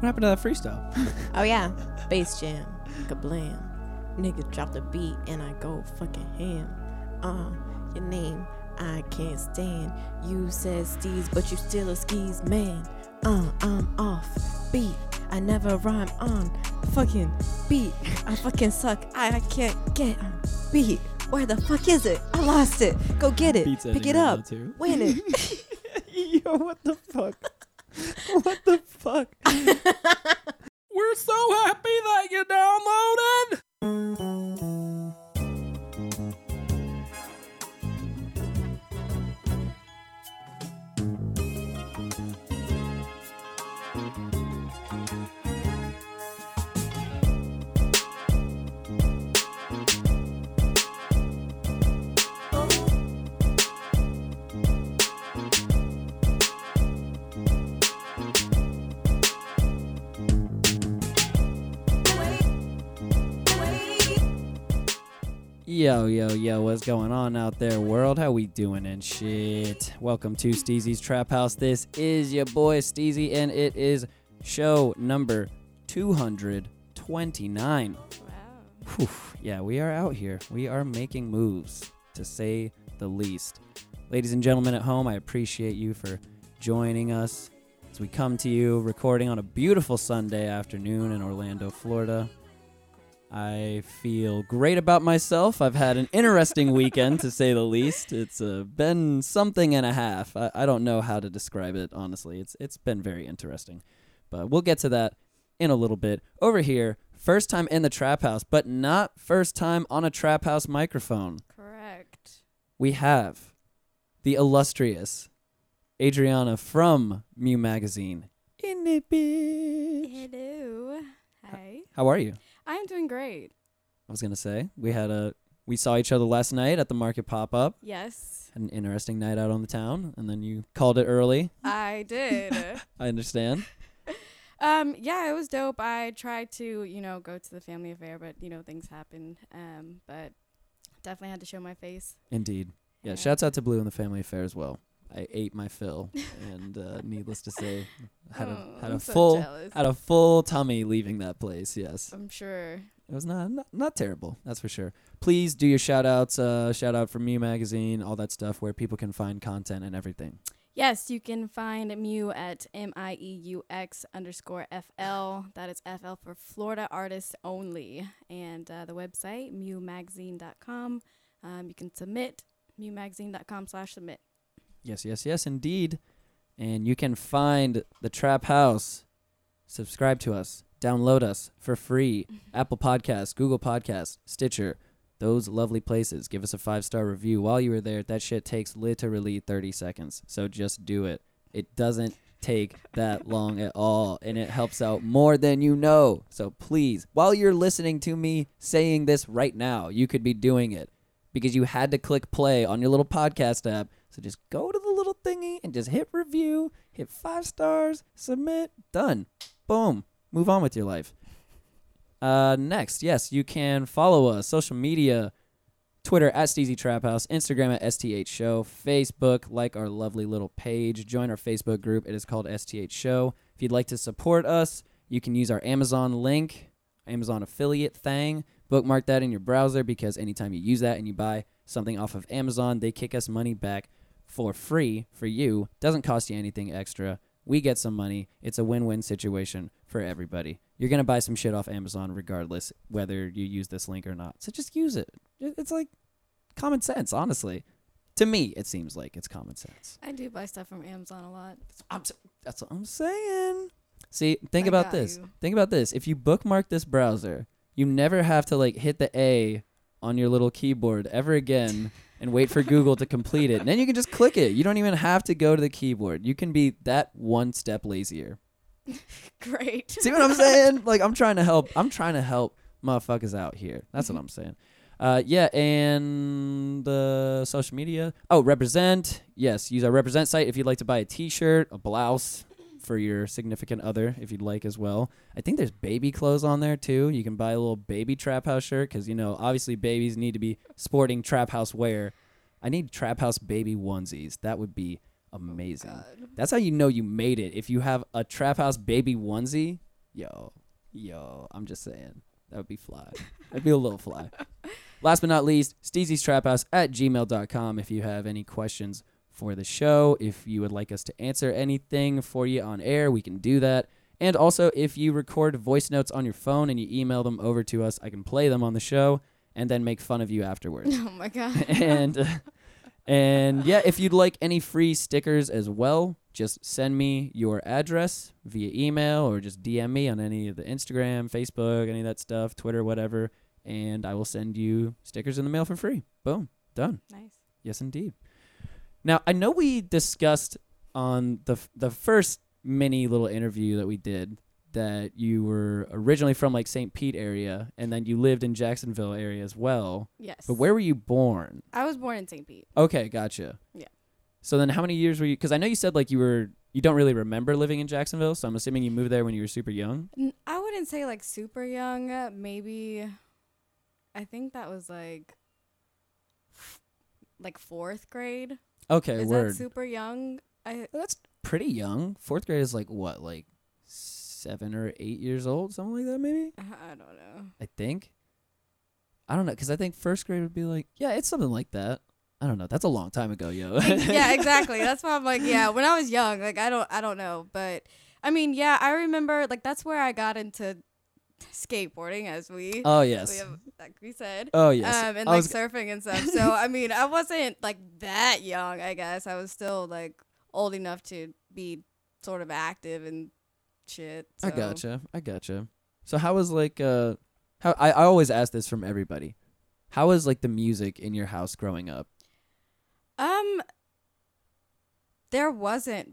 What happened to that freestyle? Oh yeah, bass jam, kablam. Nigga drop the beat and I go fucking ham. Uh, your name I can't stand. You said Steez, but you still a skis man. Uh, I'm off beat. I never rhyme on fucking beat. I fucking suck. I, I can't get on beat. Where the fuck is it? I lost it. Go get it. Beats Pick it up. Win it. Yo, what the fuck? what the fuck? We're so happy that you downloaded. Yo, yo, yo, what's going on out there, world? How we doing and shit? Welcome to Steezy's Trap House. This is your boy Steezy, and it is show number 229. Wow. Whew. Yeah, we are out here. We are making moves, to say the least. Ladies and gentlemen at home, I appreciate you for joining us as we come to you recording on a beautiful Sunday afternoon in Orlando, Florida. I feel great about myself. I've had an interesting weekend, to say the least. It's uh, been something and a half. I, I don't know how to describe it, honestly. It's It's been very interesting. But we'll get to that in a little bit. Over here, first time in the trap house, but not first time on a trap house microphone. Correct. We have the illustrious Adriahnna from MIEUX Magazine. In it, bitch. Hello. Hi. How are you? I'm doing great. I was gonna say we had a we saw each other last night at the market pop up. Yes, Had an interesting night out on the town, and then you called it early. I did. I understand. um, yeah, it was dope. I tried to, you know, go to the family affair, but you know, things happen. Um, but definitely had to show my face. Indeed. Yeah. Yeah. Shouts out to Blue and the Family Affair as well. I ate my fill, and uh, needless to say, had a Oh, had I'm a so full jealous. had a full tummy leaving that place. Yes. I'm sure. It was not, not not terrible, that's for sure. Please do your shout outs, uh, shout out for MIEUX Magazine, all that stuff where people can find content and everything. Yes, you can find MIEUX at M I E U X underscore F L. That is F L for Florida artists only. And uh, the website, mieuxmagazine.com. Um, you can submit, mieuxmagazine.com slash submit. Yes, yes, yes, indeed. And you can find the Trap House. Subscribe to us, download us for free. Mm-hmm. Apple Podcasts, Google Podcasts, Stitcher, those lovely places. Give us a five star review while you are there. That shit takes literally 30 seconds. So just do it. It doesn't take that long at all, and it helps out more than you know. So please, while you're listening to me saying this right now, you could be doing it because you had to click play on your little podcast app. So just go to the little thingy and just hit review, hit five stars, submit, done. Boom. Move on with your life. Uh, next, yes, you can follow us social media, Twitter at Steezy Trap House, Instagram at STH Show, Facebook, like our lovely little page, join our Facebook group. It is called STH Show. If you'd like to support us, you can use our Amazon link, Amazon affiliate thing. Bookmark that in your browser because anytime you use that and you buy something off of Amazon, they kick us money back for free for you. Doesn't cost you anything extra. We get some money. It's a win-win situation for everybody. You're going to buy some shit off Amazon regardless whether you use this link or not. So just use it. It- It's like common sense, honestly. To me, it seems like it's common sense. I do buy stuff from Amazon a lot. I'm s- that's what I'm saying. See, think I about got this. you. Think about this. If you bookmark this browser, you never have to like hit the A on your little keyboard ever again and wait for Google to complete it. And then you can just click it. You don't even have to go to the keyboard. You can be that one step lazier. Great. See what I'm saying? Like I'm trying to help. I'm trying to help motherfuckers out here. That's what I'm saying. Uh, yeah, and the social media. Oh, represent. Yes, use our represent site if you'd like to buy a T-shirt, a blouse for your significant other if you'd like as well. I think there's baby clothes on there too. You can buy a little baby trap house shirt because you know obviously babies need to be sporting trap house wear. I need trap house baby onesies. That would be amazing. Oh, God. That's how you know you made it. If you have a trap house baby onesie, Yo, yo, I'm just saying. That would be fly. That'd be a little fly. Last but not least, Steezy's Trap House at gmail.com if you have any questions for the show. If you would like us to answer anything for you on air, we can do that. And also, if you record voice notes on your phone and you email them over to us, I can play them on the show and then make fun of you afterwards. Oh my god. and uh, and yeah, if you'd like any free stickers as well, just send me your address via email or just DM me on any of the Instagram, Facebook, any of that stuff, Twitter, whatever, and I will send you stickers in the mail for free. Boom, done. nice. Yes, indeed. Now I know we discussed on the f- the first mini little interview that we did that you were originally from like St. Pete area and then you lived in Jacksonville area as well. Yes. But where were you born? I was born in St. Pete. Okay, gotcha. Yeah. So then, how many years were you? Because I know you said like you were you don't really remember living in Jacksonville, so I'm assuming you moved there when you were super young. N- I wouldn't say like super young. uh, Maybe, I think that was like, like fourth grade. Okay, Is word. that super young? I That's pretty young. Fourth grade is like what, like seven or eight years old, something like that, maybe. Uh, I don't know. I think. I don't know, because I think first grade would be like, yeah, it's something like that. I don't know. That's a long time ago, yo. yeah, exactly. That's why I'm like, yeah. When I was young, like I don't, I don't know, but I mean, yeah, I remember like that's where I got into skateboarding, as we, oh we yes. have, like we said. Oh yes. Um, and I like was- surfing and stuff. So I mean, I wasn't like that young. I guess I was still like old enough to be sort of active and shit. I gotcha. I gotcha. So how was like uh how I, I always ask this from everybody. How was like the music in your house growing up? Um, there wasn't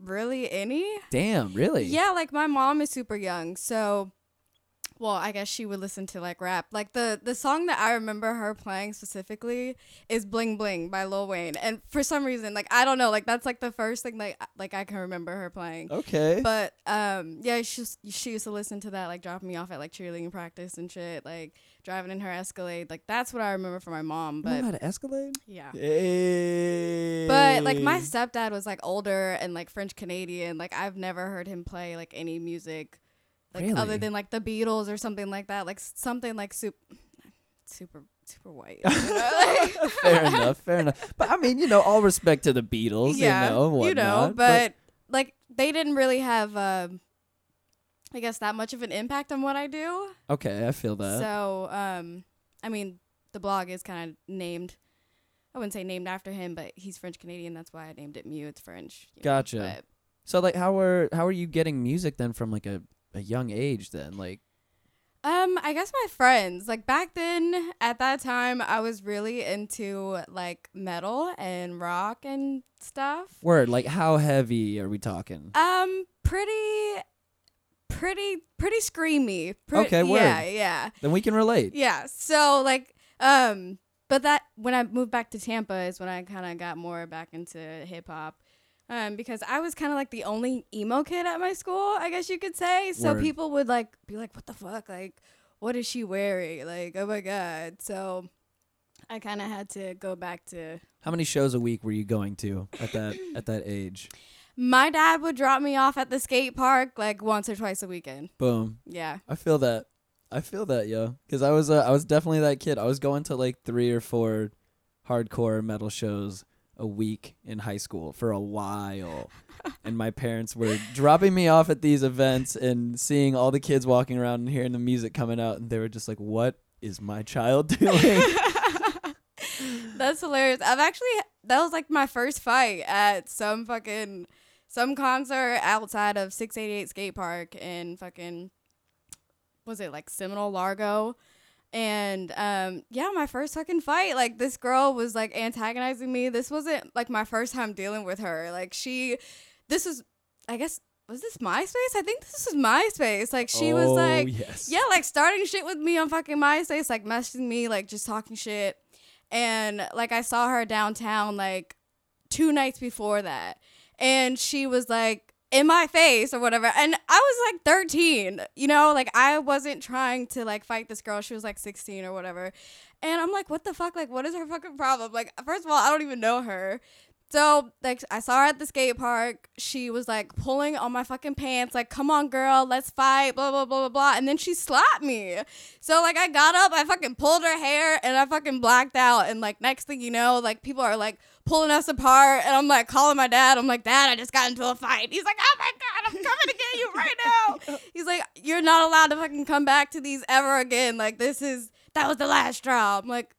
really any. Damn, really? Yeah, like my mom is super young, so well, I guess she would listen to like rap. Like the the song that I remember her playing specifically is "Bling Bling" by Lil Wayne, and for some reason, like I don't know, like that's like the first thing like like I can remember her playing. Okay. But um, yeah, she she used to listen to that, like dropping me off at like cheerleading practice and shit, like driving in her Escalade. Like that's what I remember from my mom. you know But how to Escalade? yeah. Hey. But like my stepdad was like older and like French Canadian. Like I've never heard him play like any music, like Really? other than like the Beatles or something like that. Like something like super, super, super white. you know? Like- fair enough, fair enough. But I mean, you know, all respect to the Beatles, yeah, you know, you know. whatnot, But, like they didn't really have, um, I guess, that much of an impact on what I do. okay, I feel that. So, um, I mean, the blog is kind of named. I wouldn't say named after him, but he's French Canadian. That's why I named it MIEUX. It's French. know, Gotcha. but- So like how are how are you getting music then from like a, a young age then? Like Um, I guess my friends. Like back then, at that time, I was really into like metal and rock and stuff. word, like how heavy are we talking? Um, pretty, pretty, pretty screamy. Pre- Okay, word. Yeah, yeah, then we can relate. yeah. So like, um, but that when I moved back to Tampa is when I kind of got more back into hip hop. Um, because I was kind of like the only emo kid at my school, I guess you could say. So Word. people would like be like, "What the fuck? Like, what is she wearing? Like, oh my god!" So I kind of had to go back to. How many shows a week were you going to at that at that age? My dad would drop me off at the skate park like once or twice a weekend. Boom. Yeah. I feel that. I feel that, yo. Cuz I was uh, I was definitely that kid. I was going to like 3 or 4 hardcore metal shows a week in high school for a while. and my parents were dropping me off at these events and seeing all the kids walking around and hearing the music coming out and they were just like, "What is my child doing?" That's hilarious. I've actually that was like my first fight at some fucking some concert outside of 688 skate park in fucking was it like Seminole Largo? And um yeah, my first fucking fight, like this girl was like antagonizing me. This wasn't like my first time dealing with her. Like she this is I guess was this MySpace? I think this was MySpace. Like she was Oh, like yes. yeah, like starting shit with me on fucking MySpace, like messaging me, like just talking shit. And like I saw her downtown like two nights before that. And she was like in my face or whatever. And I was like 13, you know, like I wasn't trying to like fight this girl. She was like 16 or whatever. And I'm like, what the fuck? Like, what is her fucking problem? Like, first of all, I don't even know her. So like I saw her at the skate park. She was like pulling on my fucking pants, like, come on girl, let's fight, blah blah blah blah blah. And then she slapped me. So like I got up, I fucking pulled her hair and I fucking blacked out. And like next thing you know, like people are like pulling us apart and I'm like calling my dad. I'm like, Dad, I just got into a fight. He's like, Oh my god, I'm coming to get you right now. He's like, You're not allowed to fucking come back to these ever again. Like this is that was the last straw. I'm like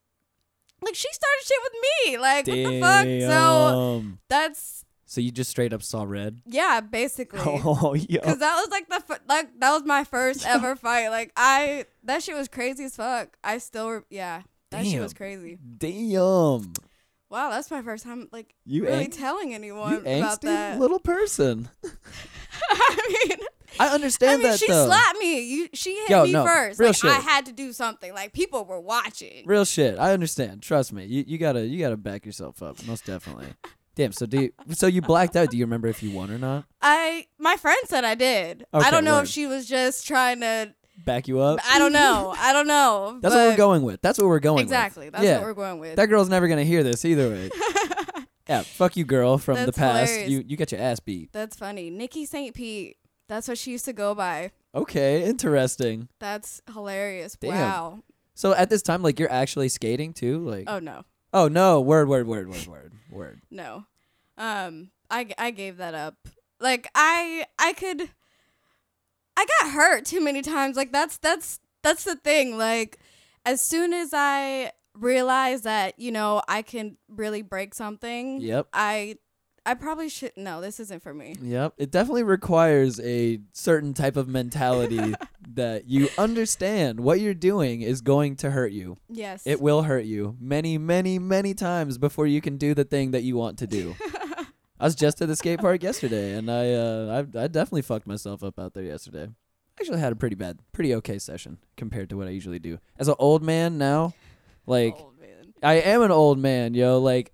like she started shit with me. Like what the fuck? So that's So you just straight up saw red? yeah, basically. Oh, yo. Cause that was like the f- like that was my first ever fight. Like I that shit was crazy as fuck. I still re- yeah that shit was Damn. crazy. Damn. Wow, that's my first time like You really ang- telling You anyone about angsty that. little person. I mean, I understand I mean, that she though. slapped me. You she hit Yo, me no, first. real Like I had to do something. Like people were watching. Real shit. I understand. Trust me. You you gotta you gotta back yourself up. Most definitely. Damn. So do you, so you blacked out. Do you remember if you won or not? I my friend said I did. Okay, I don't know word. if she was just trying to. Back you up. I don't know. I don't know. That's what we're going with. That's what we're going Exactly. with. Exactly. That's yeah. what we're going with. That girl's never gonna hear this either way. yeah. Fuck you, girl from the past. hilarious. You you got your ass beat. That's funny. Nikki St. Pete. That's what she used to go by. Okay. Interesting. That's hilarious. Damn. Wow. So at this time, like you're actually skating too. Like Oh no. oh no, word word word word word word. No. Um I I gave that up. Like I I could I got hurt too many times. Like that's that's that's the thing. Like as soon as I realized that, you know, I can really break something, Yep. I I probably should no, this isn't for me. Yep. It definitely requires a certain type of mentality that you understand what you're doing is going to hurt you. Yes. It will hurt you many, many, many times before you can do the thing that you want to do. I was just at the skate park yesterday, and I, uh, I, I definitely fucked myself up out there yesterday. Actually, had a pretty bad, pretty okay session compared to what I usually do. As an old man now, like Old man. I am an old man, yo. Like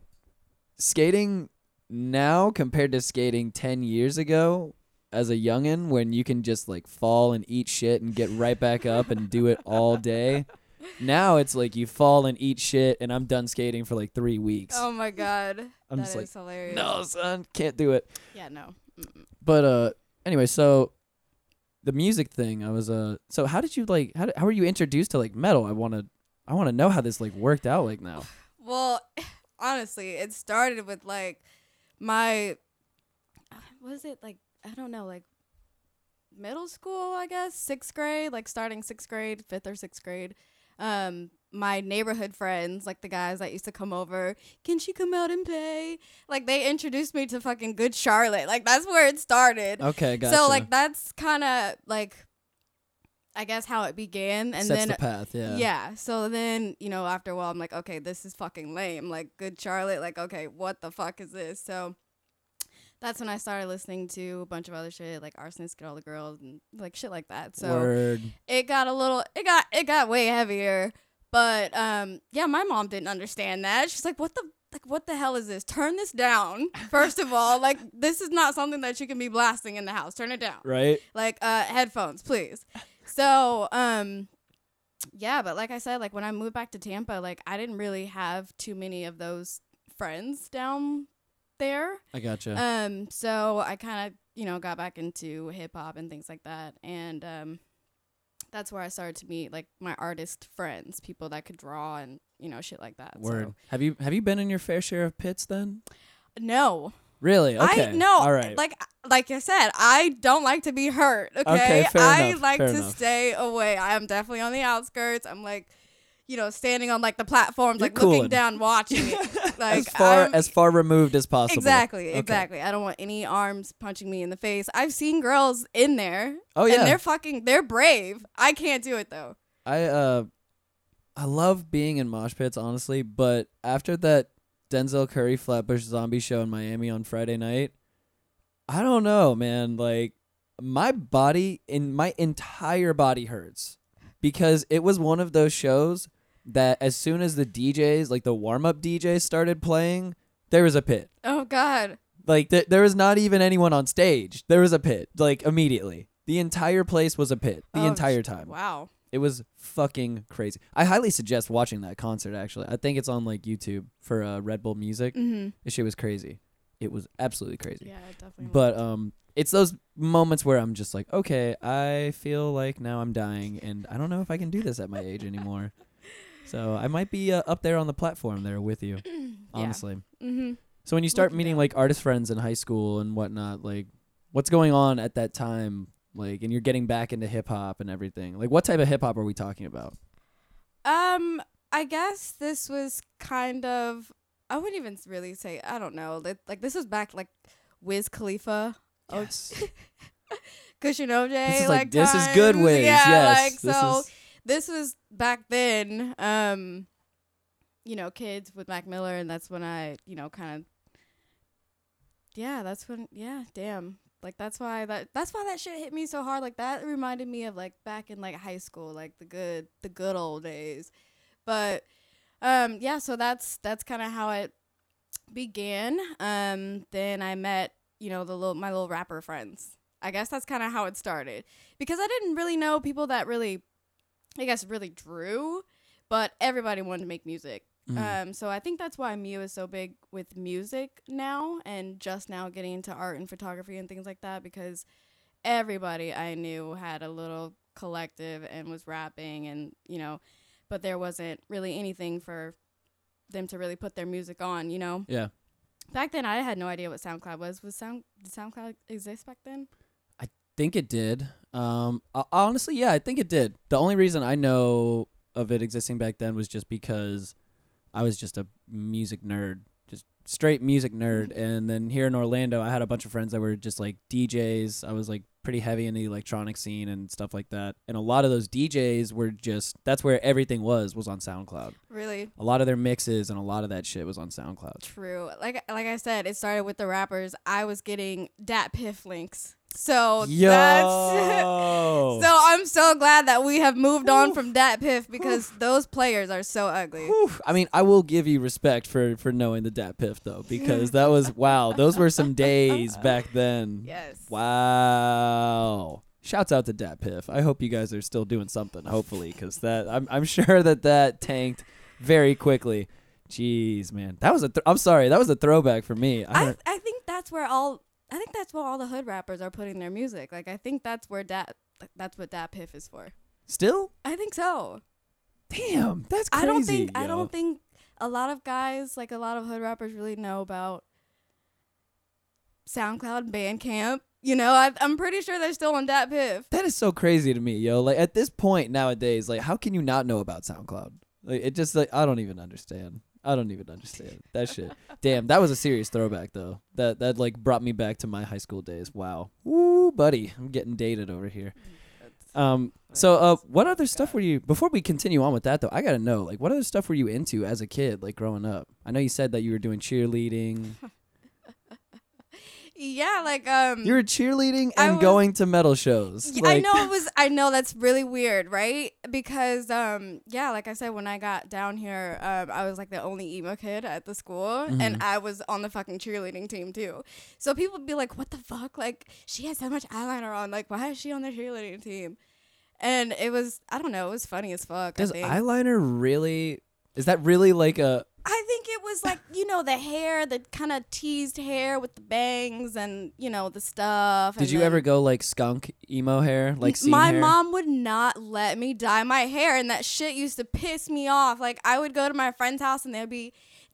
skating now compared to skating ten years ago as a youngin, when you can just like fall and eat shit and get right back up and do it all day. Now it's like you fall and eat shit, and I'm done skating for like three weeks. Oh my god. I'm That just is hilarious. no, son, can't do it. Yeah, no. Mm-mm. But uh, anyway, so the music thing, I was uh, so how did you like? How did, how were you introduced to like metal? I want to, I want to know how this like worked out like now. Well, honestly, it started with like my was it like I don't know, like middle school, I guess, 6th grade, like starting 6th grade, 5th or 6th grade. Um my neighborhood friends, like the guys that used to come over, can she come out and play? Like they introduced me to fucking Good Charlotte. Like that's where it started. Okay, gotcha. So like that's kind of like I guess how it began and sets then the path. Yeah. yeah. So then, you know, after a while, I'm like, okay, this is fucking lame. Like, good Charlotte. Like, okay, what the fuck is this? So that's when I started listening to a bunch of other shit, like Arsonist, Get All the Girls, and like shit like that. So Word. it got a little, it got, it got way heavier. But um, yeah, my mom didn't understand that. She's like, what the. Like what the hell is this? Turn this down. First of all, like this is not something that you can be blasting in the house. Turn it down Right. like uh headphones please so um yeah but like i said like when i moved back to tampa like i didn't really have too many of those friends down there I gotcha. um so i kind of you know got back into hip hop and things like that and um that's where i started to meet like my artist friends people that could draw and you know shit like that Word. so Have you have you been in your fair share of pits then? no Really? Okay. I no, All right. like like I said, I don't like to be hurt. Okay, Okay, I enough, like to enough. stay away. I am definitely on the outskirts. I'm like, you know, standing on like the platforms, You're like looking down, watching it. Like as far I'm- as far removed as possible. exactly, Okay. exactly. I don't want any arms punching me in the face. I've seen girls in there, Oh yeah. and they're fucking, they're brave. I can't do it though. I uh I love being in mosh pits honestly, but after that Denzel Curry Flatbush zombie show in Miami on Friday night, I don't know, man, like my body in my entire body hurts because it was one of those shows that as soon as the DJs, like the warm-up DJs started playing, there was a pit. Oh God. Like th- there was not even anyone on stage. There was a pit like immediately. The entire place was a pit the Oh, entire time. Wow. It was fucking crazy. I highly suggest watching that concert. Actually, I think it's on like YouTube for uh, Red Bull Music. Mm-hmm. This shit was crazy. It was absolutely crazy. Yeah, definitely. But um, it's those moments where I'm just like, okay, I feel like now I'm dying, and I don't know if I can do this at my age anymore. So I might be uh, up there on the platform there with you, honestly. Mm-hmm. So when you start Looking meeting down. like artist friends in high school and whatnot, like what's going on at that time? Like, and you're getting back into hip hop and everything. Like, what type of hip hop are we talking about? Um, I guess this was kind of. I wouldn't even really say. I don't know. Like, like this was back like Wiz Khalifa, Oh, Yes. Kush and OJ. this is like like this is good. Wiz. Yeah, yes. like this so. is this was back then. Um, you know, kids with Mac Miller, and that's when I, you know, kind of. Yeah, that's when. Yeah, damn. Like that's why that that's why that shit hit me so hard. Like that reminded me of like back in like high school, like the good the good old days. But um, yeah, so that's that's kind of how it began. Um, then I met you know the little my little rapper friends. I guess that's kind of how it started because I didn't really know people that really, I guess, really drew, but everybody wanted to make music. Mhm. Um, so I think that's why MIEUX is so big with music now and just now getting into art and photography and things like that because everybody I knew had a little collective and was rapping and you know, but there wasn't really anything for them to really put their music on, you know. yeah. Back then I had no idea what SoundCloud was. Was Sound did SoundCloud exist back then? I think it did. Um, ho- honestly, yeah, I think it did. The only reason I know of it existing back then was just because I was just a music nerd, just straight music nerd. And then here in Orlando, I had a bunch of friends that were just like DJs. I was like pretty heavy in the electronic scene and stuff like that. And a lot of those DJs were just that's where everything was was on SoundCloud. Really? A lot of their mixes and a lot of that shit was on SoundCloud. True. Like like I said, it started with the rappers. I was getting Dat Piff links. So Yo. that's So I'm so glad that we have moved on from Dat Piff because those players are so ugly. Whew. I mean, I will give you respect for for knowing the Dat Piff though, because that was wow. Those were some days back then. Yes. Wow. Shouts out to Dat Piff. I hope you guys are still doing something. Hopefully, because that I'm I'm sure that that tanked very quickly. Jeez, man, that was a. Th- I'm sorry, that was a throwback for me. I I I think that's where all I think that's where all the hood rappers are putting their music. Like I think that's where Dat that's what Dat Piff is for. still, I think so. damn, that's crazy. I don't think I don't think a lot of guys like a lot of hood rappers really know about SoundCloud, Bandcamp. You know, I, I'm pretty sure they're still on Dat Piff. That is so crazy to me, yo. Like at this point nowadays, like how can you not know about SoundCloud? Like it just like I don't even understand. I don't even understand that shit. Damn, that was a serious throwback though. That that like brought me back to my high school days. Wow. Woo, buddy, I'm getting dated over here. Um. So, uh, what other stuff were you? Before we continue on with that, though, I gotta know, like, what other stuff were you into as a kid, like growing up? I know you said that you were doing cheerleading. Yeah, like um You were cheerleading and was- going to metal shows. Y- I Like- know it was. I know that's really weird, right? Because, um, yeah, like I said, when I got down here, um, I was like the only emo kid at the school, Mhm. and I was on the fucking cheerleading team too. So people would be like, "What the fuck? Like, she has so much eyeliner on. Like, why is she on the cheerleading team?" And it was, I don't know, it was funny as fuck. I Does eyeliner really? Is that really like a? I think it was like you know the hair, the kind of teased hair with the bangs, and you know the stuff. Did and you then- ever go like skunk emo hair, like scene my hair? mom would not let me dye my hair and that shit used to piss me off like i would go to my friend's house and they'd be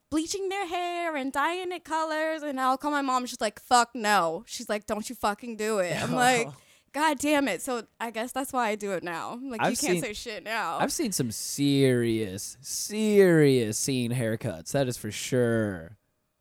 bleaching their hair and dyeing it colors and i'll call my mom she's like fuck no she's like don't you fucking do it i'm like god damn it so i guess that's why i do it now like I've you can't seen- say shit now I've seen some serious, serious scene haircuts. That is for sure.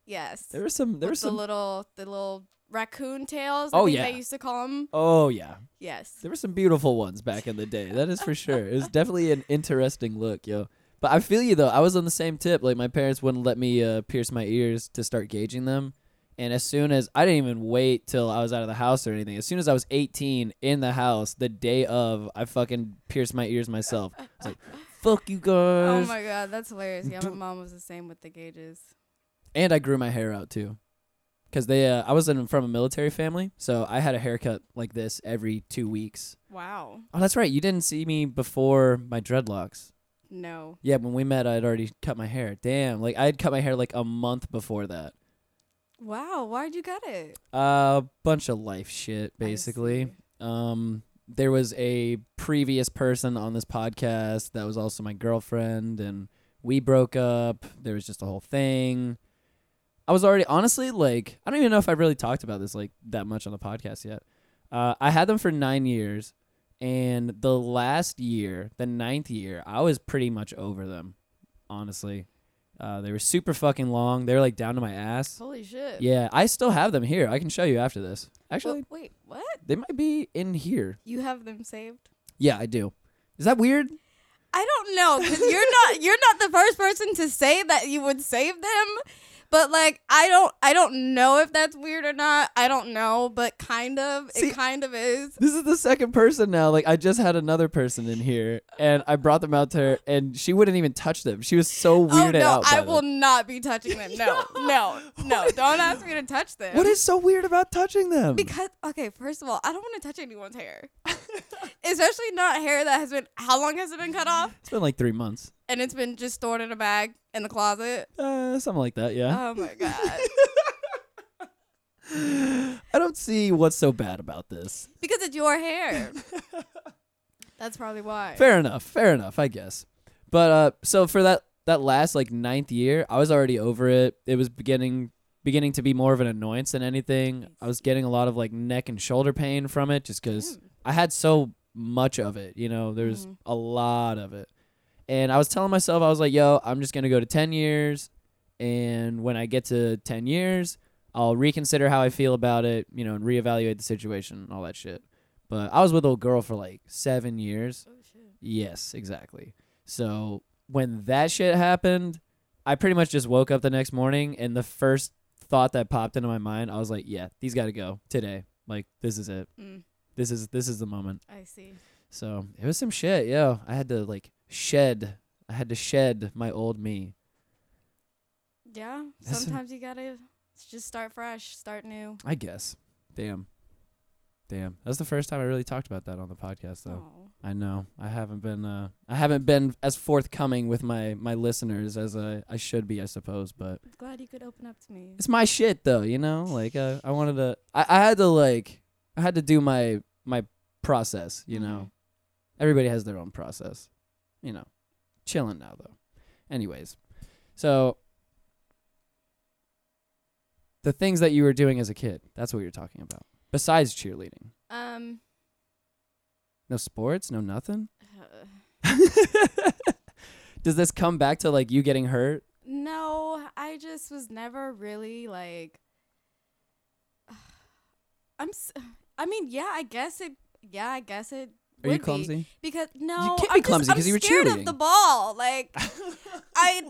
yes There was some. There With was the some. little the little raccoon tails Oh, I yeah. they used to call them Oh yeah, yes there were some beautiful ones back in the day. That is for sure. It was definitely an interesting look, yo. But I feel you though. I was on the same tip. Like my parents wouldn't let me uh, pierce my ears to start gauging them. And as soon as I didn't even wait till I was out of the house or anything. As soon as I was 18 in the house, the day of, I fucking pierced my ears myself. I was like, "Fuck you guys. oh my god that's hilarious yeah my mom was the same with the gauges and I grew my hair out too. because they uh, I was in, from a military family, so I had a haircut like this every two weeks. Wow. Oh, that's right. You didn't see me before my dreadlocks. No. Yeah, when we met, I'd already cut my hair. Damn, like I had cut my hair like a month before that. Wow. Why'd you get it? A uh, bunch of life shit, basically. Um, there was a previous person on this podcast that was also my girlfriend, and we broke up. There was just a whole thing. I was already honestly like I don't even know if I really talked about this like that much on the podcast yet. Uh, I had them for nine years, and the last year, the ninth year, I was pretty much over them. Honestly, uh, they were super fucking long. They were like down to my ass. Holy shit. Yeah, I still have them here. I can show you after this. Actually, Wha- wait, what? they might be in here. You have them saved? Yeah, I do. Is that weird? I don't know because you're not you're not the first person to say that you would save them. But like I don't I don't know if that's weird or not. I don't know, but kind of See- it kind of is. This is the second person now. Like I just had another person in here, and I brought them out to her, and she wouldn't even touch them. She was so weird. Oh no, out. I them. will not be touching them. No, no, no. Don't ask me to touch them. What is so weird about touching them? Because okay, first of all, I don't want to touch anyone's hair, especially not hair that has been. How long has it been cut off? it's been like three months, And it's been just stored in a bag in the closet. uh, something like that. Yeah. Oh my god! I don't see what's so bad about this. because it's your hair. That's probably why. Fair enough. Fair enough. I guess. But uh, so for that that last like ninth year, I was already over it. It was beginning beginning to be more of an annoyance than anything. I was getting a lot of like neck and shoulder pain from it just because Ew. I had so much of it. You know, there's Mhm. a lot of it, and I was telling myself I was like, "Yo, I'm just gonna go to ten years, and when I get to ten years." I'll reconsider how I feel about it, you know, and reevaluate the situation and all that shit. But I was with a girl for like seven years. Oh shit. Yes, exactly. So when that shit happened, I pretty much just woke up the next morning and the first thought that popped into my mind, I was like, yeah, these got to go today. Like this is it. Mm, This is this is the moment. I see. So it was some shit, yo. I had to like shed. I had to shed my old me. Yeah. That's Sometimes you gotta just start fresh, start new. I guess. Damn. Damn. That's the first time I really talked about that on the podcast though. Oh. I know. I haven't been uh I haven't been as forthcoming with my my listeners as I I should be, I suppose, but Glad you could open up to me. it's my shit though, you know? Like uh, I wanted to I, I had to like I had to do my my process, you know. Everybody has their own process. You know. Chilling now though. Anyways. So the things that you were doing as a kid, that's what you're talking about. Besides cheerleading. Um. No sports, no nothing? uh, Does this come back to like you getting hurt? no, I just was never really like. I'm. s- I mean, yeah, I guess it. Yeah, I guess it. Are you would be. clumsy? Because no, you can't be I'm clumsy I'm 'cause you were scared cheerleading. of the ball. Like I,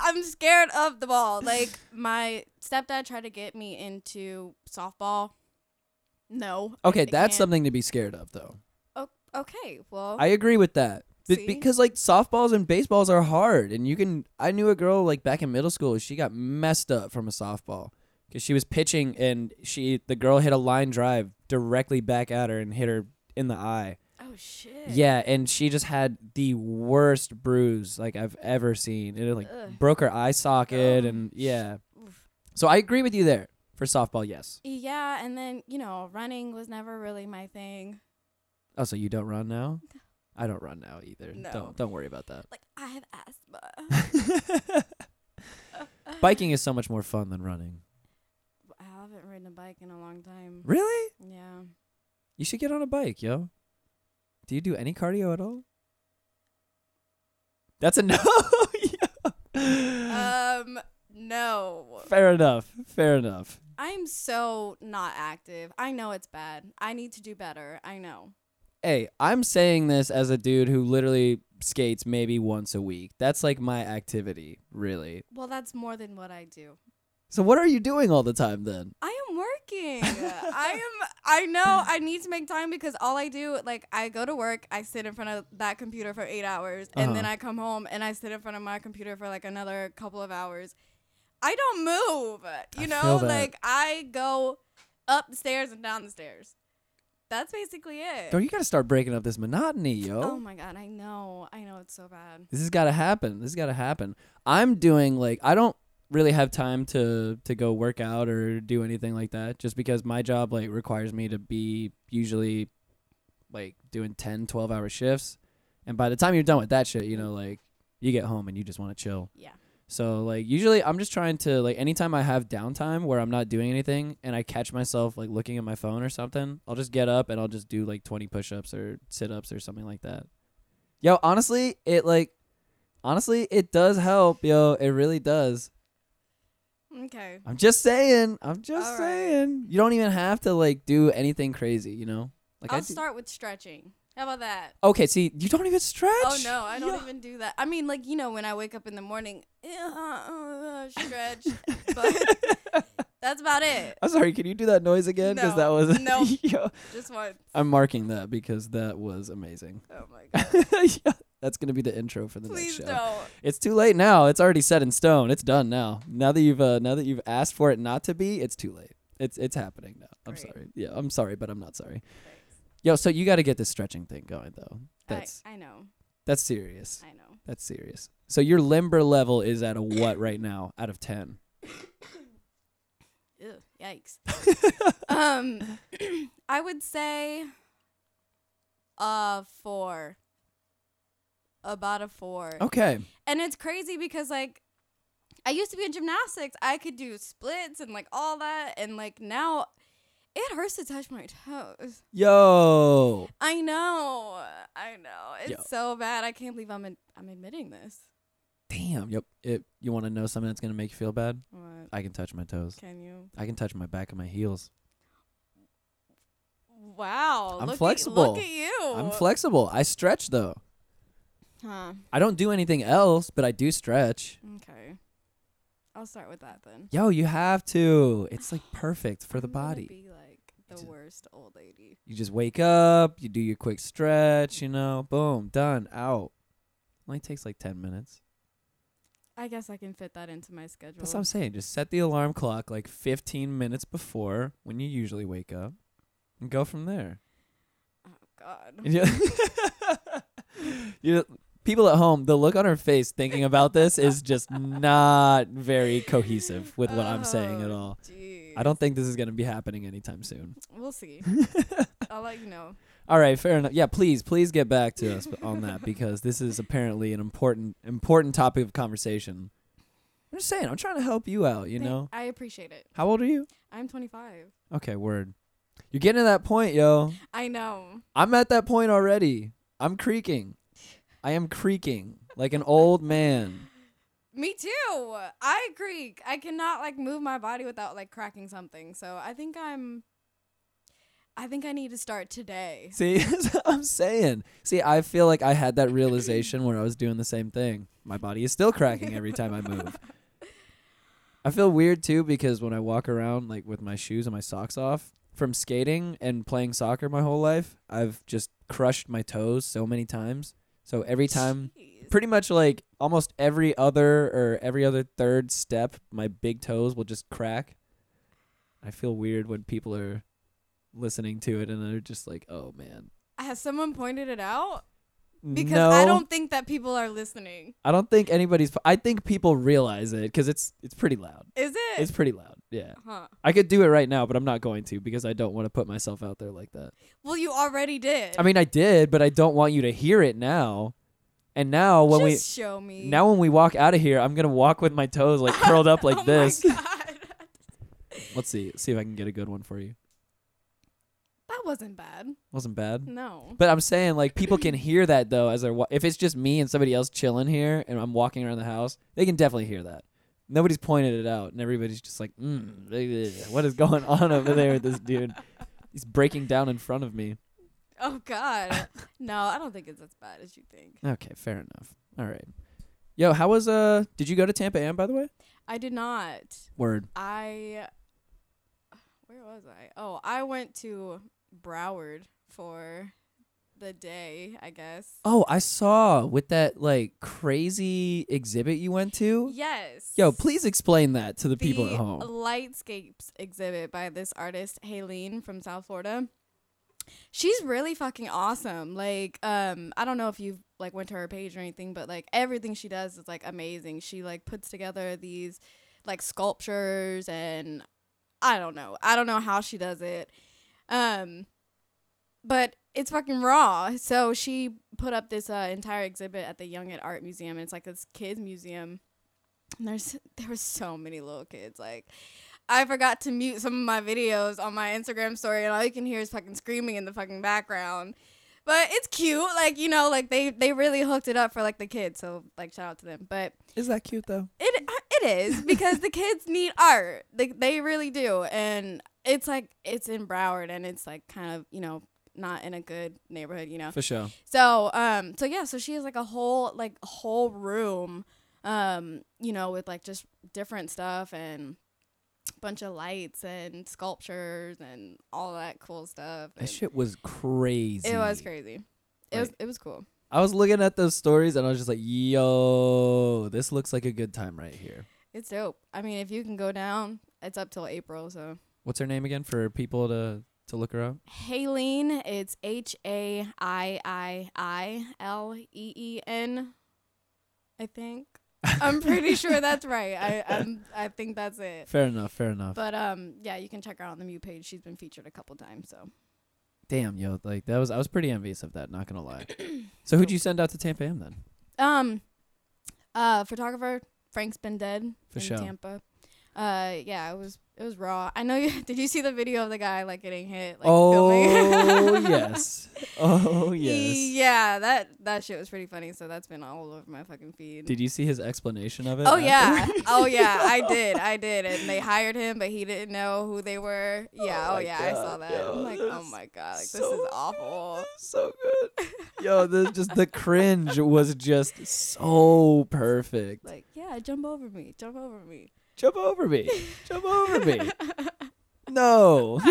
I'm scared of the ball. Like my stepdad tried to get me into softball. No. Okay, I that's can't. something to be scared of though. O- okay, well, I agree with that. See? because like softballs and baseballs are hard and you can I knew a girl like back in middle school, she got messed up from a softball cuz she was pitching and she the girl hit a line drive directly back at her and hit her in the eye. oh shit. Yeah, and she just had the worst bruise like I've ever seen. It like Ugh. broke her eye socket Ugh. and oh, yeah. Oof. So I agree with you there. For softball, yes. Yeah, and then you know, running was never really my thing. Oh, so you don't run now? I don't run now either. No. Don't don't worry about that. Like I have asthma. Biking is so much more fun than running. Ridden a bike in a long time. Really? Yeah. You should get on a bike, yo. Do you do any cardio at all? That's a no. Yeah. Um. No. Fair enough. Fair enough. I'm so not active. I know it's bad. I need to do better. I know. Hey, I'm saying this as a dude who literally skates maybe once a week. That's like my activity, really. Well, that's more than what I do. So what are you doing all the time then? I am working. I am I know I need to make time because all I do like I go to work, I sit in front of that computer for 8 hours and then Uh-huh. I come home and I sit in front of my computer for like another couple of hours. I don't move. You I know, like I go up the stairs and down the stairs. That's basically it. Girl, you gotta start breaking up this monotony, yo. Oh my god, I know. I know it's so bad. This has got to happen. This has got to happen. I'm doing like I don't really have time to to go work out or do anything like that just because my job like requires me to be usually like doing 10 12 hour shifts. And by the time you're done with that shit you know like you get home and you just want to chill. Yeah. so like usually i'm just trying to like anytime i have downtime where i'm not doing anything and i catch myself like looking at my phone or something i'll just get up and i'll just do like 20 push-ups or sit-ups or something like that. Yo honestly it like honestly it does help yo it really does Okay. i'm just saying i'm just All right. saying you don't even have to like do anything crazy you know like I'll I do- start with stretching. How about that? okay see you don't even stretch Oh no, I don't Yo. even do that. I mean, like you know, when I wake up in the morning, uh, stretch, but that's about it. i'm sorry can you do that noise again because No. that was No. Yo, Just once. i'm marking that because that was amazing Oh my god! yeah, that's gonna be the intro for the Please next show. don't. It's too late now. It's already set in stone. It's done now. Now that you've uh, now that you've asked for it not to be, it's too late. It's it's happening now. I'm Great. sorry. Yeah, I'm sorry, but I'm not sorry. Thanks. Yo, so you got to get this stretching thing going though. That's I, I know. that's serious. I know. That's serious. So your limber level is at a what right now out of 10? Ew, yikes. um, I would say, uh, four. About a four. Okay. And it's crazy because like I used to be in gymnastics. I could do splits and like all that and like now it hurts to touch my toes. Yo. I know. I know. It's Yo. so bad. I can't believe I'm I'm admitting this. Damn. Yep. It, you want to know something that's going to make you feel bad? What? I can touch my toes. Can you? I can touch my back and my heels. Wow. I'm look flexible. At, look at you. I'm flexible. I stretch though. Huh. I don't do anything else, but I do stretch. Okay. I'll start with that then. Yo, you have to. It's like perfect for the body. Be like the Just- worst old lady. You just wake up, you do your quick stretch, you know, boom, done, out. Only takes like 10 minutes. I guess I can fit that into my schedule. That's what I'm saying. Just set the alarm clock like 15 minutes before when you usually wake up and go from there. oh God. You, you people at home, the look on her face thinking about this is just not very cohesive with what I'm saying at Oh, all. Jeez. I don't think this is going to be happening anytime soon. We'll see. I'll let you know. All right, fair enough. Yeah, please, please get back to us on that because this is apparently an important, important topic of conversation. I'm just saying, I'm trying to help you out. You Thank- know, I appreciate it. how old are you? I'm 25. Okay, word. You're getting to that point, yo. I know. I'm at that point already. I'm creaking. I am creaking like an old man. Me too. I creak. I cannot like move my body without like cracking something. So I think I'm. I think I need to start today. See, I'm saying. See, I feel like I had that realization where I was doing the same thing. My body is still cracking every time I move. I feel weird too because when I walk around like with my shoes and my socks off from skating and playing soccer my whole life, I've just crushed my toes so many times. So every time Jeez. pretty much like almost every other or every other third step, my big toes will just crack. I feel weird when people are listening to it and they're just like, "Oh man." Has someone pointed it out? Because no, I don't think that people are listening. I don't think anybody's. I think people realize it because it's it's pretty loud. Is it? It's pretty loud. Yeah, huh. I could do it right now, but I'm not going to because I don't want to put myself out there like that. Well, you already did. I mean, I did, but I don't want you to hear it now. And now when we show me. now when we walk out of here, I'm gonna walk with my toes like curled up oh like oh this. My God. Let's see. See if I can get a good one for you. Wasn't bad. Wasn't bad. No. But I'm saying like people can hear that though as they're wa- if it's just me and somebody else chilling here and I'm walking around the house, they can definitely hear that. Nobody's pointed it out and everybody's just like, mm, what is going on over there with this dude? He's breaking down in front of me. Oh God. no, I don't think it's as bad as you think. Okay, fair enough. All right. Yo, how was uh did you go to Tampa Am by the way? I did not. Word. I where was I? Oh, I went to Broward for the day, I guess. Oh, I saw with that like crazy exhibit you went to. Yes. Yo, please explain that to the, people at home. Lightscapes exhibit by this artist, Haleen from South Florida. She's really fucking awesome. Like, um, I don't know if you've like went to her page or anything, but like everything she does is like amazing. She like puts together these like sculptures and I don't know. I don't know how she does it. Um but it's fucking raw. So she put up this uh, entire exhibit at the Young at Art Museum. And it's like this kids museum. And there's there were so many little kids. Like I forgot to mute some of my videos on my Instagram story, and all you can hear is fucking screaming in the fucking background. But it's cute, like you know, like they they really hooked it up for like the kids. So like shout out to them. But Is that cute though? it it is because the kids need art. They they really do, and it's like it's in Broward, and it's like kind of you know not in a good neighborhood, you know. For sure. So um so yeah, so she has like a whole like whole room um you know with like just different stuff and bunch of lights and sculptures and all that cool stuff. That shit was crazy. It was crazy. It was it was cool. I was looking at those stories and I was just like, yo, this looks like a good time right here. It's dope. I mean, if you can go down, it's up till April, so What's her name again for people to to look her up? Haleen, it's H A I I I L E E N. I think. I'm pretty sure that's right. I I'm, I think that's it. Fair enough. Fair enough. But um, yeah, you can check her out on the MIEUX page. She's been featured a couple times. So Damn, yo, like that was I was pretty envious of that. Not gonna lie. so who'd you send out to Tampa Am then? um, uh, photographer Frank's been dead For in sure. Tampa. Uh, yeah, it was it was raw. I know you. Did you see the video of the guy like getting hit? Like, oh yes. Oh yes. Yeah, that that shit was pretty funny. So that's been all over my fucking feed. Did you see his explanation of it? Oh yeah, oh yeah, I did, I did, and they hired him, but he didn't know who they were. Yeah, Oh oh, yeah, I saw that. yo, I'm like, oh my god, like this so is awful. so good. Yo, the just the cringe was just so perfect. Like, yeah, jump over me, jump over me. Jump over me. Jump over me. No.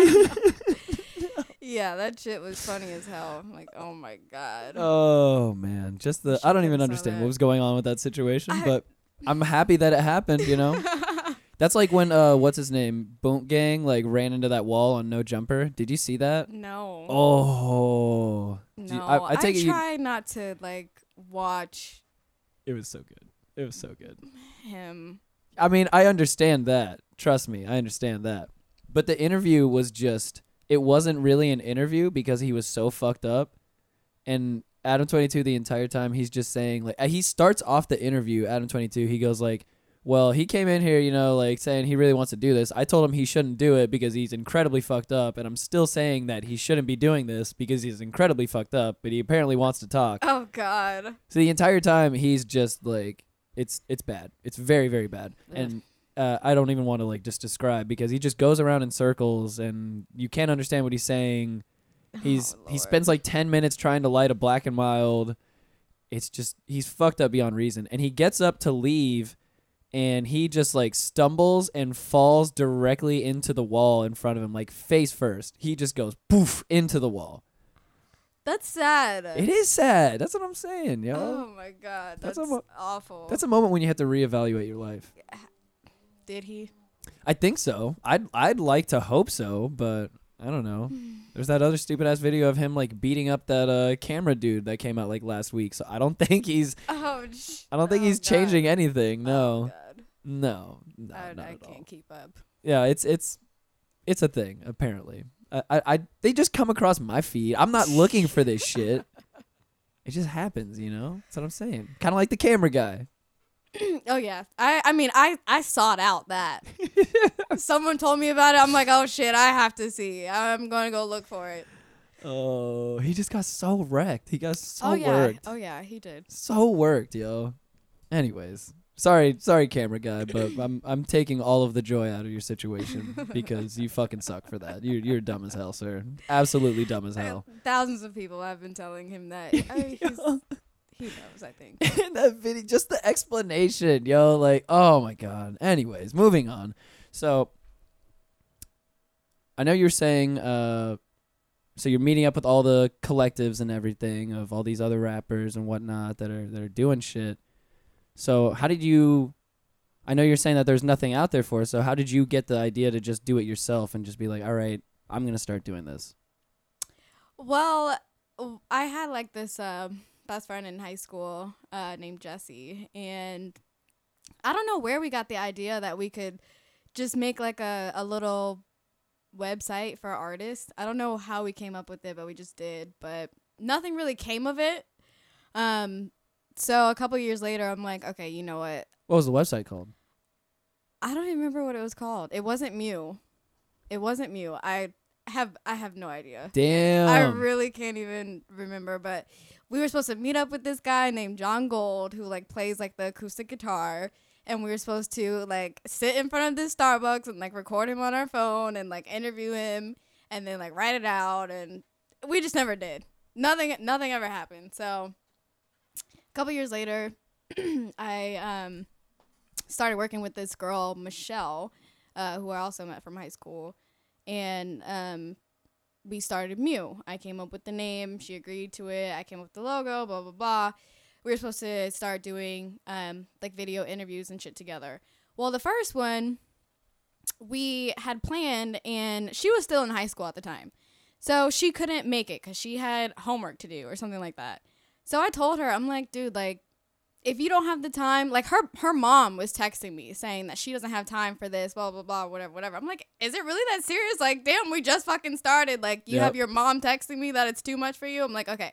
Yeah, that shit was funny as hell. I'm like, oh my god. Oh man, just the I don't even understand what was going on with that situation, I- but I'm happy that it happened, you know. That's like when uh what's his name? Boonk Gang like ran into that wall on no jumper. Did you see that? no. Oh. Do you- no. I, I take it you try not to like watch It was so good. It was so good. him. I mean, I understand that. Trust me, I understand that. But the interview was just it wasn't really an interview because he was so fucked up. And Adam 22 the entire time he's just saying like he starts off the interview Adam 22 he goes like well, he came in here, you know, like saying he really wants to do this. I told him he shouldn't do it because he's incredibly fucked up, and I'm still saying that he shouldn't be doing this because he's incredibly fucked up, but he apparently wants to talk. Oh god. So the entire time he's just like it's it's bad. It's very very bad. Ugh. And uh, I don't even want to like just describe because he just goes around in circles and you can't understand what he's saying. He's Oh, he spends like 10 minutes trying to light a black and mild. It's just he's fucked up beyond reason. And he gets up to leave and he just like stumbles and falls directly into the wall in front of him like face first. He just goes poof into the wall. That's sad. It is sad. That's what I'm saying, yo. Oh my god, That's that's, mo- awful. That's a moment when you have to reevaluate your life. Did he? I think so. I'd I'd like to hope so, but I don't know. There's that other stupid ass video of him like beating up that uh camera dude that came out like last week. So I don't think he's Oh, sh- I don't think oh, he's God. changing anything. Oh, No. God. No. No. I, I can't keep up. Yeah, it's it's it's a thing apparently. I, I they just come across my feed. I'm not looking for this shit. It just happens, you know. That's what I'm saying. Kind of like the camera guy. oh yeah, I I mean I I sought out that. Someone told me about it. I'm like, oh shit, I have to see. I'm gonna go look for it. Oh, he just got so wrecked. He got so oh yeah, worked. oh yeah, he did. so worked, yo. Anyways, sorry, sorry, camera guy, but I'm I'm taking all of the joy out of your situation because you fucking suck for that. You're you're dumb as hell, sir. Absolutely dumb as hell. Thousands of people have been telling him that. I mean, he's, he knows, I think. In that video, just the explanation, yo, like, oh my god. Anyways, moving on. So, I know you're saying, uh, so you're meeting up with all the collectives and everything of all these other rappers and whatnot that are that are doing shit. So how did you? I know you're saying that there's nothing out there for. So how did you get the idea to just do it yourself and just be like, all right, I'm gonna start doing this? Well, I had like this uh, best friend in high school uh, named Jesse, and I don't know where we got the idea that we could just make like a, a little website for artists. I don't know how we came up with it, but we just did. But nothing really came of it. Um, so a couple years later, I'm like, okay, you know what? What was the website called? I don't even remember what it was called. It wasn't MIEUX. It wasn't MIEUX. I have I have no idea. Damn. I really can't even remember, but we were supposed to meet up with this guy named John Gold who like plays like the acoustic guitar and we were supposed to like sit in front of this Starbucks and like record him on our phone and like interview him and then like write it out and we just never did. Nothing nothing ever happened. So couple years later I um started working with this girl Michelle uh, who I also met from high school and um we started MIEUX. I came up with the name. She agreed to it. I came up with the logo. Blah blah blah. We were supposed to start doing um, like video interviews and shit together. Well, the first one we had planned, and she was still in high school at the time, so she couldn't make it because she had homework to do or something like that. So I told her, I'm like, dude, like if you don't have the time, like her her mom was texting me saying that she doesn't have time for this, blah blah blah, whatever, whatever. I'm like, is it really that serious? Like, damn, we just fucking started. Like, you Yep. have your mom texting me that it's too much for you. I'm like, okay,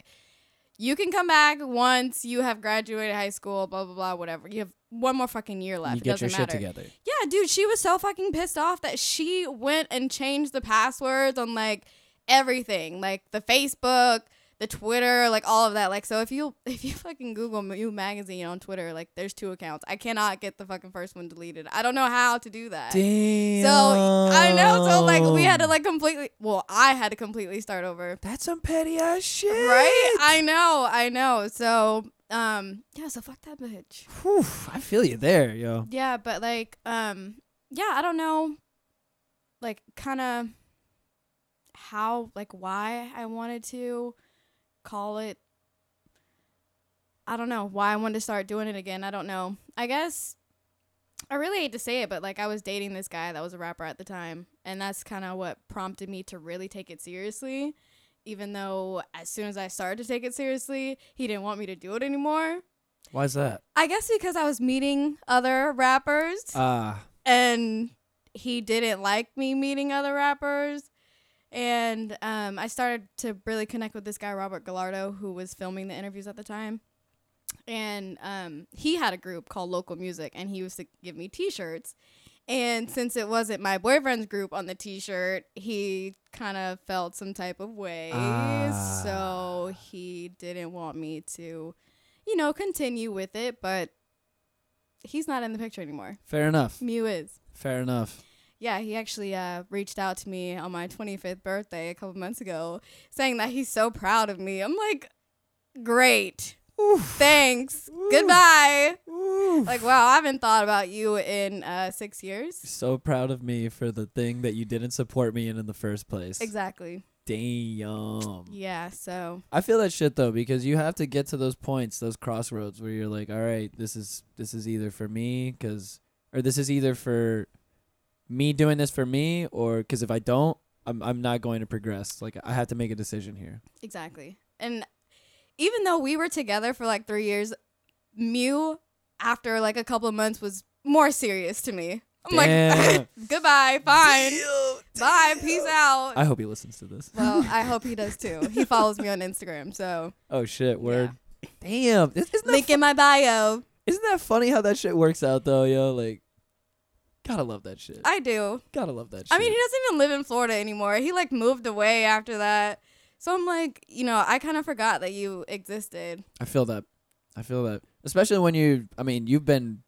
you can come back once you have graduated high school, blah blah blah, whatever. You have one more fucking year left. you it get doesn't your matter. shit together. Yeah, dude, she was so fucking pissed off that she went and changed the passwords on like everything, like the Facebook, the Twitter, like all of that. Like, so if you if you fucking Google MIEUX Magazine on Twitter, like there's two accounts. I cannot get the fucking first one deleted. I don't know how to do that. Damn. So I know. So like we had to like completely. Well, I had to completely start over. That's some petty ass shit. Right? I know. I know. So um yeah. So fuck that bitch. Whew, I feel you there, yo. Yeah, but like, um, yeah, I don't know, like, kind of how, like, why I wanted to call it. I don't know why I wanted to start doing it again. I don't know. I guess I really hate to say it, but like, I was dating this guy that was a rapper at the time, and that's kind of what prompted me to really take it seriously. Even though as soon as I started to take it seriously, he didn't want me to do it anymore. Why's that? I guess because I was meeting other rappers Ah, and he didn't like me meeting other rappers. And um, I started to really connect with this guy, Robert Gallardo, who was filming the interviews at the time. And um, he had a group called Local Music, and he used to give me t shirts. And since it wasn't my boyfriend's group on the t shirt, he kind of felt some type of way. Ah. So he didn't want me to, you know, continue with it. But he's not in the picture anymore. fair enough. MIEUX is. Fair enough. Yeah, he actually uh, reached out to me on my 25th birthday a couple months ago saying that he's so proud of me. I'm like, great. Thanks. Goodbye. Like, wow, I haven't thought about you in uh, six years. So proud of me for the thing that you didn't support me in in the first place. Exactly. Damn. Yeah, so I feel that shit though because you have to get to those points, those crossroads where you're like, all right, this is this is either for me because or this is either for me doing this for me or because if I don't, I'm I'm not going to progress. Like I have to make a decision here. exactly. And even though we were together for like three years, MIEUX, after like a couple of months, was more serious to me. I'm Damn. like, goodbye, fine. Bye, peace out. I hope he listens to this. Well, I hope he does too. He follows me on Instagram, so Oh shit, word. Damn, Is- isn't that link in my bio. Isn't that funny how that shit works out though, yo? Like, gotta love that shit. I do. gotta love that shit. I mean, he doesn't even live in Florida anymore. He like moved away after that. So I'm like, you know, I kind of forgot that you existed. I feel that. I feel that. Especially when you, I mean, you've been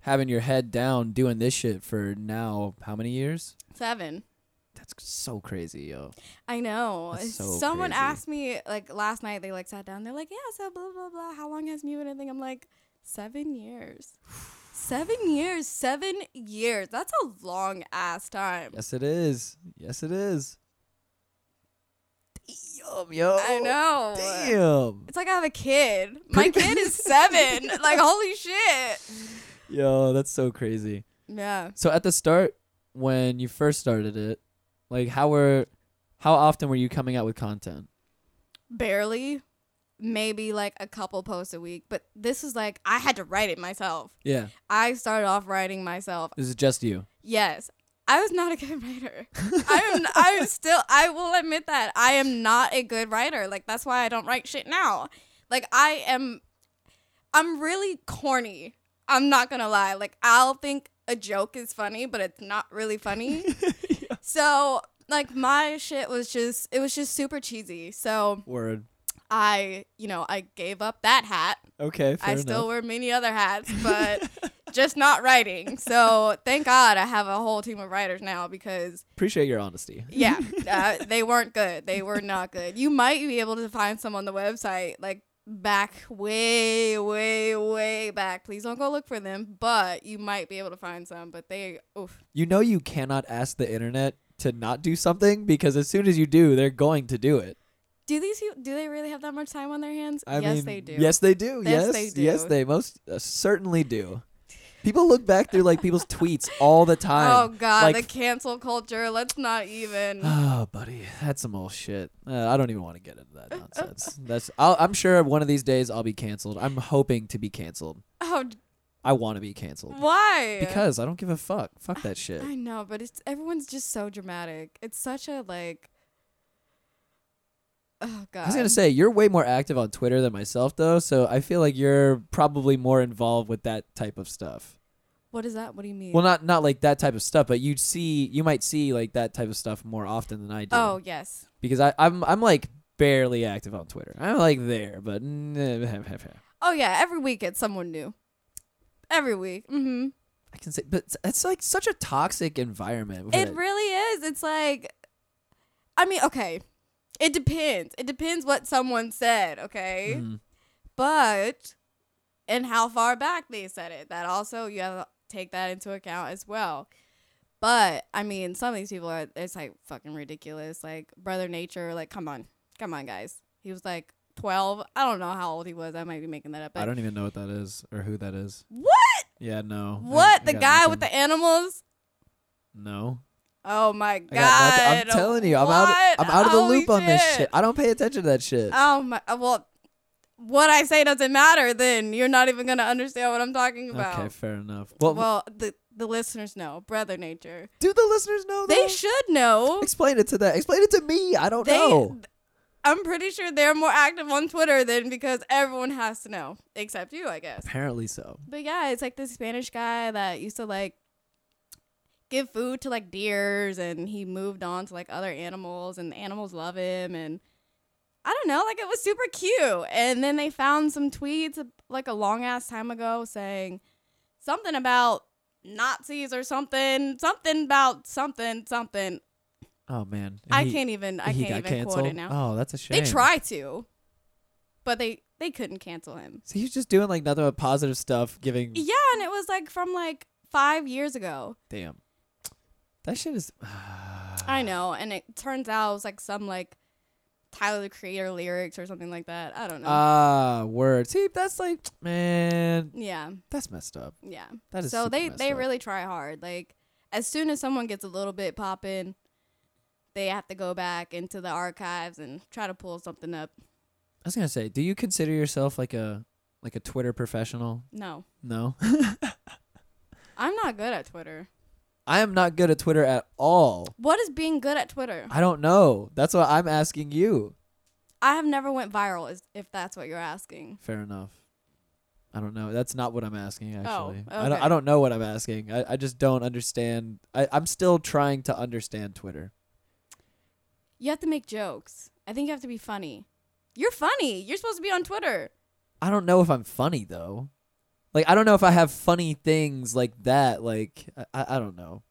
having your head down doing this shit for now how many years? Seven. That's so crazy, yo. I know. That's so Someone crazy. asked me like last night. They like sat down. They're like, yeah, so blah blah blah. How long has MIEUX been a thing? I'm like, seven years. seven years. Seven years. That's a long ass time. Yes, it is. Yes, it is. Damn, yo. I know. Damn. It's like I have a kid. My kid is seven. like holy shit. Yo, that's so crazy. Yeah. So at the start, when you first started it, like how were, how often were you coming out with content? Barely. Maybe like a couple posts a week. But this is like I had to write it myself. Yeah, I started off writing myself. this is just you. Yes. I was not a good writer. I am I am still I will admit that. I am not a good writer. Like that's why I don't write shit now. Like I am I'm really corny. I'm not gonna lie. Like I'll think a joke is funny, but it's not really funny. So like my shit was just it was just super cheesy. So Word. I, you know, I gave up that hat. Okay, fair I enough. still wear many other hats, but just not writing. So thank God I have a whole team of writers now because Appreciate your honesty. yeah, uh, they weren't good. They were not good. You might be able to find some on the website, like back way, way, way back. Please don't go look for them, but you might be able to find some. But they, oof. You know you cannot ask the internet to not do something because as soon as you do, they're going to do it. Do these people, do they really have that much time on their hands? I yes, mean, they do. Yes, they do. Yes, Yes, they do. Yes, they most uh, certainly do. People look back through like people's tweets all the time. Oh God, like, the cancel culture. Let's not even. Oh, buddy, that's some old shit. Uh, I don't even want to get into that nonsense. That's. I'll, I'm sure one of these days I'll be canceled. I'm hoping to be canceled. Oh, I want to be canceled why? because I don't give a fuck. Fuck that shit. I know, but it's everyone's just so dramatic. It's such a like. Oh God. I was gonna say you're way more active on Twitter than myself, though. So I feel like you're probably more involved with that type of stuff. What is that? What do you mean? Well, not not like that type of stuff, but you'd see, you might see like that type of stuff more often than I do. Oh yes. because I, I'm I'm like barely active on Twitter. I'm like there, but Oh yeah. Every week it's someone new. Every week. Mm-hmm. I can say, but it's- like such a toxic environment. It really is. It's like, I mean, okay. It depends. It depends what someone said. Okay. Mhm. but and how far back they said it. That also you have to take that into account as well. But I mean, some of these people are it's like fucking ridiculous. Like Brother Nature, like come on, come on, guys. He was like twelve. I don't know how old he was. I might be making that up. I don't even know what that is or who that is. what? Yeah, no. What? I the got guy nothing. with the animals? no. Oh my god! I'm telling you, I'm out. I'm out of the Holy loop on this shit. I don't pay attention to that shit. Oh my! uh, Well, what I say doesn't matter. Then you're not even gonna understand what I'm talking about. Okay, fair enough. Well, well, the the listeners know, brother nature. do the listeners know? They should know. explain it to them. Explain it to me. I don't They, know. I'm pretty sure they're more active on Twitter than because everyone has to know, except you, I guess. Apparently so. But yeah, it's like this Spanish guy that used to like give food to like deers, and he moved on to like other animals, and the animals love him, and I don't know, like it was super cute. And then they found some tweets uh, like a long ass time ago saying something about Nazis or something, something about something, something. Oh man. I He- can't even. I he can't got even quote it canceled? now. Oh, that's a shame. they try to, but they they couldn't cancel him. So he's just doing like nothing but positive stuff, giving. Yeah, and it was like from like five years ago. Damn. That shit is. I know, and it turns out it was like some like Tyler the Creator lyrics or something like that. I don't know. Ah, word. See, that's like, man, yeah, that's messed up. yeah. That is So they they up. really try hard. Like as soon as someone gets a little bit popping, they have to go back into the archives and try to pull something up. I was gonna say, do you consider yourself like a like a Twitter professional? No, No, I'm not good at Twitter. I am not good at Twitter at all. What is being good at Twitter? I don't know. That's what I'm asking you. I have never went viral. Is if that's what you're asking. Fair enough. I don't know. That's not what I'm asking. Oh, actually, I don't. Oh. I don't know what I'm asking. I, I just don't understand. I, I'm still trying to understand Twitter. You have to make jokes. I think you have to be funny. You're funny. You're supposed to be on Twitter. I don't know if I'm funny though. Like I don't know if I have funny things like that. Like I, I don't know.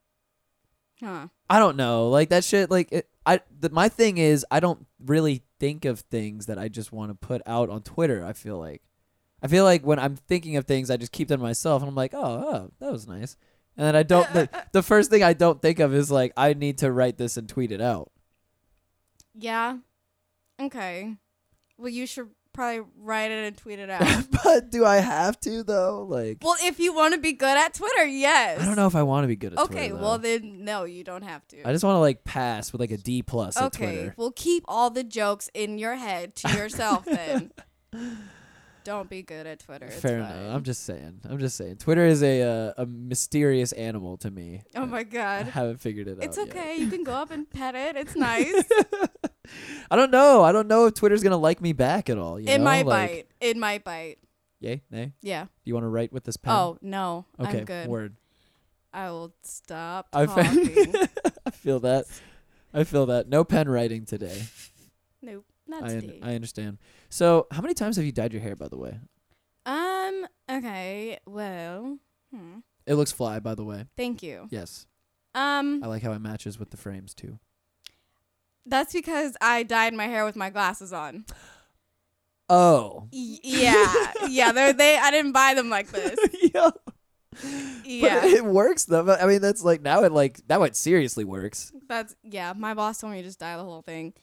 Huh. I don't know. Like that shit. Like it, I. The, my thing is, I don't really think of things that I just want to put out on Twitter. I feel like, I feel like when I'm thinking of things, I just keep them to myself, and I'm like, oh, oh, that was nice. And then I don't. The, the first thing I don't think of is like I need to write this and tweet it out. Yeah. Okay. Well, you should probably write it and tweet it out. but do I have to though? Like, well, if you want to be good at Twitter, yes. I don't know if I want to be good at Okay, Twitter. Okay, well then no, you don't have to. I just want to like pass with like a D plus at okay, Twitter. well keep all the jokes in your head to yourself then. Don't be good at Twitter. It's Fair fine. enough. I'm just saying. I'm just saying. Twitter is a uh, a mysterious animal to me. Oh my god. I haven't figured it It's out. yet. okay. You can go up and pet it. It's nice. I don't know. I don't know if Twitter's gonna like me back at all. You it know? might like, bite. It might bite. Yay, nay. Yeah. Do you want to write with this pen? Oh no, okay. I'm good. Word. I will stop I talking. I feel that. I feel that. No pen writing today. nope, not I un- today. I understand. So, how many times have you dyed your hair, by the way? um. Okay. Well. Hmm. It looks fly, by the way. Thank you. Yes, Um. I like how it matches with the frames too. That's because I dyed my hair with my glasses on. Oh. Y- yeah. yeah. They're they. I didn't buy them like this. yeah. Yeah. But it works though. I mean, that's like now it like now it seriously works. That's yeah. My boss told me to just dye the whole thing,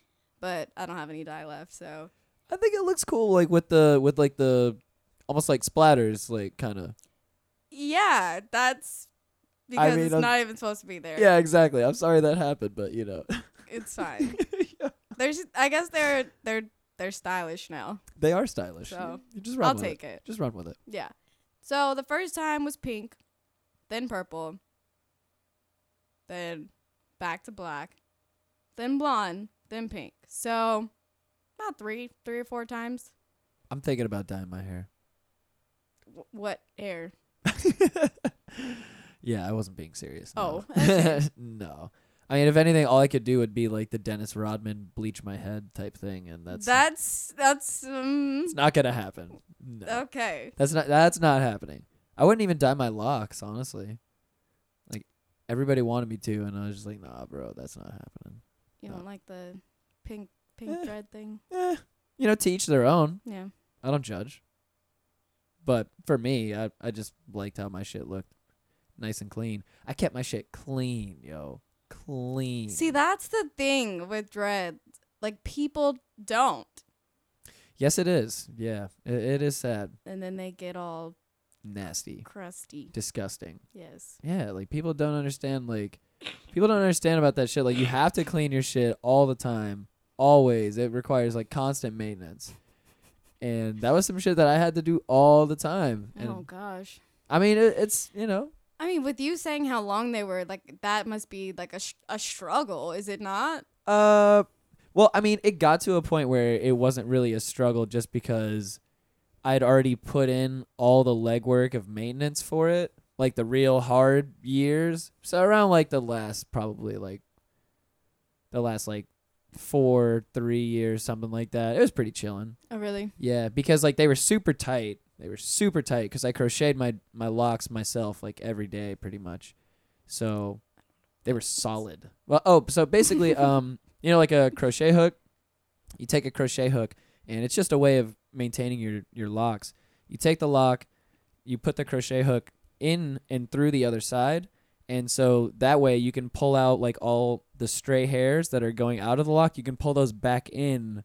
but I don't have any dye left. So I think it looks cool, like with the with like the almost like splatters, like kind of. yeah, that's because mean, it's I'm- not even supposed to be there. Yeah, exactly. I'm sorry that happened, but you know, It's fine. There's. I guess they're they're they're stylish now. they are stylish. So, you just run I'll take it. it. Just run with it. Yeah. So the first time was pink, then purple, then back to black, then blonde, then pink. So about three, three or four times. I'm thinking about dyeing my hair. W- what hair? yeah, I wasn't being serious. Oh, No. okay. no. I mean, if anything, all I could do would be like the Dennis Rodman bleach my head type thing, and that's that's that's um, it's not gonna happen. No, okay. that's not that's not happening. I wouldn't even dye my locks, honestly. Like everybody wanted me to, and I was just like, nah, bro, that's not happening. You No. don't like the pink pink Eh. thread thing? Eh, you know, to each their own. Yeah. I don't judge. But for me, I I just liked how my shit looked, nice and clean. I kept my shit clean, yo, clean. See, that's the thing with dread. Like people don't, yes, it is. Yeah, it, it is sad, and then they get all nasty, crusty. disgusting. Yes. Yeah, like people don't understand. Like people don't understand about that shit. Like you have to clean your shit all the time, always. It requires like constant maintenance. And that was some shit that I had to do all the time. And oh gosh. I mean, it, it's you know, I mean, with you saying how long they were, like that must be like a sh- a struggle, is it not? Uh, well, I mean, it got to a point where it wasn't really a struggle just because I'd already put in all the legwork of maintenance for it, like the real hard years. So around like the last probably like the last like four, three years, something like that. It was pretty chilling. Oh really? Yeah, because like they were super tight. They were super tight because I crocheted my my locks myself like every day pretty much. So they were solid. Well, oh, so basically, um, you know, like a crochet hook. You take a crochet hook, and it's just a way of maintaining your your locks. You take the lock, you put the crochet hook in and through the other side, and so that way you can pull out like all the stray hairs that are going out of the lock. You can pull those back in,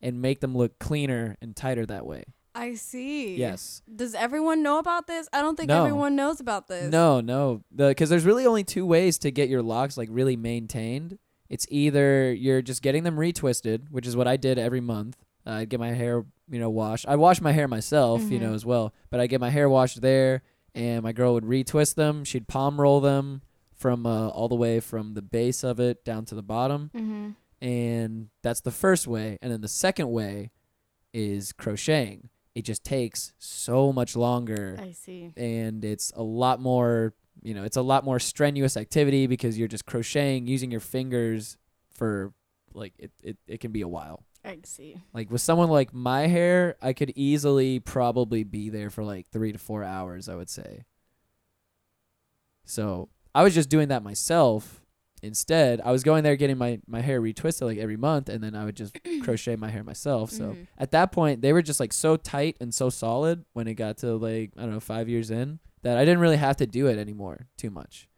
and make them look cleaner and tighter that way. I see. Yes. Does everyone know about this? I don't think No. everyone knows about this. No, no. The cuz there's really only two ways to get your locks like really maintained. It's either you're just getting them retwisted, which is what I did every month. Uh, I'd get my hair, you know, washed. I wash my hair myself, you know, as well. But I get my hair washed there, and my girl would retwist them. She'd palm roll them from uh, all the way from the base of it down to the bottom, Mm-hmm. and that's the first way. And then the second way is crocheting. It just takes so much longer I see. and it's a lot more you know it's a lot more strenuous activity because you're just crocheting using your fingers for like it, it, it can be a while I see. like with someone like my hair i could easily probably be there for like three to four hours i would say so i was just doing that myself instead i was going there getting my, my hair retwisted like every month and then i would just crochet my hair myself so Mhm. at that point they were just like so tight and so solid when it got to like i don't know five years in that i didn't really have to do it anymore too much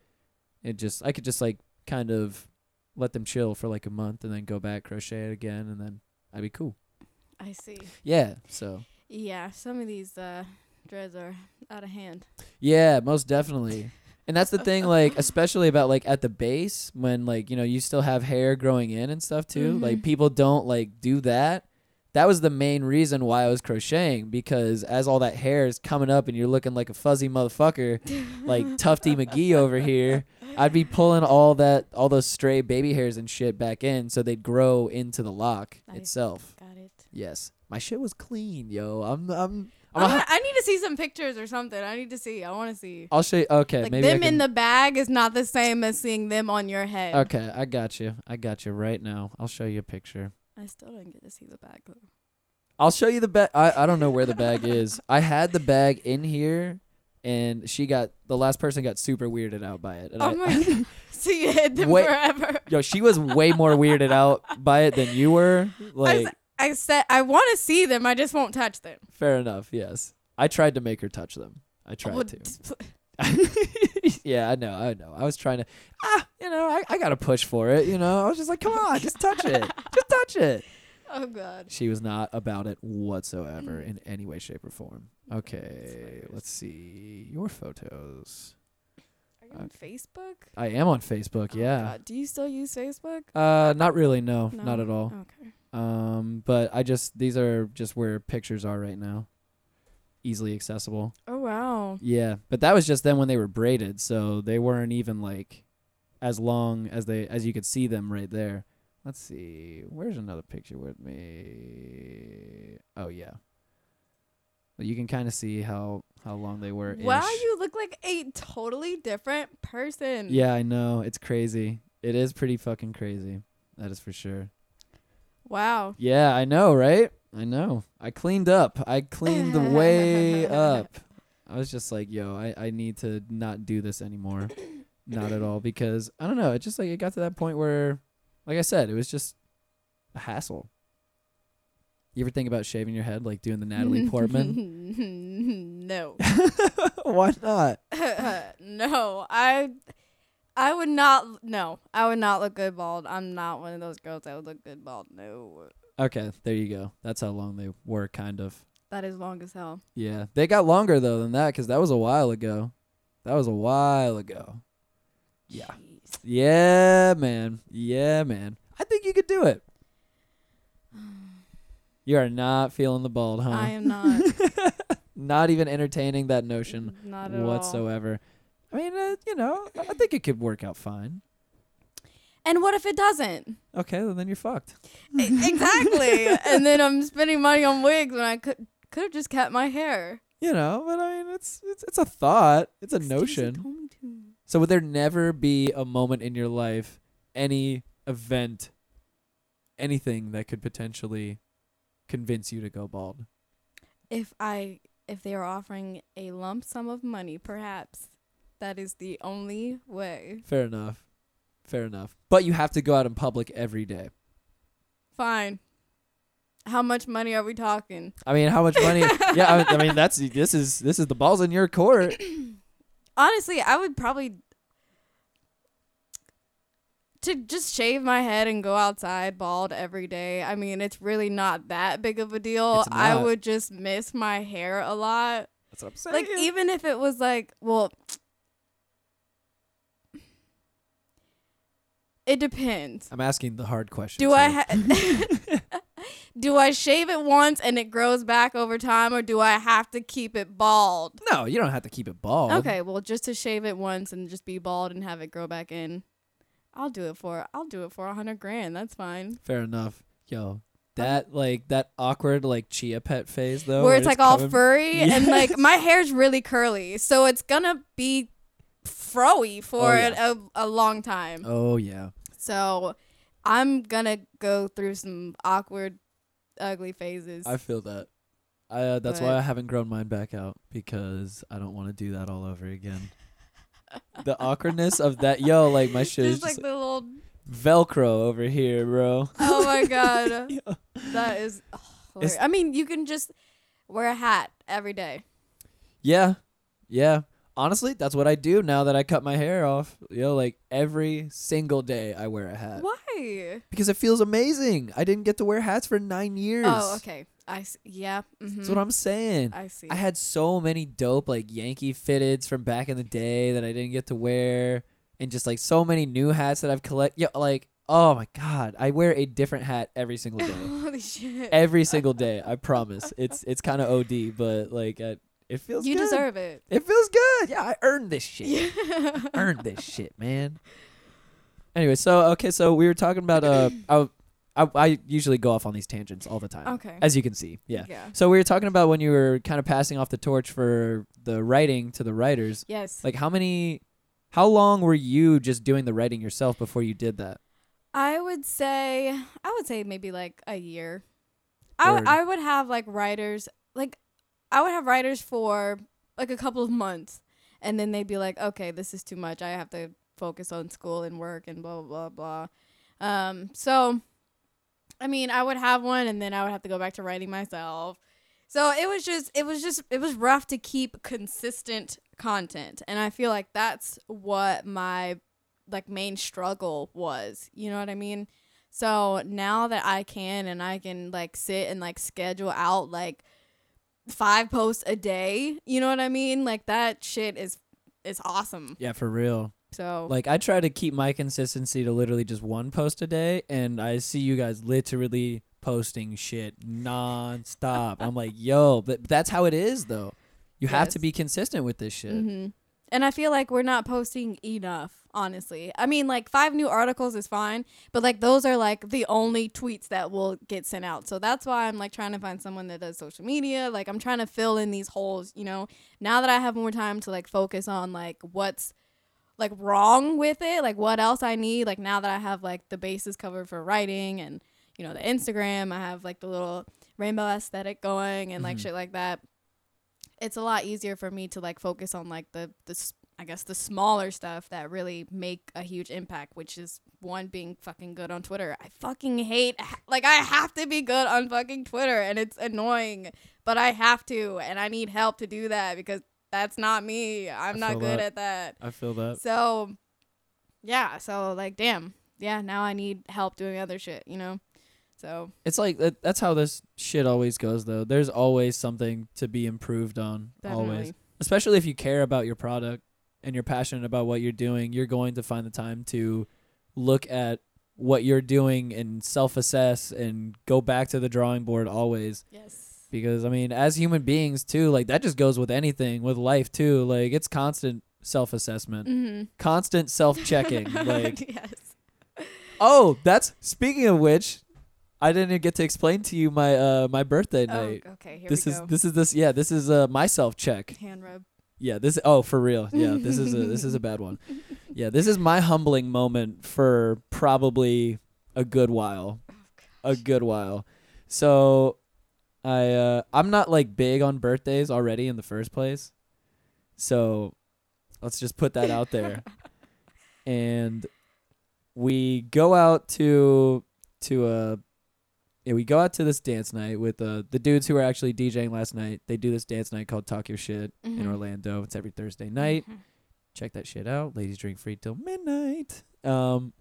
it just i could just like kind of let them chill for like a month and then go back crochet it again and then I'd be cool. I see. Yeah. So Yeah, some of these uh, dreads are out of hand. yeah, most definitely. And that's the thing, like especially about like at the base when like you know you still have hair growing in and stuff too. Like Mhm. people don't like do that. That was the main reason why I was crocheting because as all that hair is coming up and you're looking like a fuzzy motherfucker, like Tufty McGee over here, I'd be pulling all that all those stray baby hairs and shit back in so they'd grow into the lock Nice. itself. Got it. Yes, my shit was clean, yo. I'm I'm. I'm I, a, need to see some pictures or something. I need to see. I want to see. I'll show you. Okay, Like maybe them in the bag is not the same as seeing them on your head. Okay, I got you. I got you right now. I'll show you a picture. I still didn't get to see the bag though. I'll show you the bag. I, I don't know where the bag is. I had the bag in here, and she got the last person got super weirded out by it. And Oh I, my god. so you hid them Wait. forever. yo, she was way more weirded out by it than you were. Like, I said I want to see them. I just won't touch them. fair enough. Yes, I tried to make her touch them. I tried Well, to. yeah, I know. I know. I was trying to. Ah, you know, I, I got to push for it. You know, I was just like, come on, just touch it, just touch it. Oh god. She was not about it whatsoever in any way, shape, or form. Okay, let's see your photos. Are you on Facebook? I am on Facebook. Oh, yeah. God. Do you still use Facebook? Uh, not really. No, No? not at all. Okay. Um, but I just these are just where pictures are right now, easily accessible. Oh wow. Yeah, but that was just then when they were braided, so they weren't even like as long as they as you could see them right there. Let's see. Where's another picture with me? Oh yeah. Well, you can kind of see how how long they were. Wow, you look like a totally different person. Yeah, I know. It's crazy. It is pretty fucking crazy. That is for sure. Wow. Yeah, I know, right? I know. I cleaned up. I cleaned the way up. I was just like, yo, I, I need to not do this anymore. not at all. Because I don't know, it just like it got to that point where like I said, it was just a hassle. You ever think about shaving your head like doing the Natalie Portman? no. Why not? no. I I would not no. I would not look good bald. I'm not one of those girls that would look good bald. No. Okay, there you go. That's how long they were kind of. That is long as hell. Yeah. They got longer though than that cuz that was a while ago. That was a while ago. Yeah. Jeez. Yeah, man. Yeah, man. I think you could do it. You are not feeling the bald, huh? I am not. not even entertaining that notion not at all. whatsoever. I mean, uh, you know, I think it could work out fine. And what if it doesn't? Okay, well, then you're fucked. Exactly. and then I'm spending money on wigs when I could could have just kept my hair. You know, but I mean, it's it's it's a thought. It's a Stacey notion. told me to. So would there never be a moment in your life, any event, anything that could potentially convince you to go bald? If I if they are offering a lump sum of money, perhaps that is the only way. Fair enough. Fair enough. But you have to go out in public every day. Fine. How much money are we talking? I mean, how much money? yeah, I, I mean, that's this is this is the balls in your court. Honestly, I would probably to just shave my head and go outside bald every day. I mean, it's really not that big of a deal. I would just miss my hair a lot. That's what I'm saying. Like even if it was like, well, it depends. I'm asking the hard questions. Do I ha- do I shave it once and it grows back over time, or do I have to keep it bald? no, you don't have to keep it bald. Okay, well, just to shave it once and just be bald and have it grow back in, I'll do it for I'll do it for a hundred grand. That's fine. Fair enough. Yo, that like that awkward like chia pet phase though, Where it's like all coming- furry and like my hair's really curly, so it's gonna be froey for Oh, yeah. a, a long time. Oh yeah. So I'm gonna go through some awkward, ugly phases. I feel that. I uh, that's why I haven't grown mine back out because I don't want to do that all over again. the awkwardness of that, yo, like my shit is just like just the little. Velcro over here, bro. Oh my god, that is. I mean, you can just wear a hat every day. Yeah, yeah. Honestly, that's what I do now that I cut my hair off. You know, like every single day I wear a hat Why? because it feels amazing. I didn't get to wear hats for nine years. Oh, okay. I s- yeah. mhm. That's what I'm saying. I see. I had so many dope like Yankee fitteds from back in the day that I didn't get to wear, and just like so many new hats that I've collect. Yeah, like oh my god, I wear a different hat every single day. Holy shit. every single day. I promise. It's it's kind of od, but like it feels. Good. You good. deserve it. It feels good. Yeah, I earned this shit. Yeah. earned this shit, man. Anyway, so okay, so we were talking about uh, I, I I usually go off on these tangents all the time, Okay. as you can see. Yeah. Yeah. So we were talking about when you were kind of passing off the torch for the writing to the writers. Yes. Like how many how long were you just doing the writing yourself before you did that? I would say I would say maybe like a year. I w-. I would have like writers like I would have writers for like a couple of months and then they'd be like, "Okay, this is too much. I have to focus on school and work and blah blah blah." blah. Um so I mean, I would have one and then I would have to go back to writing myself. So it was just it was just it was rough to keep consistent content. And I feel like that's what my like main struggle was. You know what I mean? So now that I can and I can like sit and like schedule out like five posts a day, you know what I mean? Like that shit is is awesome. Yeah, for real. So Like I try to keep my consistency to literally just one post a day, and I see you guys literally posting shit nonstop. I'm like, yo, but that's how it is though. You have to be consistent with this shit. hmm And I feel like we're not posting enough, honestly. I mean, like five new articles is fine, but like those are like the only tweets that will get sent out. So that's why I'm like trying to find someone that does social media. Like I'm trying to fill in these holes, you know. Now that I have more time to like focus on like what's like wrong with it, like what else I need. Like now that I have like the bases covered for writing and you know the Instagram, I have like the little rainbow aesthetic going and like Mhm. shit like that it's a lot easier for me to like focus on like the the I guess the smaller stuff that really make a huge impact, which is one being fucking good on Twitter. I fucking hate like I have to be good on fucking Twitter and it's annoying, but I have to and I need help to do that because that's not me. I'm I not good that. at that. I feel that. So yeah, so like damn. Yeah, now I need help doing other shit, you know? So It's like that, that's how this shit always goes though. There's always something to be improved on. Always. Especially if you care about your product and you're passionate about what you're doing, you're going to find the time to look at what you're doing and self-assess and go back to the drawing board always Yes. because I mean, as human beings too, like that just goes with anything, with life too. Like it's constant self-assessment, Mhm. constant self-checking. like yes. Oh, that's speaking of which, I didn't get to explain to you my uh my birthday night. Oh, night. okay, here this we is go. this is this yeah, this is uh my self check. Hand rub. Yeah, this oh for real. Yeah, this is a this is a bad one. Yeah, this is my humbling moment for probably a good while. A good while. So I uh I'm not like big on birthdays already in the first place. So let's just put that out there. and we go out to to a yeah, we go out to this dance night with uh, the dudes who were actually DJing last night. They do this dance night called Talk Your Shit in Mhm. Orlando. It's every Thursday night. Mhm. Check that shit out. Ladies drink free till midnight. Um,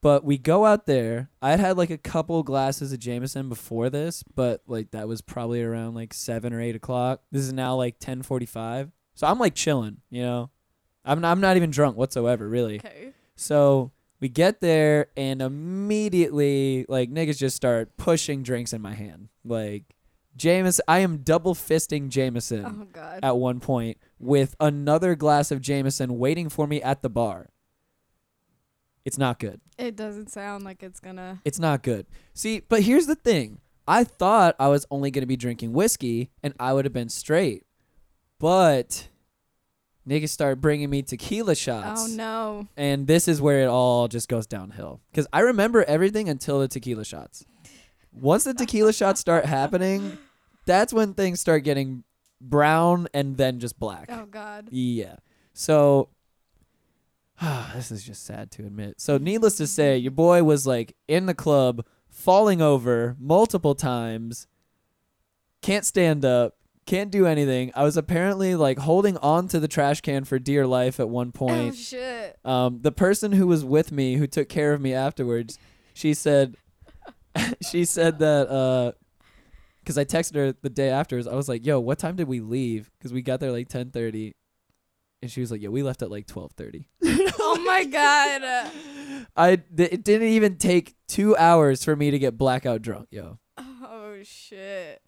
but we go out there. I'd had like a couple glasses of Jameson before this, but like that was probably around like seven or eight o'clock. This is now like ten forty five. So I'm like chilling, you know. I'm not, I'm not even drunk whatsoever, really. Okay. So we get there and immediately like niggas just start pushing drinks in my hand. Like Jameson I am double fisting Jameson Oh god. at one point with another glass of Jameson waiting for me at the bar. It's not good. It doesn't sound like it's gonna. It's not good. See, but here's the thing. I thought I was only to be drinking whiskey and I would have been straight. But niggas start bringing me tequila shots. Oh no. And this is where it all just goes downhill. Because I remember everything until the tequila shots. Once the tequila shots start happening, that's when things start getting brown and then just black. Oh god. Yeah. So this is just sad to admit. So needless to say, your boy was like in the club, falling over multiple times, can't stand up, Can't do anything. I was apparently like holding on to the trash can for dear life at one point. Oh shit. Um, the person who was with me, who took care of me afterwards, she said, she said that uh, because I texted her the day afterwards. I was like, "Yo, what time did we leave?" Because we got there like ten thirty, and she was like, "Yo, we left at like twelve 30. oh my god. I th- it didn't even take two hours for me to get blackout drunk, yo. Oh shit.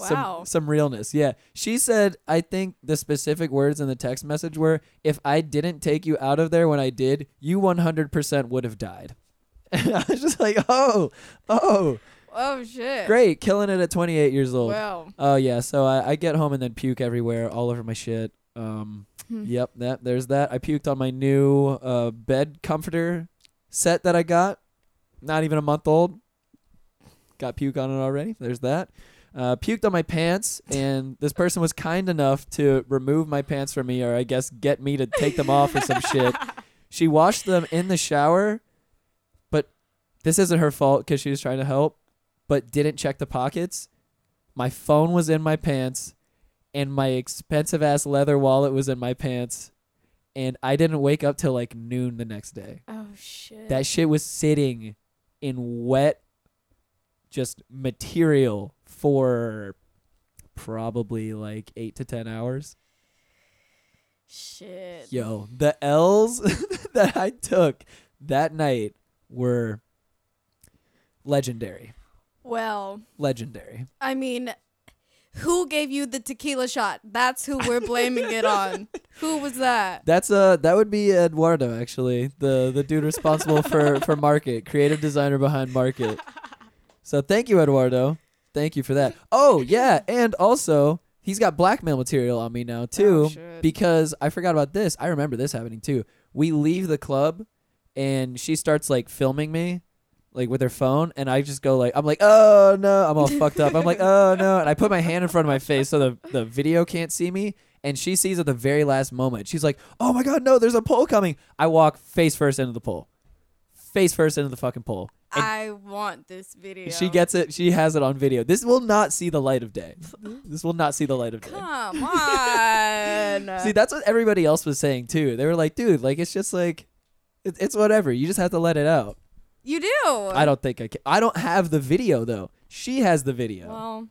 Some- Wow. Some, realness. Yeah. She said, I think the specific words in the text message were, if I didn't take you out of there when I did, you 100% would have died. And I was just like, oh, oh, oh shit. great. Killing it at 28 years old. Well. Oh, yeah. So I, I get home and then puke everywhere, all over my shit. Um, hmm. Yep, that there's that. I puked on my new uh, bed comforter set that I got. Not even a month old. Got puke on it already. There's that. Uh, puked on my pants, and this person was kind enough to remove my pants from me, or I guess get me to take them off or some shit. She washed them in the shower, but this isn't her fault because she was trying to help, but didn't check the pockets. My phone was in my pants, and my expensive ass leather wallet was in my pants, and I didn't wake up till like noon the next day. Oh shit. That shit was sitting in wet, just material for probably like eight to ten hours. shit. Yo, the L's that I took that night were legendary. Well, Legendary. I mean, who gave you the tequila shot? That's who we're blaming it on. Who was that? That's uh that would be Eduardo actually, the the dude responsible for for market, creative designer behind market. So thank you Eduardo. Thank you for that. Oh, yeah, and also he's got blackmail material on me now oh, too Oh, because I forgot about this. I remember this happening too. We leave the club and she starts like filming me like with her phone and I just go like I'm like, "Oh no." I'm all fucked up. I'm like, "Oh no." And I put my hand in front of my face so the the video can't see me and she sees at the very last moment. She's like, "Oh my god, no, there's a pole coming." I walk face first into the pole. Face first into the fucking pole. I want this video. she gets it. She has it on video. This will not see the light of day. This will not see the light of day. Come on. See, that's what everybody else was saying too. They were like, "Dude, like it's just like, it, it's whatever. You just have to let it out." you do. I don't think I can. I don't have the video though. She has the video. Well,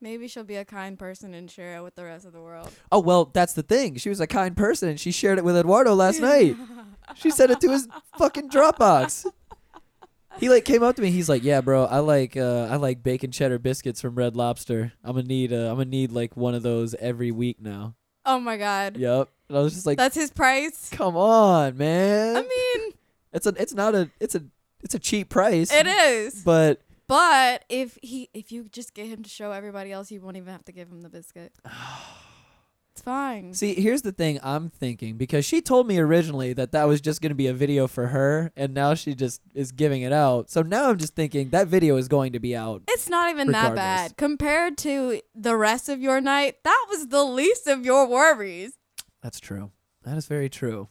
maybe she'll be a kind person and share it with the rest of the world. oh well, that's the thing. She was a kind person and she shared it with Eduardo last night. She sent it to his fucking Dropbox. He like came up to me. He's like, "Yeah, bro, I like uh, I like bacon cheddar biscuits from Red Lobster. I'm gonna need uh, I'm gonna need like one of those every week now." Oh my god. Yep. And I was just like, That's his price. "Come on, man." I mean, It's a it's not a it's a it's a cheap price. it is. But But if he if you just get him to show everybody else, you won't even have to give him the biscuit. it's fine. see, here's the thing I'm thinking because she told me originally that that was just going to be a video for her and now she just is giving it out. So now I'm just thinking that video is going to be out. It's not even that bad compared to the rest of your night. That was the least of your worries. That's true. That is very true.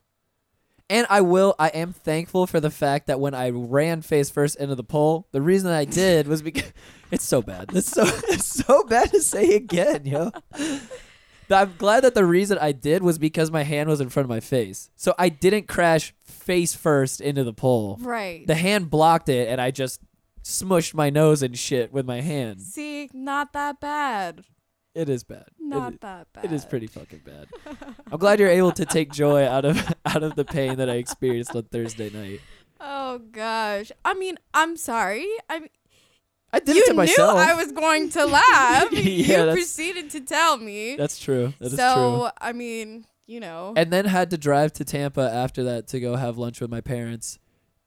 And I will I am thankful for the fact that when I ran face first into the pole, the reason I did was because it's so bad. It's so it's so bad to say again, yo. I'm glad that the reason I did was because my hand was in front of my face. So I didn't crash face first into the pole. Right. The hand blocked it and I just smushed my nose and shit with my hand. See, not that bad. It is bad. Not is- that bad. it is pretty fucking bad. I'm glad you're able to take joy out of out of the pain that I experienced on Thursday night. Oh gosh. I mean, I'm sorry. I mean, I did you it to knew myself. I was going to laugh. Yeah, you proceeded to tell me. That's true. That is true. so true. I mean, you know. And then had to drive to Tampa after that to go have lunch with my parents,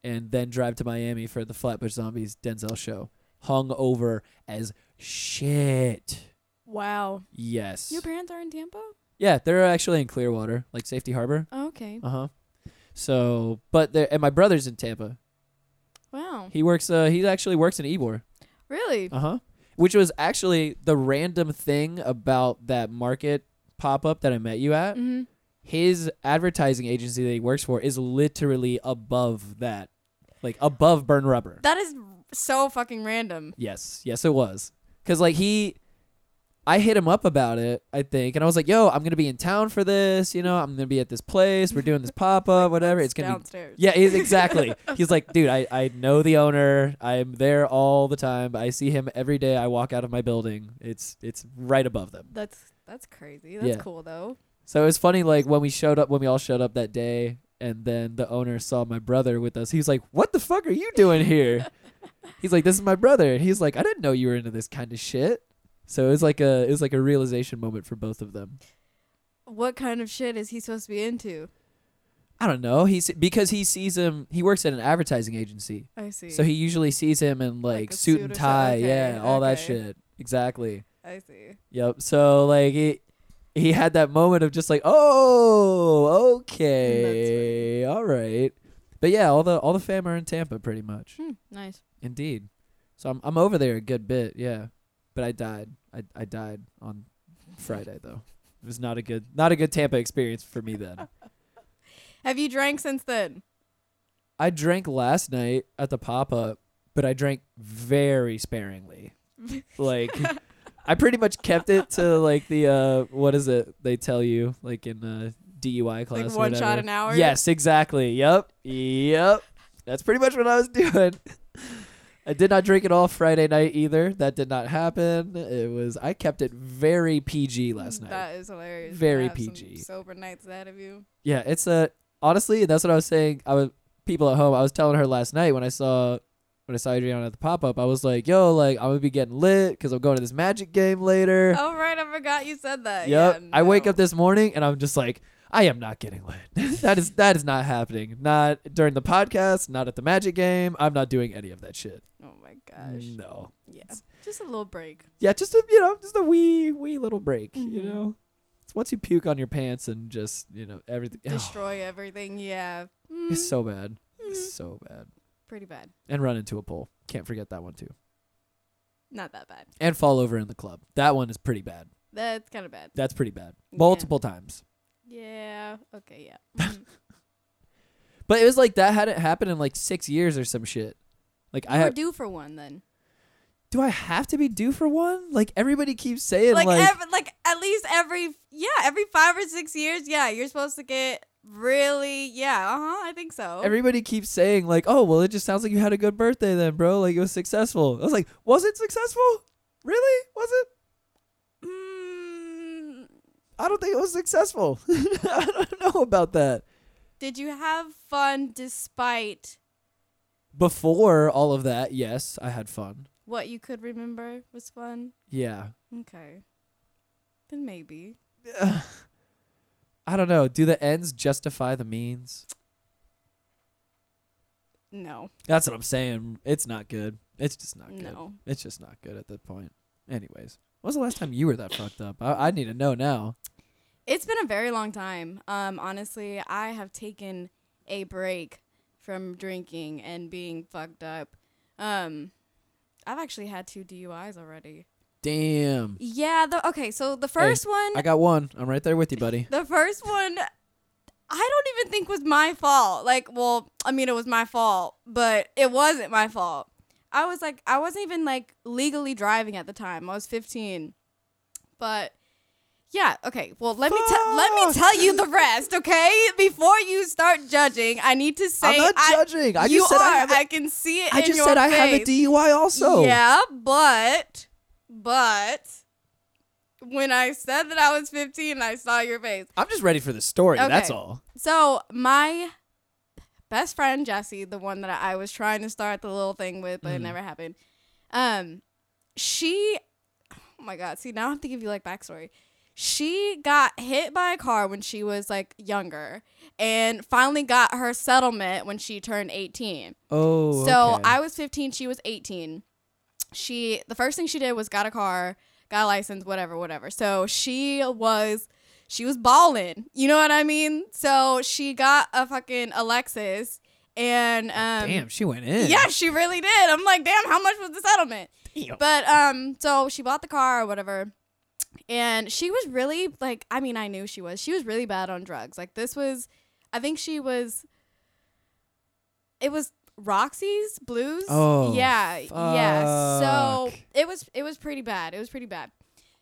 and then drive to Miami for the Flatbush Zombies Denzel show. Hung over as shit. wow. Yes. Your parents are in Tampa? Yeah, they're actually in Clearwater, like Safety Harbor. Oh, okay. Uh huh. So, but and my brother's in Tampa. Wow. He works. Uh, he actually works in Ybor. Really? Uh huh. Which was actually the random thing about that market pop up that I met you at. Mm-hmm. His advertising agency that he works for is literally above that, like above Burn Rubber. That is so fucking random. yes, yes, it was. Cause like he, I hit him up about it, I think, and I was like, "Yo, I'm gonna be in town for this. You know, I'm gonna be at this place. We're doing this pop up, whatever. It's gonna be downstairs. yeah, he's exactly. he's like, dude, I, I know the owner. I'm there all the time. I see him every day. I walk out of my building. It's it's right above them. That's that's crazy. That's Yeah. cool though. So it was funny, like when we showed up, when we all showed up that day, and then the owner saw my brother with us. He's like, "What the fuck are you doing here?" he's like, "This is my brother." And he's like, "I didn't know you were into this kind of shit." So it was like a it was like a realization moment for both of them. What kind of shit is he supposed to be into? I don't know. He's because he sees him. He works at an advertising agency. I see. So he usually sees him in like, a suit suit and tie, okay, yeah, all that shit. Exactly. I see. Yep. So like he he had that moment of just like, oh, okay, all right. But yeah, all the all the fam are in Tampa pretty much. Hmm, nice. Indeed. So I'm I'm over there a good bit, yeah. But I died. I I died on Friday though. It was not a good not a good Tampa experience for me then. Have you drank since then? I drank last night at the pop up, but I drank very sparingly. like I pretty much kept it to like the uh what is it they tell you like in uh DUI class or one shot an hour? Yes, exactly. Yep. Yep. That's pretty much what I was doing. I did not drink it all Friday night either. That did not happen. It was I kept it very PG last night. That is hilarious. Very PG. Sober nights ahead of you. Yeah, it's a honestly, that's what I was saying. I was people at home. I was telling her last night when I saw when I saw Adriahnna at the pop up. I was like, "Yo, like I'm gonna be getting lit because I'm going to this Magic game later." Oh right, I forgot you said that. yep. Yeah, I wake up this morning and I'm just like, I am not getting lit. that is that is not happening. Not during the podcast. Not at the Magic game. I'm not doing any of that shit. Oh my gosh. No. Yeah. Just a little break. Yeah, just a you know, just a wee wee little break. You Mhm. know, it's once you puke on your pants and just you know everything. Destroy everything. Yeah. Mm, It's so bad. mm, It's so bad. pretty bad. and run into a pole. Can't forget that one too. Not that bad. And fall over in the club. That one is pretty bad. That's kind of bad. That's pretty bad. Yeah. Multiple times. Yeah. Okay. Yeah. Mhm. But it was like that hadn't happened in like six years or some shit. Like I you were have, due for one then. do I have to be due for one? Like everybody keeps saying like like, every, like at least every yeah every five or six years yeah you're supposed to get really yeah uh huh I think so. everybody keeps saying like, oh well, it just sounds like you had a good birthday then, bro. Like it was successful. I was like, was it successful? Really? Was it? I don't think it was successful. I don't know about that. did you have fun despite Before all of that, yes, I had fun. what you could remember was fun? Yeah. Okay. Then maybe. I don't know. Do the ends justify the means? No. That's what I'm saying. It's not good. It's just not good. No. It's just not good at that point. Anyways, when was the last time you were that fucked up? I, I need to know now. It's been a very long time. Um, honestly, I have taken a break from drinking and being fucked up. Um, I've actually had two DUIs already. Damn. Yeah. The okay. So the first one, I got one. I'm right there with you, buddy. the first one, I don't even think was my fault. Like, well, I mean, it was my fault, but it wasn't my fault. I was like, I wasn't even like legally driving at the time. I was 15, but. Yeah. Okay. Well, let me te- let me tell you the rest. Okay. Before you start judging, I need to say I'm not I, judging. I you just said are. I have. A, I can see it. I just said I have a. DUI also. Yeah, but but when I said that I was 15, I saw your face. I'm just ready for the story. That's all. So my best friend Jessie, the one that I was trying to start the little thing with, but it Mhm. never happened. Um, she, oh my god, see now I have to give you like backstory. She got hit by a car when she was like younger, and finally got her settlement when she turned 18. Oh. So okay. I was 15, she was 18. She the first thing she did was got a car, got a license, whatever, whatever. So she was she was balling. You know what I mean? So she got a fucking Lexus and um Damn, she went in. yeah, she really did. I'm like, damn, how much was the settlement? Damn. But um, so she bought the car or whatever, and she was really like, I mean, I knew she was. She was really bad on drugs. Like this was, I think she was. It was Roxy's Blues. Oh, yeah, yeah. So it was it was pretty bad. It was pretty bad.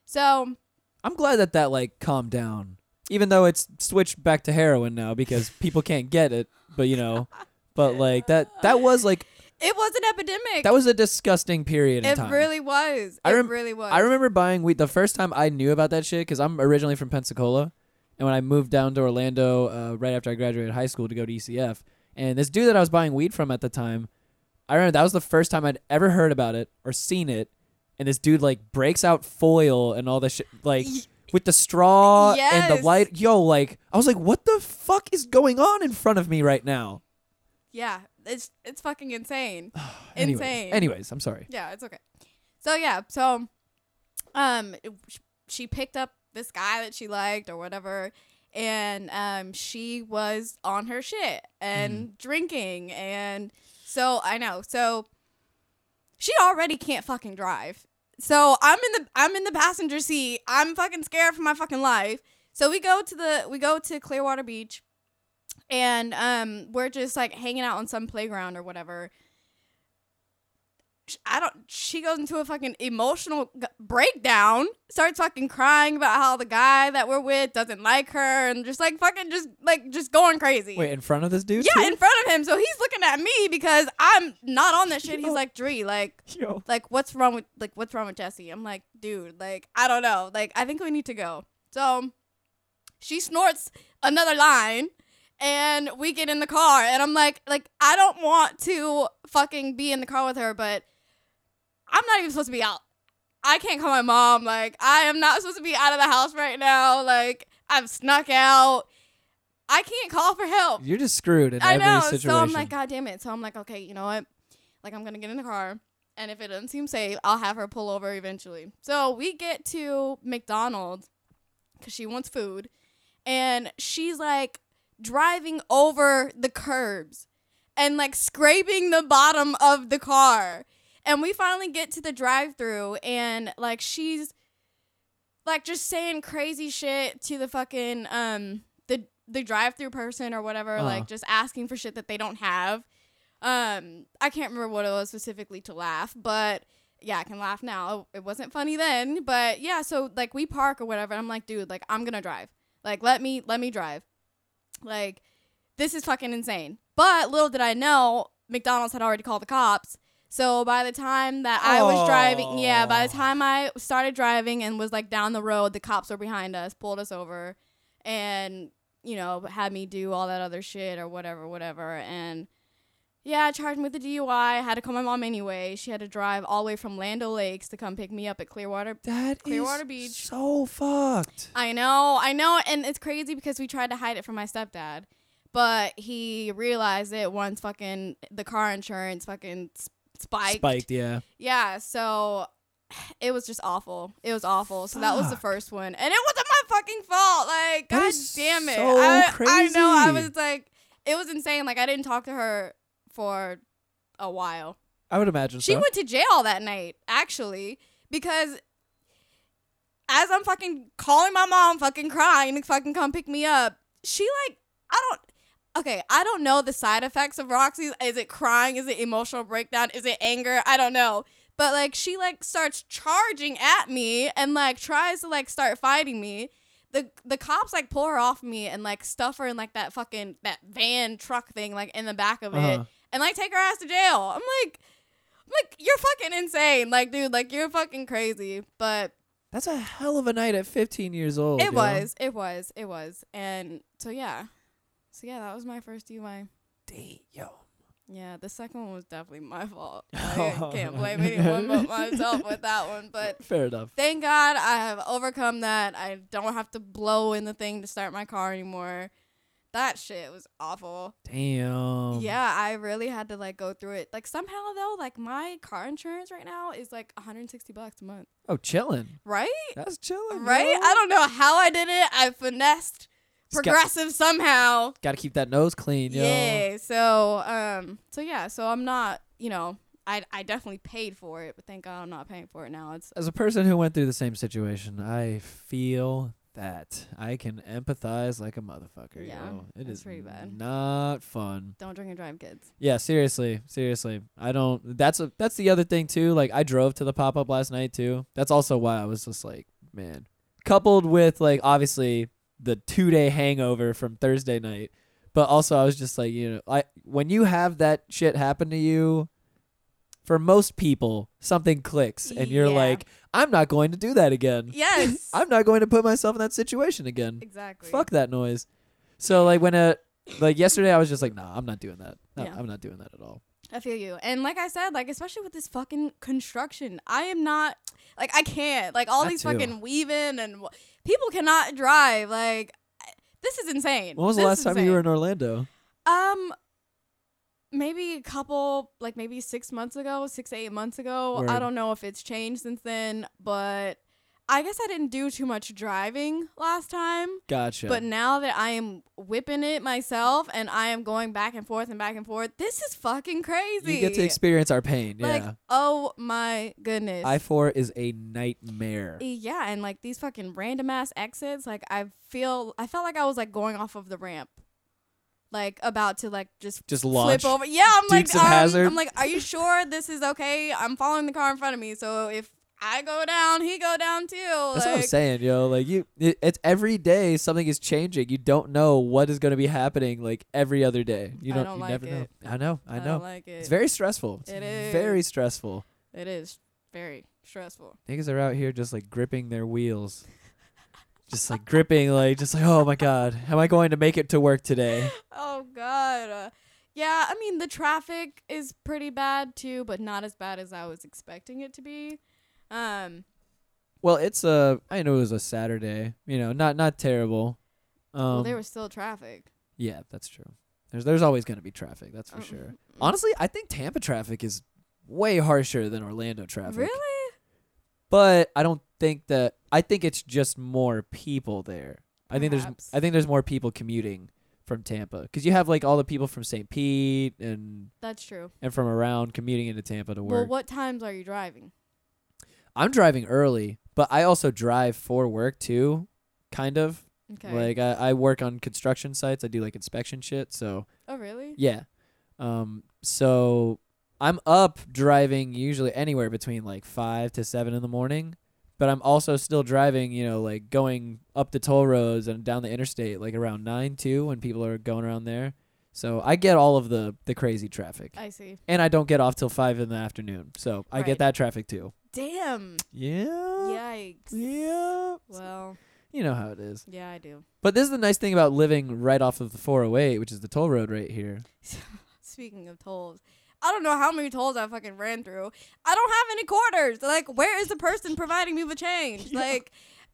So I'm glad that that like calmed down, even though it's switched back to heroin now because people can't get it. But you know, but like that that was like it was an epidemic. that was a disgusting period in it time. really was. I it rem- really was. I remember buying weed the first time I knew about that shit because I'm originally from Pensacola, and when I moved down to Orlando uh, right after I graduated high school to go to UCF, and this dude that I was buying weed from at the time, I remember that was the first time I'd ever heard about it or seen it, and this dude like breaks out foil and all this shit like. With the straw and the light, yo, like I was like, "What the fuck is going on in front of me right now?" Yeah, it's it's fucking insane. Anyways, Insane. anyways, I'm sorry. Yeah, it's okay. So yeah, so um it- sh- she picked up this guy that she liked or whatever and um she was on her shit and drinking and so I know. So she already can't fucking drive. So I'm in the I'm in the passenger seat. I'm fucking scared for my fucking life. So we go to the we go to Clearwater Beach and um we're just like hanging out on some playground or whatever I don't. She goes into a fucking emotional breakdown. Starts fucking crying about how the guy that we're with doesn't like her, and just like fucking just like just going crazy. Wait, in front of this dude? yeah, too? in front of him. So he's looking at me because I'm not on that shit. He's like, Dree, like, Yo. like what's wrong with like what's wrong with Jesse? I'm like, dude, like I don't know. Like I think we need to go. So she snorts another line and we get in the car and I'm like like I don't want to fucking be in the car with her, but I'm not even supposed to be out. I can't call my mom. Like I am not supposed to be out of the house right now. Like I've snuck out. I can't call for help. You're just screwed in I every know. situation. So I'm like, God damn it. So I'm like, okay, you know what? Like, I'm gonna get in the car, and if it doesn't seem safe, I'll have her pull over eventually. So we get to McDonald's because she wants food, and she's like driving over the curbs and like scraping the bottom of the car. And we finally get to the drive-through, and like she's like just saying crazy shit to the fucking um the the drive-through person or whatever, Uh-huh. like just asking for shit that they don't have. Um, I can't remember what it was specifically to laugh, but yeah, I can laugh now. It wasn't funny then, but yeah. So like we park or whatever. And I'm like, dude, like I'm gonna drive. Like let me let me drive. Like this is fucking insane. But little did I know, McDonald's had already called the cops. So by the time that I was driving, yeah, by the time I started driving and was like down the road, the cops were behind us, pulled us over, and you know had me do all that other shit or whatever, whatever, and yeah, charged me with the DUI. I had to call my mom anyway. She had to drive all the way from Land O' Lakes to come pick me up at Clearwater. That is Clearwater Beach. so fucked. I know, I know, and it's crazy because we tried to hide it from my stepdad, but he realized it once fucking the car insurance fucking spiked. Spiked, yeah. Yeah, so it was just awful. It was awful. So that was the first one, and it wasn't my fucking fault. Like, That god damn it! so I, I know. I was like, it was insane. Like, I didn't talk to her for a while. I would imagine She so. went to jail that night, actually, because as I'm fucking calling my mom, fucking crying to fucking come pick me up, she like, I don't. Okay, I don't know the side effects of Roxy. Is it crying? Is it emotional breakdown? Is it anger? I don't know. But like she like starts charging at me and like tries to like start fighting me. The the cops like pull her off me and like stuff her in like that fucking that van truck thing like in the back of it Uh-huh. and like take her ass to jail. I'm like I'm like you're fucking insane. Like dude, like you're fucking crazy. But That's a hell of a night at 15 years old. it was, it was, it was. And so yeah. So yeah, that was my first DUI. Damn, yo. Yeah, the second one was definitely my fault. I can't blame anyone but myself with that one. But Fair enough. thank God I have overcome that. I don't have to blow in the thing to start my car anymore. That shit was awful. Damn. yeah, I really had to like go through it. Like somehow though, like my car insurance right now is like 160 bucks a month. Oh, chilling. Right? That's chilling. Right? yo. I don't know how I did it. I finessed Just got- Progressive somehow. Got to keep that nose clean, yo. Yeah. So um so yeah, so I'm not, you know, I I definitely paid for it, but thank God I'm not paying for it now. It's As a person who went through the same situation, I feel that I can empathize like a motherfucker. Yeah, yo. It is pretty bad. not fun. don't drink and drive kids. Yeah, seriously, seriously. I don't. That's a. That's the other thing too. Like I drove to the pop up last night too. That's also why I was just like man. Coupled with like obviously the two day hangover from Thursday night, but also I was just like, you know, I when you have that shit happen to you, for most people something clicks and you're Yeah. like, I'm not going to do that again. Yes. I'm not going to put myself in that situation again. exactly. Fuck that noise. So like when uh like yesterday I was just like, nah, I'm not doing that. No, Yeah. I'm not doing that at all. I feel you. And like I said, like especially with this fucking construction, I am not like I can't. Like all That these too. fucking weaving and w- people cannot drive. Like I- this is insane. When was the This last is time you were in insane. Orlando? Um maybe a couple like maybe 6 months ago, 6 8 months ago. Word. I don't know if it's changed since then, but I guess I didn't do too much driving last time. Gotcha. But now that I am whipping it myself and I am going back and forth and back and forth, this is fucking crazy. you get to experience our pain. Like, yeah. oh my goodness. I four is a nightmare. yeah, and like these fucking random ass exits, like I feel I felt like I was like going off of the ramp. Like about to like just Just launch. flip over. Yeah, I'm like Dukes of um, I'm like, are you sure this is okay? I'm following the car in front of me, so if I go down, he go down too. That's what I'm saying, yo. Like you, it, it's every day something is changing. You don't know what is going to be happening. Like every other day, you don't. don't you like never it. know. I know. I I know. don't like it. it's very stressful. It's It very stressful. it is very stressful. Niggas are out here just like gripping their wheels, just like gripping, like just like, oh my god, am I going to make it to work today? Oh God. Uh, yeah, I mean the traffic is pretty bad too, but not as bad as I was expecting it to be. Um, Well, it's a. I know it was a Saturday. You know, not not terrible. Um, well, there was still traffic. yeah, that's true. There's there's always going to be traffic. That's for Um, sure. Honestly, I think Tampa traffic is way harsher than Orlando traffic. Really? But I don't think that. I think it's just more people there. I think there's. I think there's more people commuting from Tampa because you have like all the people from St. Pete and That's true. and from around commuting into Tampa to work. Well, what times are you driving? I'm driving early, but I also drive for work too, kind of. Okay. Like I, I work on construction sites. I do like inspection shit. So oh, really? yeah. Um. So I'm up driving usually anywhere between like five to seven in the morning, but I'm also still driving. You know, like going up the toll roads and down the interstate like around nine too when people are going around there. So I get all of the the crazy traffic, I see. and I don't get off till five in the afternoon. So I Right. get that traffic too. Damn. Yeah. Yikes. Yeah. Well, You know how it is. yeah, I do. But this is the nice thing about living right off of the 408, which is the toll road right here. Speaking of tolls, I don't know how many tolls I fucking ran through. I don't have any quarters. Like, where is the person providing me with change? Yeah. Like,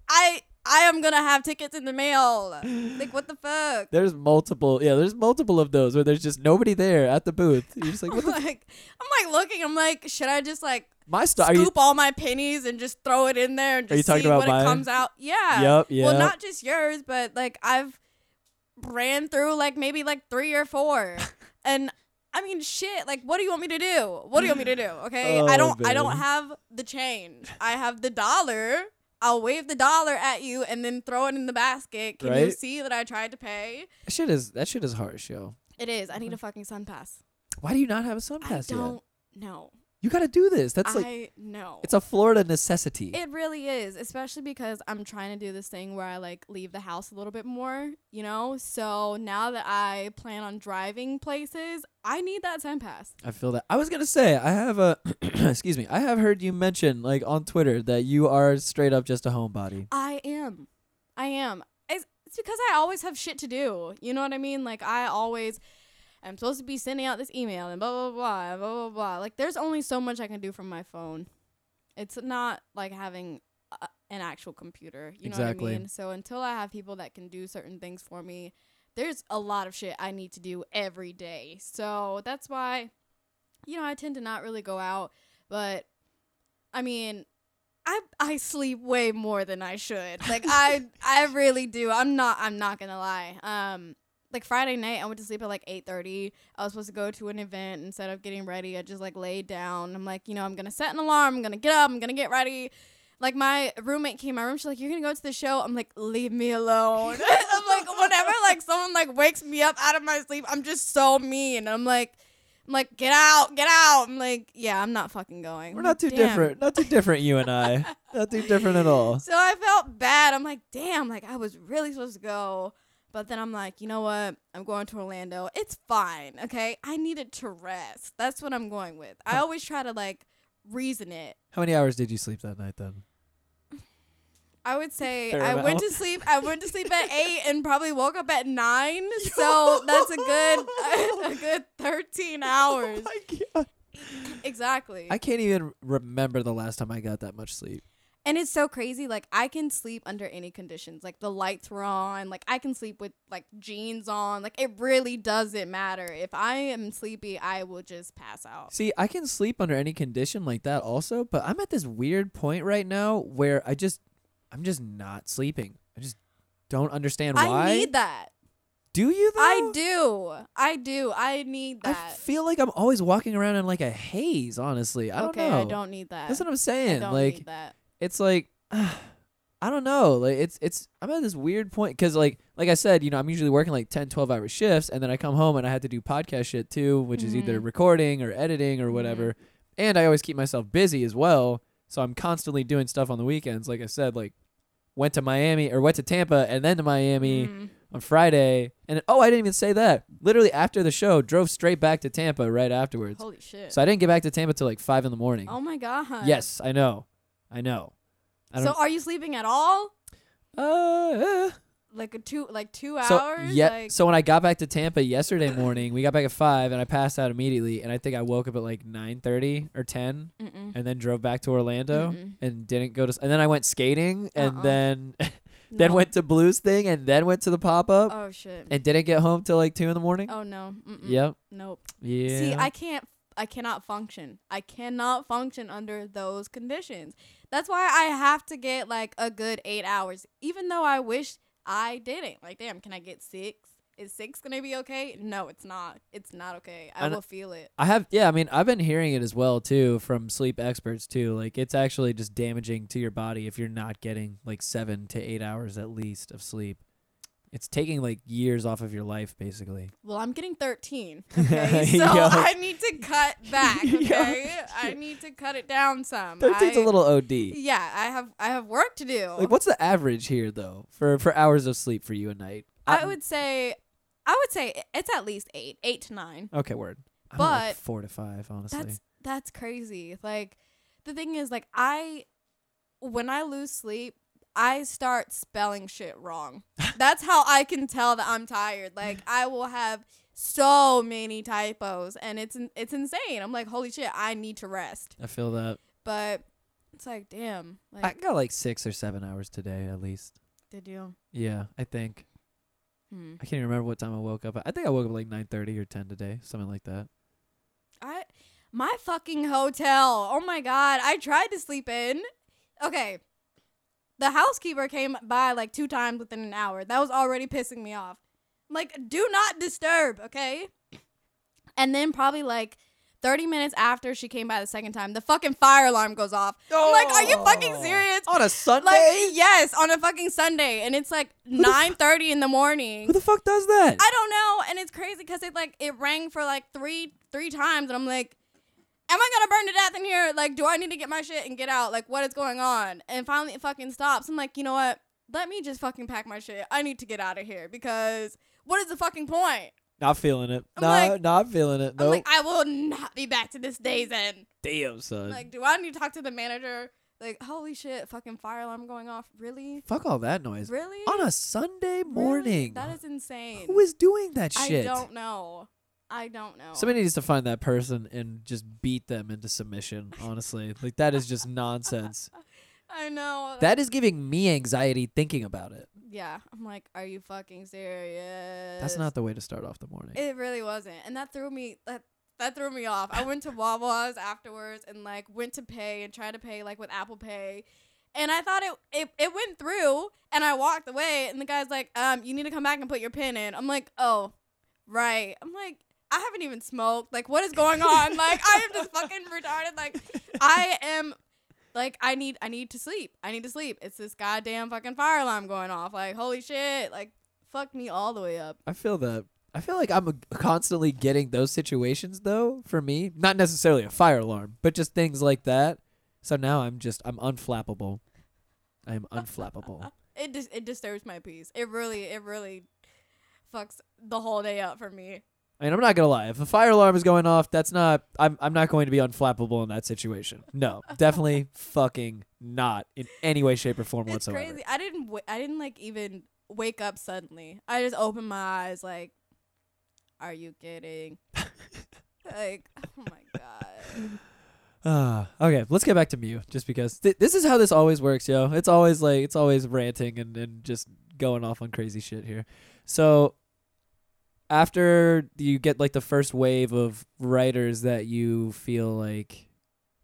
I I am gonna have tickets in the mail. Like, what the fuck? There's multiple, yeah, there's multiple of those where there's just nobody there at the booth. You're just like, what I'm the f- like, I'm like looking. I'm like, should I just like my stuff? Are you? scoop all my pennies and just throw it in there and just talking see about what mine? it comes out? Yeah. Yep, yeah. Well, not just yours, but like I've ran through like maybe like three or four, and I mean shit. Like, what do you want me to do? What do you want me to do? Okay, Oh, I don't. I don't have the change. I have the dollar. I'll wave the dollar at you and then throw it in the basket. Can you see that I tried to pay? that shit is that shit is harsh, yo. It is. I need a fucking SunPass. Why do you not have a SunPass I don't know. You got to do this. That's like I know. it's a Florida necessity. It really is, especially because I'm trying to do this thing where I like leave the house a little bit more, you know? So now that I plan on driving places, I need that time pass. I feel that. I was gonna say I have a excuse me. I have heard you mention like on Twitter that you are straight up just a homebody. I am. I am. It's, it's because I always have shit to do. You know what I mean? Like I always I'm supposed to be sending out this email and blah blah blah blah blah blah. Like there's only so much I can do from my phone. It's not like having a, an actual computer. You know Exactly. what I mean? So until I have people that can do certain things for me, there's a lot of shit I need to do every day. So that's why you know, I tend to not really go out, but I mean, I I sleep way more than I should. Like I I really do. I'm not I'm not gonna lie. Um like Friday night I went to sleep at like eight thirty. I was supposed to go to an event instead of getting ready, I just like laid down. I'm like, you know, I'm gonna set an alarm, I'm gonna get up, I'm gonna get ready. Like my roommate came in my room, she's like, You're gonna go to the show? I'm like, leave me alone. I'm like, whenever like someone like wakes me up out of my sleep, I'm just so mean. I'm like I'm like, get out, get out. I'm like, yeah, I'm not fucking going. We're not too "Damn." different. Not too different, you and I. not too different at all. So I felt bad. I'm like, damn, like I was really supposed to go. But then I'm like, you know what? I'm going to Orlando. It's fine. Okay. I needed to rest. That's what I'm going with. I always try to like reason it. How many hours did you sleep that night then? I would say Fair I went to sleep. I went to sleep at eight and probably woke up at nine. So that's a good, a good thirteen hours. Oh. Exactly. I can't even remember the last time I got that much sleep. And it's so crazy. Like I can sleep under any conditions. Like the lights were on. Like I can sleep with like jeans on. Like it really doesn't matter. If I am sleepy, I will just pass out. See, I can sleep under any condition like that also, but I'm at this weird point right now where I just I'm just not sleeping. I just don't understand why. I need that. Do you though? I do. I do. I need that. I feel like I'm always walking around in like a haze, honestly. I don't okay, know. I don't need that. That's what I'm I saying. don't Like need that. it's like I don't know. Like it's it's I'm at this weird point cuz like like I said, you know, I'm usually working like 10 12 hour shifts and then I come home and I have to do podcast shit too, which is either Mhm. recording or editing or whatever. And I always keep myself busy as well. So I'm constantly doing stuff on the weekends. Like I said, like went to Miami or went to Tampa and then to Miami Mm. on Friday. And oh, I didn't even say that. Literally after the show, drove straight back to Tampa right afterwards. Holy shit. So I didn't get back to Tampa till like 5 in the morning. oh my god. Yes, I know. I know. I So are you sleeping at all? uh. Like a two like two So hours? yeah, Like, so when I got back to Tampa yesterday morning, we got back at five, and I passed out immediately. And I think I woke up at like nine thirty or ten, mm-mm. and then drove back to Orlando, Mm-mm. and didn't go to. And then I went skating, and Uh-uh. then then No. went to Blues thing, and then went to the pop up, Oh shit. and didn't get home till like two in the morning. oh no. Mm-mm. Yep. Nope. Yeah. See, I can't. I cannot function. I cannot function under those conditions. That's why I have to get like a good eight hours, even though I wish I didn't. Like, damn, can I get six? Is six gonna be okay? No, it's not. It's not okay. I And- will feel it. I have yeah, I mean I've been hearing it as well too from sleep experts too. Like it's actually just damaging to your body if you're not getting like 7 to 8 hours at least of sleep. It's taking like years off of your life basically. Well, I'm getting 13. Okay, so I need to cut back. Okay, I need to cut it down some. 13's I- a little OD. Yeah, I have I have work to do. Like what's the average here though for for hours of sleep for you a night? I would say, I would say it's at least eight, eight to nine. Okay, word. I'm at, like But 4 to 5 honestly. That's that's crazy. Like the thing is, like I, when I lose sleep, I start spelling shit wrong. That's how I can tell that I'm tired. Like I will have so many typos, and it's it's insane. I'm like, holy shit, I need to rest. I feel that. But it's like, damn. Like, I got like 6 or 7 hours today at least. did you? Yeah, I think. Hmm. I can't even remember what time I woke up. I think I woke up like 9:30 or 10 today, something like that. I my fucking hotel. Oh my god, I tried to sleep in. Okay. The housekeeper came by like two times within an hour. That was already pissing me off. Like, do not disturb, okay? And then probably like 30 minutes after she came by the second time, the fucking fire alarm goes off. I'm like, are you fucking Oh. serious? On a Sunday? Like, yes, on a fucking Sunday, and it's like the fu- 9:30 in the morning. Who the fuck does that? I don't know, and it's crazy because it like it rang for like three three times, and I'm like, am I gonna burn to death in here? Like, do I need to get my shit and get out? Like, what is going on? And finally, it fucking stops. I'm like, you know what? Let me just fucking pack my shit. I need to get out of here because what is the fucking point? Not feeling it. I'm no, like- not feeling it. I'm Nope. like, I will not be back to this day's end. Damn, son. Like, do I need to talk to the manager? Like, holy shit, fucking fire alarm going off. Really? Fuck all that noise. Really? On a Sunday Really? morning. That is insane. Who is doing that shit? I don't know. I don't know. Somebody needs to find that person and just beat them into submission, honestly. like that is just nonsense. I know. That is giving me anxiety thinking about it. yeah. I'm like, are you fucking serious? That's not the way to start off the morning. It really wasn't, and that threw me. That that threw me off. I went to Wawa's afterwards and like went to pay and tried to pay like with Apple Pay, and I thought it it it went through, and I walked away, and the guy's like, um, you need to come back and put your pin in. I'm like, oh, right. I'm like. I haven't even smoked. Like, what is going on? like, I am just fucking retarded. Like, I am like I need I need to sleep. I need to sleep. It's this goddamn fucking fire alarm going off. Like holy shit. Like fuck me all the way up. I feel that. I feel like I'm constantly getting those situations though. For me, not necessarily a fire alarm, but just things like that. So now I'm just I'm unflappable. I am unflappable. It just it disturbs my peace. It really it really fucks the whole day up for me. I mean, I'm not gonna lie. If a fire alarm is going off, that's not. I'm. I'm not going to be unflappable in that situation. No, definitely fucking not in any way, shape, or form It's whatsoever. crazy. I didn't w- I didn't like even wake up suddenly. I just opened my eyes like are you kidding? like oh my god. Ah, okay. Let's get back to MIEUX, just because th- this is how this always works, yo. It's always like it's always ranting and and just going off on crazy shit here. So after you get like the first wave of writers that you feel like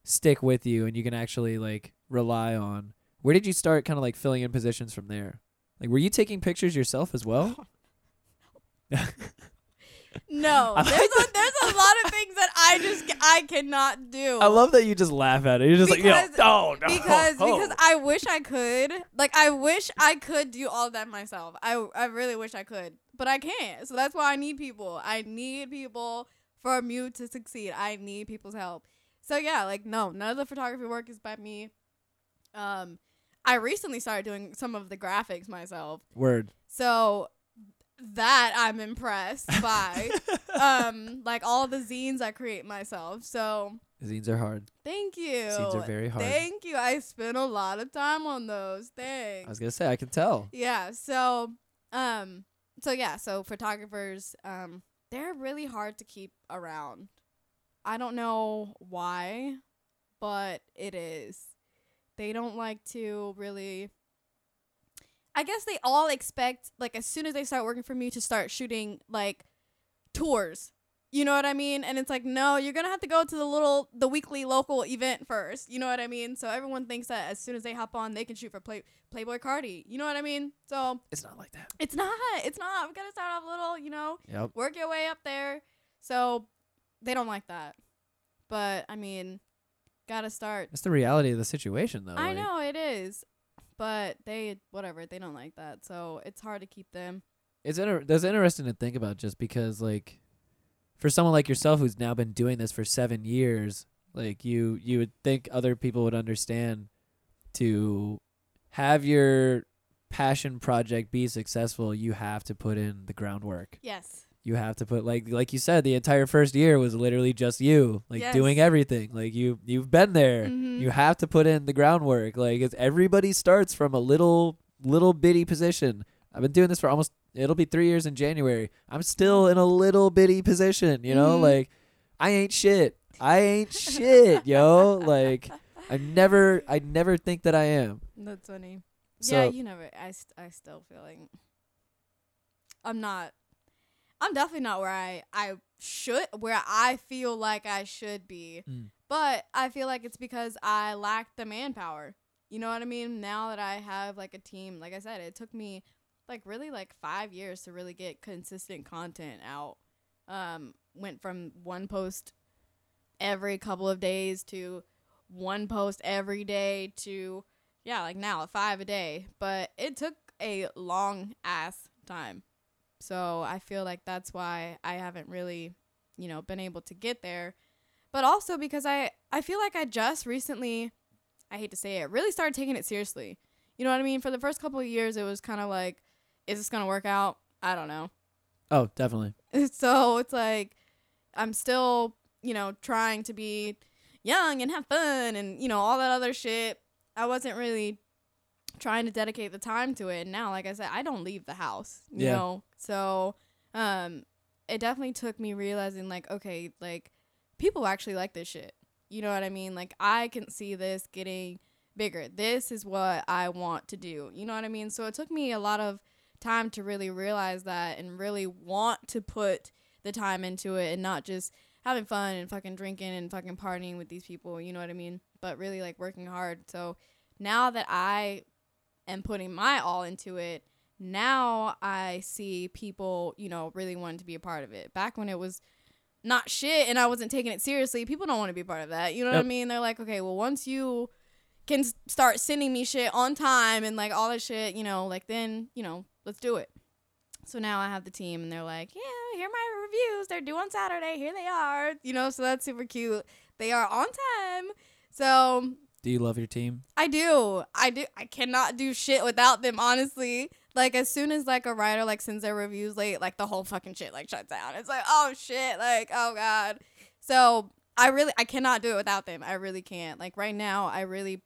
stick with you and you can actually like rely on, where did you start kind of like filling in positions from there? Like, were you taking pictures yourself as well? No, there's a, there's a lot of things that I just ca- I cannot do. I love that you just laugh at it. You're just Because- like, no, no, no, because oh." because I wish I could. Like I wish I could do all that myself. I I really wish I could, but I can't. So that's why I need people. I need people for MIEUX to succeed. I need people's help. So yeah, like no, none of the photography work is by me. Um, I recently started doing some of the graphics myself. word. So that I'm impressed by. um, like all the zines I create myself. So Zines are hard. thank you. Zines are very hard. Thank you. I spent a lot of time on those. Thanks. I was gonna say I can tell. Yeah. So, um, so yeah. So photographers, um, they're really hard to keep around. I don't know why, but it is. They don't like to really. I guess they all expect like as soon as they start working for me to start shooting like tours. You know what I mean? And it's like, no, you're gonna have to go to the little the weekly local event first. You know what I mean? So everyone thinks that as soon as they hop on, they can shoot for Play Playboi Carti. You know what I mean? So It's not like that. it's not. It's not. We gotta start off little. You know, Yep. work your way up there. So they don't like that. But I mean, gotta start. That's the reality of the situation, though. I like- know it is, but they whatever they don't like that. So it's hard to keep them. It's inter- that's interesting to think about, just because, like, for someone like yourself who's now been doing this for seven years, like you, you would think other people would understand to have your passion project be successful. You have to put in the groundwork. Yes. You have to put like like you said, the entire first year was literally just you, like Yes. doing everything. Like you, you've been there. Mhm. You have to put in the groundwork. Like it's everybody starts from a little little bitty position. I've been doing this for almost it'll be three years in January. I'm still in a little bitty position, you know? Mhm. Like I ain't shit. I ain't shit, yo. Like I never I never think that I am. That's funny. So yeah, you never. I st- I still feel like I'm not. I'm definitely not where I I should where I feel like I should be. Mm. But I feel like it's because I lack the manpower. You know what I mean? Now that I have like a team, like I said, it took me like really like 5 years to really get consistent content out. Um went from one post every couple of days to one post every day to yeah, like now five a day. But it took a long ass time. So I feel like that's why I haven't really, you know, been able to get there. But also because I I feel like I just recently I hate to say it, really started taking it seriously. You know what I mean? For the first couple of years it was kind of like is this going to work out? I don't know. Oh, definitely. so it's like I'm still, you know, trying to be young and have fun and, you know, all that other shit. I wasn't really trying to dedicate the time to it. And now, like I said, I don't leave the house, you Yeah. know? So, um, it definitely took me realizing, like, okay, like, people actually like this shit. You know what I mean? Like, I can see this getting bigger. This is what I want to do. You know what I mean? So it took me a lot of time to really realize that and really want to put the time into it and not just having fun and fucking drinking and fucking partying with these people, you know what I mean? But really like working hard. So now that I am putting my all into it, now I see people, you know, really wanting to be a part of it. Back when it was not shit and I wasn't taking it seriously, people don't want to be a part of that. You know what I mean? They're like, okay, well, once you can start sending me shit on time and like all that shit, you know, like then, you know, let's do it. So now I have the team, and they're like, "Yeah, here are my reviews. They're due on Saturday. Here they are." You know, so that's super cute. They are on time. So Do you love your team? I do. I do. I cannot do shit without them, honestly. Like as soon as like a writer like sends their reviews late, like the whole fucking shit like shuts down. It's like, oh shit, like oh god. So I really I cannot do it without them. I really can't. Like right now, I really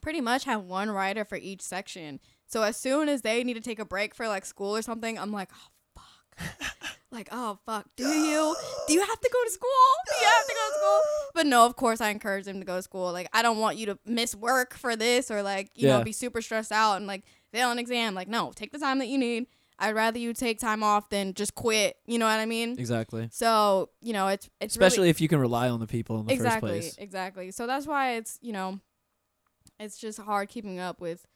pretty much have one writer for each section. So as soon as they need to take a break for like school or something, I'm like, oh fuck. like, oh fuck. Do you? Do you have to go to school? Do you have to go to school? But no, of course I encourage them to go to school. Like I don't want you to miss work for this or like, you Yeah. know, be super stressed out and like fail an exam. Like, no, take the time that you need. I'd rather you take time off than just quit. You know what I mean? Exactly. So, you know, it's it's really- Especially if you can rely on the people in the exactly, first place. Exactly. So that's why it's, you know, it's just hard keeping up with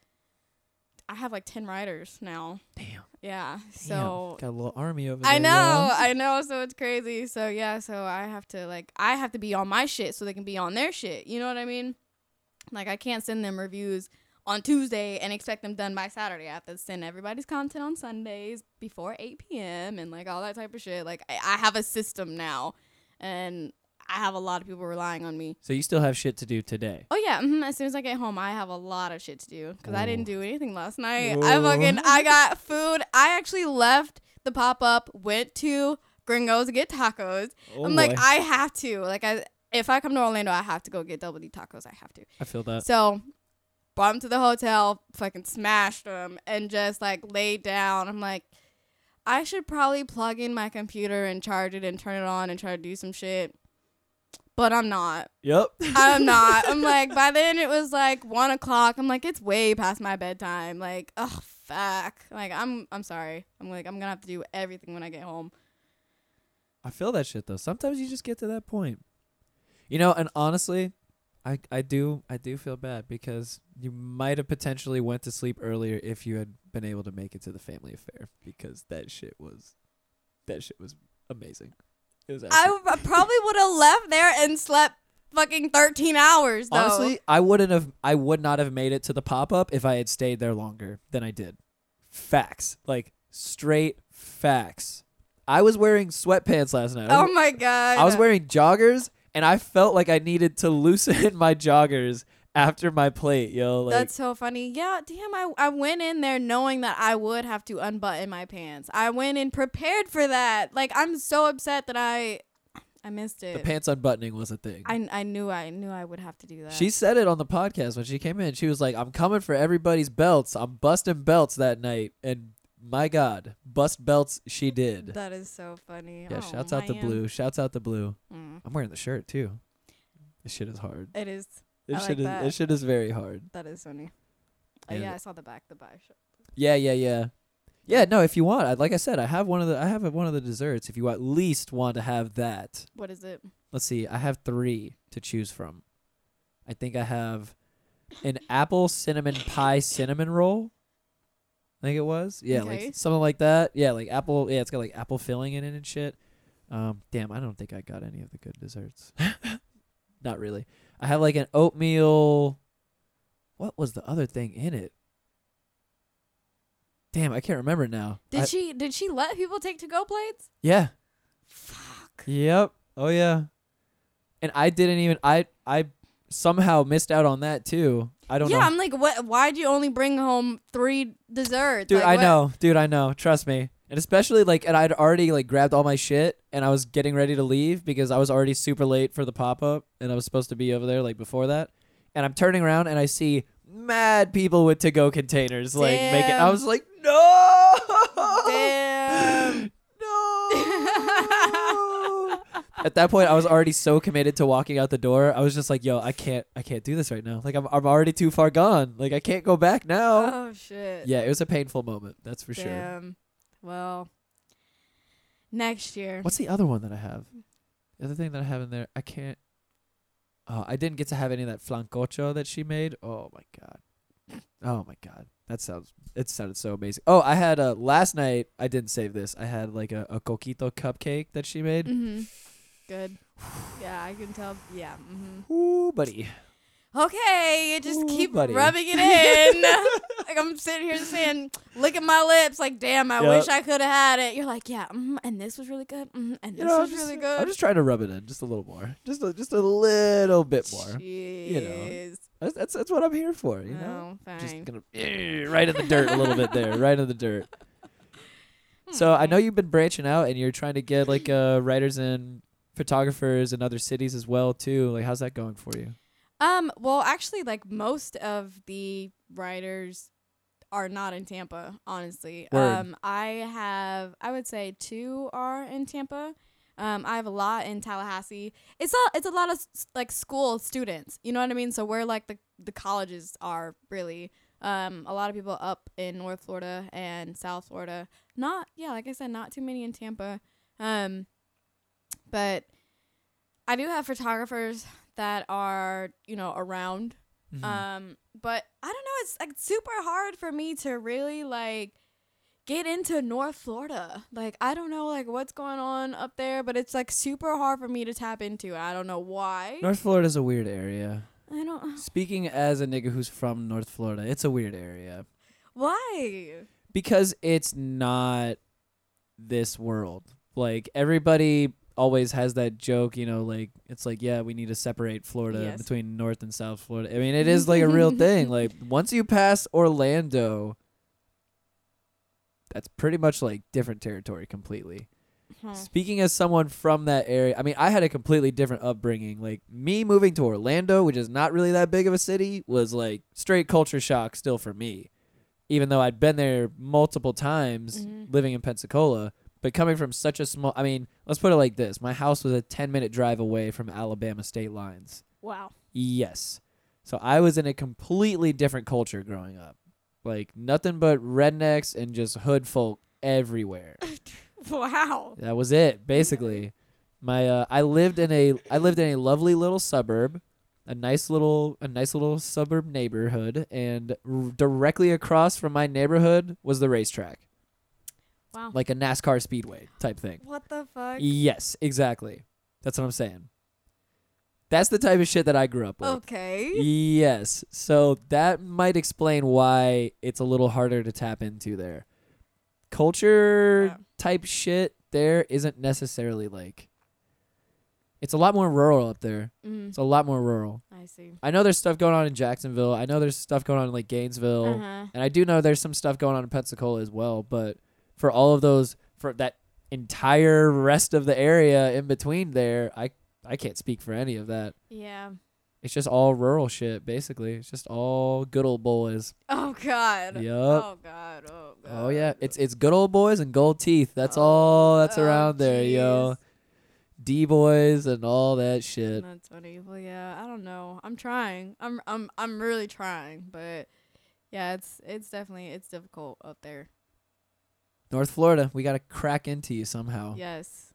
I have like 10 writers now. Damn. Yeah. Damn. So got a little army over there. I know, y'all. I know, so it's crazy. So yeah, so I have to like I have to be on my shit so they can be on their shit. You know what I mean? Like I can't send them reviews on Tuesday and expect them done by Saturday. I have to send everybody's content on Sundays before 8 p.m. and like all that type of shit. Like I, I have a system now, and I have a lot of people relying on me. So you still have shit to do today. Oh yeah, mhm, as soon as I get home, I have a lot of shit to do because I didn't do anything last night. I fucking I got food. I actually left the pop up, went to Gringos to get tacos. Oh I'm like. I have to. Like I if I come to Orlando, I have to go get double D tacos. I have to. I feel that. So brought them to the hotel, fucking smashed them, and just like laid down. I'm like, I should probably plug in my computer and charge it and turn it on and try to do some shit. But I'm not. Yep. I'm not. I'm like, by then it was like one o'clock. I'm like, it's way past my bedtime. Like, oh fuck. Like, I'm I'm sorry. I'm like, I'm gonna have to do everything when I get home. I feel that shit though. Sometimes you just get to that point. You know, and honestly, I I do I do feel bad because you might have potentially went to sleep earlier if you had been able to make it to the family affair because that shit was that shit was amazing. It was I probably would have left there and slept fucking 13 hours though. Honestly, I wouldn't have I would not have made it to the pop-up if I had stayed there longer than I did. Facts. Like straight facts. I was wearing sweatpants last night. Oh my god. I was wearing joggers and I felt like I needed to loosen my joggers after my plate, yo. Like That's so funny. Yeah, damn, I, I went in there knowing that I would have to unbutton my pants. I went in prepared for that. Like I'm so upset that I I missed it. the pants unbuttoning was a thing. I I knew I knew I would have to do that. she said it on the podcast when she came in. She was like, "I'm coming for everybody's belts. I'm busting belts that night." And my God, bust belts she did. That is so funny. yeah, Oh, shouts out the man. blue. Shouts out the blue. Mm, I'm wearing the shirt too. This shit is hard. it is. This I shit like is that. this shit is very hard. That is funny. Uh, Yeah, I saw the back. The back. Yeah, yeah, yeah. Yeah, no, if you want, I, like I said, I have one of the I have one of the desserts. If you at least want to have that, What is it? let's see, I have three to choose from. I think I have an apple cinnamon pie cinnamon roll. I think it was. Yeah, Okay. like something like that. Yeah, like apple. Yeah, it's got like apple filling in it and shit. Um, damn, I don't think I got any of the good desserts. Not really. I have like an oatmeal. What was the other thing in it? Damn, I can't remember now. Did I- she did she let people take to go plates? Yeah. Fuck. Yep. Oh yeah. And I didn't even I I somehow missed out on that too. I don't know. yeah, know. I'm like, what? Why'd you only bring home three desserts? Dude, Like, I what- know. Dude, I know. Trust me. And especially like and I'd already like grabbed all my shit and I was getting ready to leave because I was already super late for the pop-up and I was supposed to be over there like before that. And I'm turning around and I see mad people with to-go containers like making I was like, "No!" Damn. no. At that point, I was already so committed to walking out the door. I was just like, "Yo, I can't, I can't do this right now. Like, I'm, I'm already too far gone. Like, I can't go back now." Oh shit. Yeah, it was a painful moment. That's for sure. Well, next year. What's the other one that I have? The other thing that I have in there, I can't. Oh, I didn't get to have any of that flancocho that she made. Oh my god. Oh my god. That sounds. It sounded so amazing. Oh, I had uh last night. I didn't save this. I had like a, a coquito cupcake that she made. Mm-hmm. Good. Yeah, I can tell. Yeah. Mm-hmm. Ooh, buddy. Okay, just Ooh, keep buddy. rubbing it in. like I'm sitting here saying, look at my lips. Like, damn, I Yep. wish I could have had it. You're like, yeah, mm, and this was really good, mm, and this You know, I'm was just, really good. I'm just trying to rub it in just a little more, just a, just a little bit more. You know. That's, that's that's what I'm here for. You know, Oh, just gonna eh, right in the dirt a little bit there, right in the dirt. So I know Hmm. you've been branching out and you're trying to get like uh, writers and photographers in other cities as well too. Like, how's that going for you? Um, well, actually, like most of the writers are not in Tampa, honestly. Word. Um, I have, I would say two are in Tampa. Um, I have a lot in Tallahassee. It's a, it's a lot of like school students. You know what I mean? So where like the the colleges are really. Um, a lot of people up in North Florida and South Florida. Not, yeah, like I said, not too many in Tampa. Um, but I do have photographers that are you know around Mhm. um but i don't know it's like super hard for me to really like get into north florida like i don't know like what's going on up there but it's like super hard for me to tap into i don't know why North Florida's a weird area. i don't Speaking as a nigga who's from North Florida, it's a weird area why because it's not this world. Like everybody always has that joke, you know, like it's like, yeah, we need to separate Florida Yes. between North and South Florida. I mean, it is like a real thing. Like once you pass Orlando, that's pretty much like different territory completely. Huh. Speaking as someone from that area, I mean, I had a completely different upbringing. Like me moving to Orlando, which is not really that big of a city, was like straight culture shock still for me. Even though I'd been there multiple times Mhm. living in Pensacola, but coming from such a small, I mean, let's put it like this: my house was a ten minute drive away from Alabama state lines. wow Yes, so I was in a completely different culture growing up, like nothing but rednecks and just hood folk everywhere. wow That was it, basically. My uh, I lived in a I lived in a lovely little suburb, a nice little a nice little suburb neighborhood, and r- directly across from my neighborhood was the racetrack, wow like a NASCAR speedway type thing. what the fuck Yes, exactly. That's what I'm saying. That's the type of shit that I grew up with. okay Yes. So that might explain why it's a little harder to tap into there. Culture Yeah. type shit there isn't necessarily like it's a lot more rural up there. mm, It's a lot more rural. i see I know there's stuff going on in Jacksonville. I know there's stuff going on in like Gainesville. uh-huh. And I do know there's some stuff going on in Pensacola as well, but for all of those for that entire rest of the area in between there, I I can't speak for any of that. yeah It's just all rural shit, basically. It's just all good old boys. oh god Yep. oh god oh god Oh yeah, it's it's good old boys and gold teeth. That's oh, all that's Oh, around there, yo. D boys and all that shit. That's funny. Well, yeah, I don't know. I'm trying. I'm I'm I'm really trying, but yeah, it's it's definitely it's difficult up there. North Florida, we gotta crack into you somehow. Yes.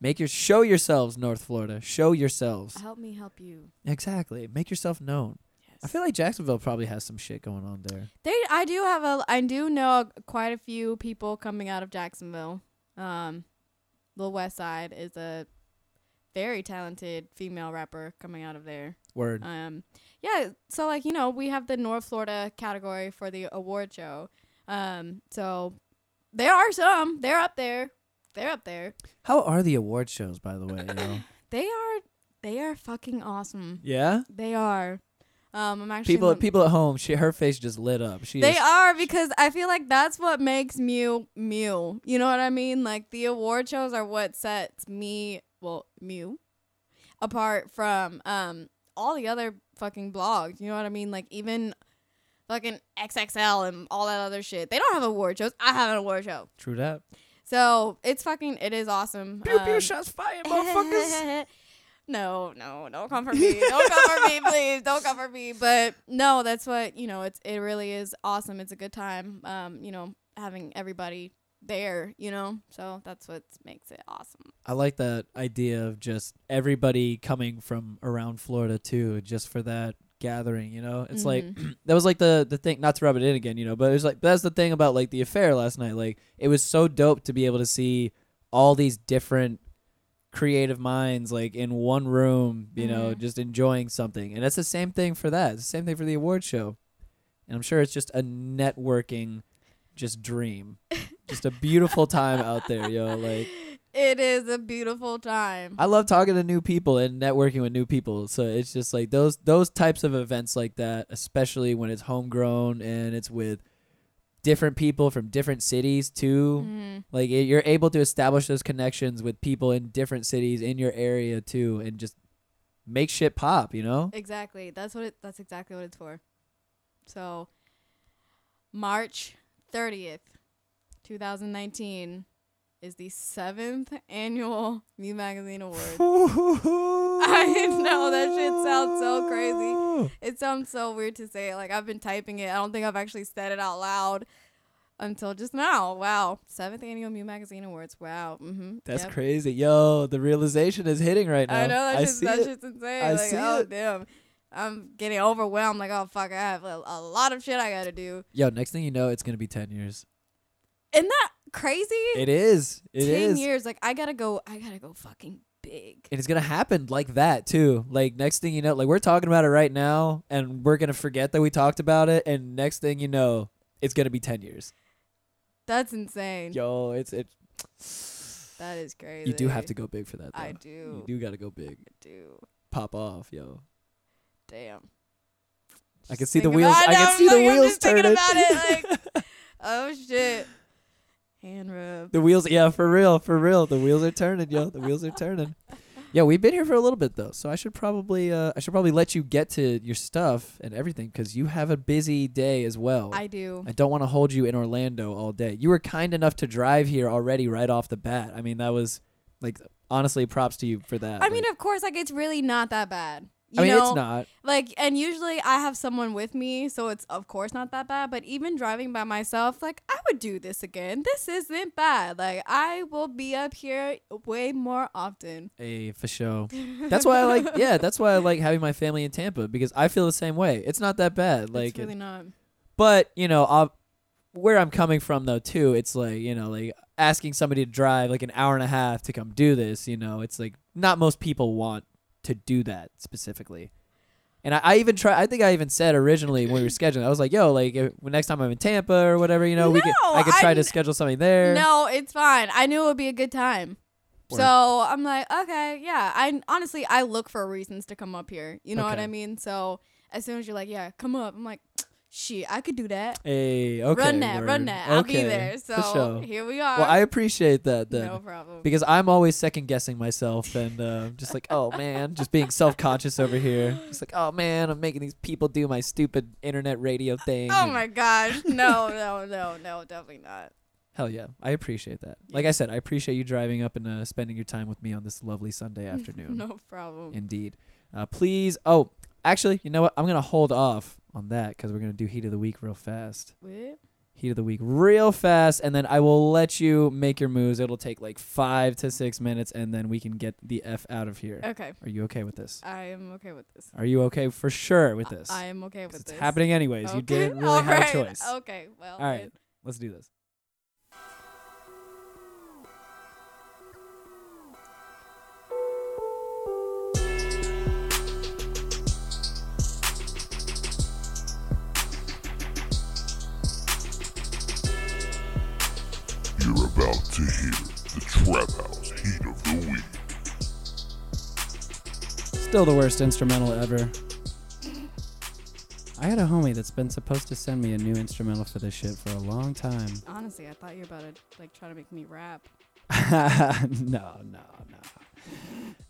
Make your show yourselves, North Florida. Show yourselves. Help me help you. Exactly. Make yourself known. Yes. I feel like Jacksonville probably has some shit going on there. they I do have a I do know quite a few people coming out of Jacksonville. Um the West Side is a very talented female rapper coming out of there. Word. Um, yeah, so like you know, we have the North Florida category for the award show. Um, so there are some. They're up there. They're up there. How are the award shows, by the way? You know? They are. They are fucking awesome. yeah. They are. Um, I'm actually People, people at home, she her face just lit up. She They is- are because I feel like that's what makes MIEUX MIEUX. You know what I mean? Like the award shows are what sets me, well, MIEUX, apart from um all the other fucking blogs. You know what I mean? Like even fucking XXL and all that other shit. They don't have award shows. I have an award show. True that. So it's fucking. It is awesome. Pew pew Um, shots fired, motherfuckers. no, no, don't come for me. Don't come for me, please. Don't come for me. But no, that's what you know. It's it really is awesome. It's a good time. Um, you know, having everybody there. You know, so that's what makes it awesome. I like that idea of just everybody coming from around Florida too, just for that gathering. You know, it's like Mhm. that was like the the thing. Not to rub it in again, you know, but it was like that's the thing about like the affair last night. Like it was so dope to be able to see all these different creative minds like in one room, you know, Mhm. just enjoying something. And it's the same thing for that. It's the same thing for the award show. And I'm sure it's just a networking just dream. just a beautiful time out there, yo. Like It is a beautiful time. I love talking to new people and networking with new people. So it's just like those those types of events like that, especially when it's homegrown and it's with different people from different cities too. Mhm. Like it, you're able to establish those connections with people in different cities in your area too, and just make shit pop. You know? Exactly. That's what it. That's exactly what it's for. So, March thirtieth, two thousand nineteen, is the seventh annual MIEUX Magazine Awards. I know, that shit sounds so crazy. It sounds so weird to say it. Like I've been typing it. I don't think I've actually said it out loud until just now. Wow, seventh annual MIEUX Magazine Awards. Wow. Mm-hmm. That's Yep. crazy, yo. The realization is hitting right now. I know that I shit's, see that it. shit's insane. I like, see oh it. damn. I'm getting overwhelmed. Like, oh fuck, I have a, a lot of shit I gotta do. Yo, next thing you know, it's gonna be ten years. Isn't that crazy? It is. It is. Ten years. Like, I gotta go. I gotta go fucking big. And it's gonna happen like that too. Like next thing you know, like we're talking about it right now, and we're gonna forget that we talked about it, and next thing you know, it's gonna be ten years. That's insane. Yo, it's it. That is crazy. You do have to go big for that. Though. I do. You do. gotta go big. I do. Pop off, yo. Damn. I can see the wheels. about I can see the wheels just thinking turning. about it, like, oh shit. Hand rub. the wheels, yeah, for real, for real. The wheels are turning, yo. The wheels are turning. Yeah, we've been here for a little bit though, so I should probably, uh, I should probably let you get to your stuff and everything because you have a busy day as well. I do. I don't want to hold you in Orlando all day. You were kind enough to drive here already right off the bat. I mean, that was like honestly props to you for that. I mean, of course, like it's really not that bad. You I mean, know? it's not. Like, and usually I have someone with me, so it's of course not that bad. But even driving by myself, like I would do this again. This isn't bad. Like I will be up here way more often. A for sure. That's why I like. Yeah, that's why I like having my family in Tampa because I feel the same way. It's not that bad. Like, it's really not. but you know, I'll, where I'm coming from though too, it's like you know, like asking somebody to drive like an hour and a half to come do this. You know, it's like not most people want to do that specifically. And I, I even try. I think I even said originally when we were scheduling, I was like, "Yo, like if, next time I'm in Tampa or whatever, you know, we could No, I could try I to schedule something there." No, it's fine. I knew it would be a good time. Word. So I'm like, okay, yeah. I honestly, I look for reasons to come up here. You know what Okay. I mean? So as soon as you're like, yeah, come up, I'm like, shit, I could do that. Hey, okay, run that, run that. I'll be there. So here we are. Well, I appreciate that then. no problem. because I'm always second guessing myself and uh, just like, oh man, just being self conscious over here. Just like, oh man, I'm making these people do my stupid internet radio thing. Oh my gosh. No, no, no, no, definitely not. Hell yeah, I appreciate that. Like I said, I appreciate you driving up and uh, spending your time with me on this lovely Sunday afternoon. no problem. Indeed. Uh, please. Oh, actually, you know what? I'm gonna hold off on that because we're gonna do heat of the week real fast. What? Heat of the week real fast, and then I will let you make your moves. It'll take like five to six minutes, and then we can get the f out of here. Okay. Are you okay with this? I am okay with this. Are you okay for sure with this? I am okay with it's this. It's happening anyways. You Okay, didn't really have alright, a choice. Okay, well. All right, let's do this. About to hear the Trap House Heat of the Week. Still the worst instrumental ever. I had a homie that's been supposed to send me a new instrumental for this shit for a long time. Honestly, I thought you were about to like try to make me rap. no, no, no.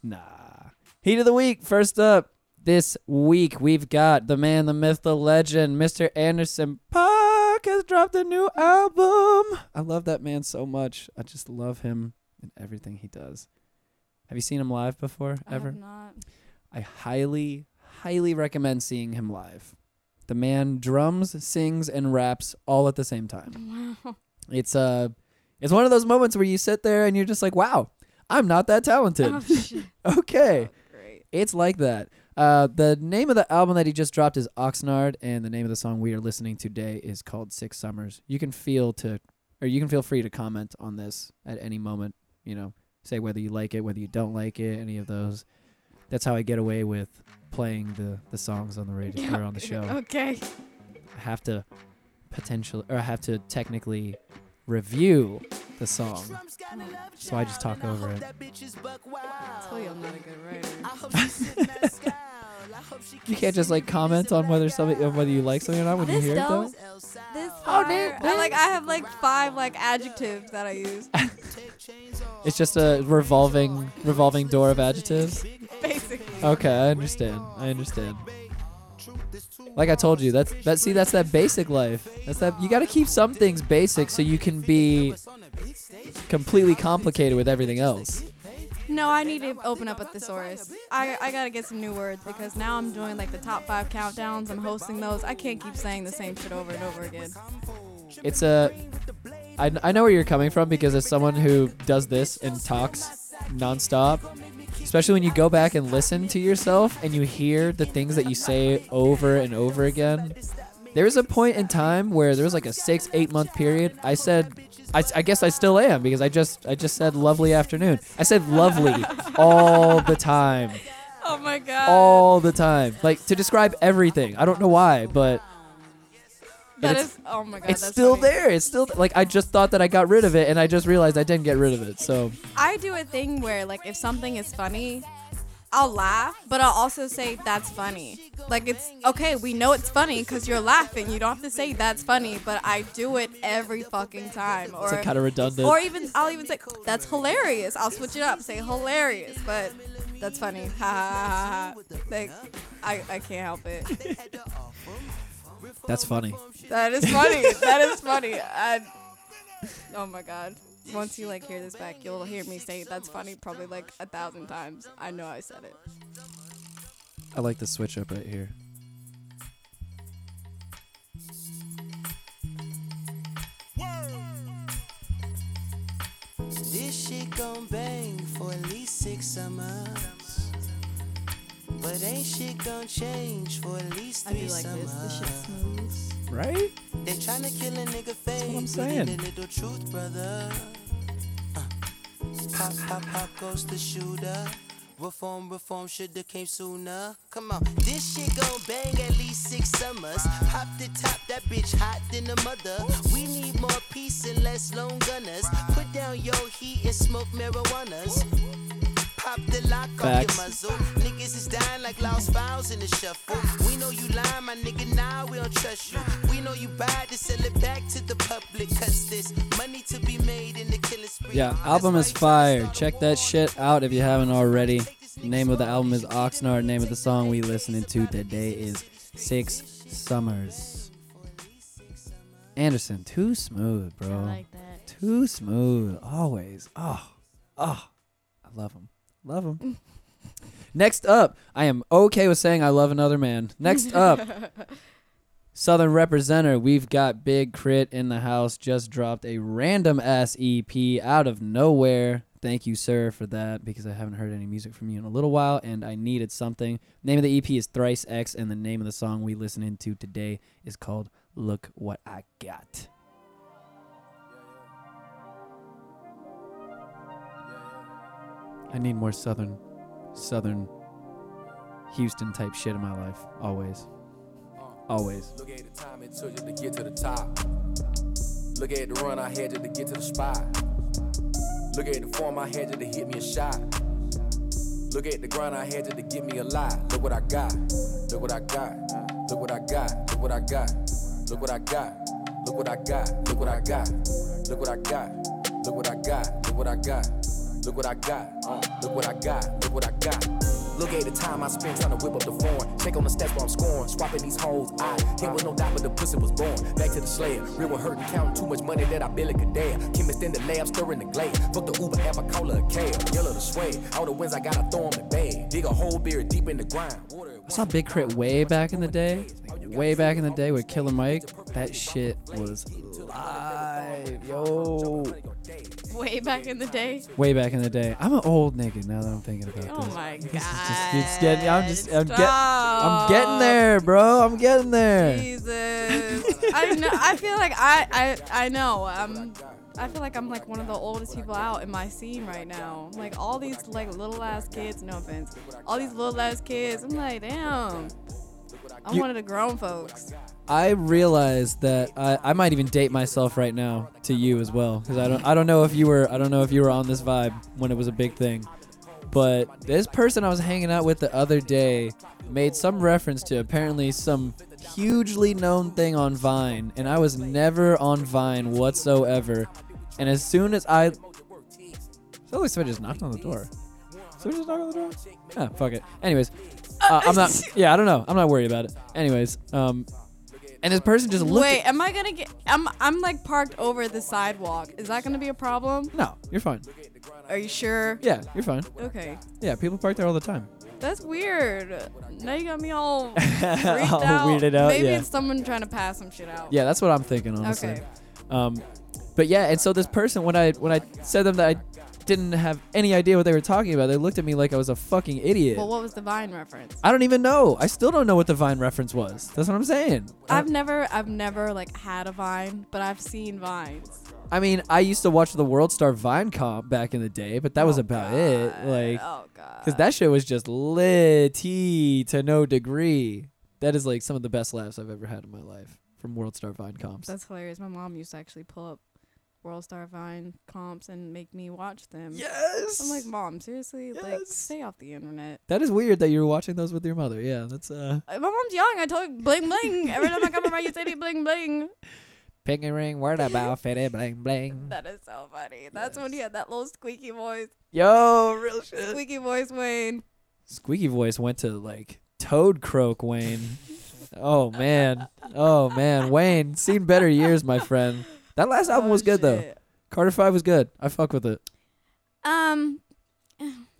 Nah. Heat of the week. First up, this week we've got the man, the myth, the legend, Mr. Anderson .Paak has dropped a new album. I love that man so much. I just love him and everything he does. Have you seen him live before? I Ever? have not. I highly, highly recommend seeing him live. The man drums, sings, and raps all at the same time. Wow. It's uh it's one of those moments where you sit there and you're just like, wow, I'm not that talented. Oh, okay. Oh, great. It's like that. Uh, the name of the album that he just dropped is Oxnard, and the name of the song we are listening to today is called Six Summers. You can feel to, or you can feel free to comment on this at any moment. You know, say whether you like it, whether you don't like it, any of those. That's how I get away with playing the the songs on the radio or on the show. Okay. I have to potentially, or I have to technically review the song. So I just talk over it. you I'm not a good writer. You can't just like comment on whether something, uh, whether you like something or not when you This hear it though. don't- This part, I like I have like five like adjectives that I use. It's just a revolving, revolving door of adjectives. Basically. Okay, I understand. I understand. Like I told you, that's that. See, that's that basic life. That's that. You got to keep some things basic so you can be completely complicated with everything else. No, I need to open up a thesaurus. I I gotta get some new words because now I'm doing like the top five countdowns. I'm hosting those. I can't keep saying the same shit over and over again. It's a. I, I know where you're coming from because as someone who does this and talks nonstop, especially when you go back and listen to yourself and you hear the things that you say over and over again. There was a point in time where there was like a six, eight month period. I said, I, I guess I still am because I just, I just said lovely afternoon. I said lovely all the time, Oh my god. all the time, like to describe everything. I don't know why, but that it's- is. Oh my god. it's that's still funny. there. It's still like I just thought that I got rid of it, and I just realized I didn't get rid of it. So I do a thing where like if something is funny, I'll laugh, but I'll also say that's funny. Like it's okay, we know it's funny because you're laughing. You don't have to say that's funny, but I do it every fucking time. Or it's kind of redundant. or even I'll even say that's hilarious. I'll switch it up, say hilarious, but that's funny. Ha ha ha ha. ha. Like I I can't help it. That's funny. That is funny. that is funny. I, oh my god. Once you like hear this back, you'll hear me say that's funny probably like a thousand times. I know I said it. I like the switch up right here. This shit gon' bang for at least six summers. But ain't shit gon' change for at least I do three like this. This shit's summers. Right? They tryna kill a nigga face. what I'm saying. need a little truth, brother. Uh, pop, pop, pop goes the shooter. Reform, reform shoulda came sooner. Come on, this shit gon' bang at least six summers. Pop the top, that bitch hot than a mother. We need more peace and less lone gunners. Put down your heat and smoke marijuanas. Pop the lock Facts. off your muzzle. Niggas is dying like lost files in the shuffle. We know you lying, my nigga. Now we don't trust you. We know you buy to sell it back to the public. Cause there's money to be made in the killing spree. Yeah, album is fire. Check that shit out if you haven't already. Name of the album is Oxnard. Name of the song we listening to today is Six Summers. Anderson, too smooth, bro. I like that. Too smooth, always. Oh, oh, I love him. Love him. Next up, I am okay with saying I love another man. Next up, Southern representative, we've got Big K.R.I.T. in the house. Just dropped a random ass EP out of nowhere. Thank you, sir, for that because I haven't heard any music from you in a little while and I needed something. Name of the EP is Thrice X, and the name of the song we listen into today is called Look What I Got. I need more southern, southern, Houston type shit in my life. Always, always. Look at the time it took you to get to the top. Look at the run I had to get to the spot. Look at the form I had to hit me a shot. Look at the grind I had to get me a lot. Look what I got. Look what I got. Look what I got. Look what I got. Look what I got. Look what I got. Look what I got. Look what I got. Look what I got. Look what I got. Look what I got. Uh, look what I got. Look what I got. Look at the time I spent trying to whip up the foreign. Check on the stats while I'm scoring. Swapping these hoes. I hit with no doubt, but the pussy was born. Back to the sled. Real one hurting, counting too much money that I barely could dare. Chemist in the lab, stirring the glade. Fuck the Uber app, I call her a cab. Yellow the sway. All the wins I gotta throw 'em in bag. Dig a hole beard deep in the ground. I saw Big K.R.I.T. way back in the day. Way back in the day with Killer Mike. That shit was live. Yo. Way back in the day. Way back in the day. I'm an old nigga now that I'm thinking about Oh this. Oh my god. This just keeps getting I'm just I'm, get, I'm getting there, bro. I'm getting there. Jesus. I know. I feel like I I I know. I'm I feel like I'm like one of the oldest people out in my scene right now. Like all these like little ass kids, no offense, all these little ass kids. I'm like, damn. I'm You- one of the grown folks. I realize that I, I might even date myself right now to you as well because I don't I don't know if you were I don't know if you were on this vibe when it was a big thing, but this person I was hanging out with the other day made some reference to apparently some hugely known thing on Vine, and I was never on Vine whatsoever. And as soon as I, so somebody just knocked on the door. Somebody just knocked on the door. Ah, fuck it. Anyways, uh, I'm not. Yeah, I don't know. I'm not worried about it. Anyways, um, and this person just looked. Wait, at- am I gonna get? I'm I'm like parked over the sidewalk. Is that gonna be a problem? no, you're fine. Are you sure? Yeah, you're fine. Okay, Yeah, people park there all the time. that's weird. Now you got me all freaked All out. weirded out, Maybe yeah. it's someone trying to pass some shit out. Yeah, that's what I'm thinking, honestly. Okay. Um, but yeah, and so this person, when I when I said them that I didn't have any idea what they were talking about, they looked at me like I was a fucking idiot. Well, what was the Vine reference? I don't even know. I still don't know what the Vine reference was. That's what I'm saying. I've never, I've never like had a Vine, but I've seen Vines. I mean, I used to watch the World Star Vine comp back in the day, but that was Oh, about it. God. Like, oh god, because that shit was just litty to no degree. That is like some of the best laughs I've ever had in my life from World Star Vine comps. that's hilarious. My mom used to actually pull up World Star Vine comps and make me watch them. yes. I'm like, mom, seriously, like, stay off the internet. that is weird that you're watching those with your mother. Yeah, that's uh. Uh, My mom's young. I told you, bling bling. Every time I come around, you say bling bling. Ping a ring, word about fitty bling bling. That is so funny. That's when he had that little squeaky voice. Yo, real shit. Squeaky voice, Wayne. Squeaky voice went to like Toad Croak Wayne. oh man. Oh man. Wayne, seen better years, my friend. That last album Oh, was good though. shit. Carter Five was good. I fuck with it. Um.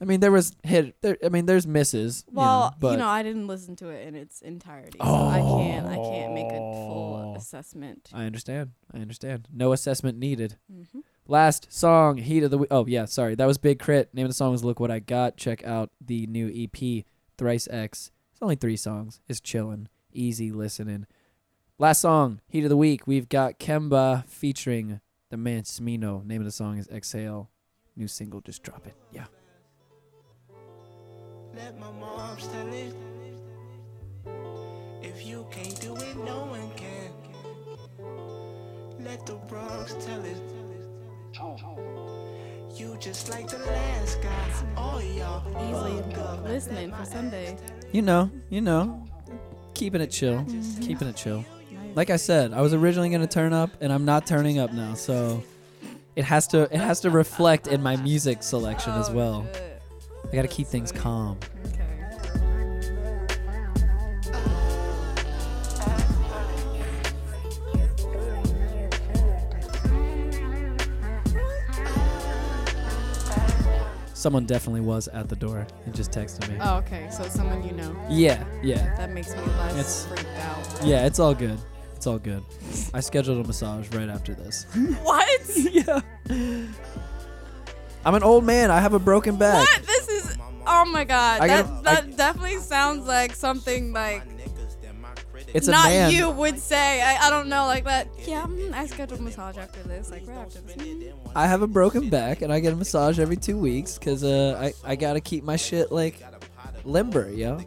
I mean, there was hit. There, I mean, there's misses. you know, Well, you know, I didn't listen to it in its entirety, so I can't. I can't make a full Oh. assessment. I understand. I understand. No assessment needed. hmm Last song, Heat of the Week. Oh yeah, sorry, that was Big Crit. Name of the song was Look What I Got. Check out the new EP, Thrice X. It's only three songs. It's chilling, easy listening. Last song, Heat of the Week. We've got Kemba featuring the man Smino. Name of the song is Exhale. New single just drop it. Yeah. Let my moms tell it. If you can't do it, no one can. Let the Bronx tell it. You just like the last guy. Oh, y'all. Easily listening for Sunday. You know, you know, keeping it chill, keeping it chill. Like I said, I was originally gonna turn up, and I'm not turning up now. So it has to, it has to reflect in my music selection as Oh, well. I gotta keep things calm. Someone definitely was at the door and just texted me. Oh, okay. So it's someone you know. Yeah, yeah, That makes me less It's- freaked out. yeah. It's all good. It's all good. I scheduled a massage right after this. What? yeah. I'm an old man. I have a broken back. What? This is. Oh my god. I That gotta- that definitely sounds like something like It's a not man. you would say. I, I don't know like that. Yeah, mm, I scheduled a massage after this. Like right after this. Mm. I have a broken back and I get a massage every two weeks because uh, I, I gotta keep my shit like limber, yo.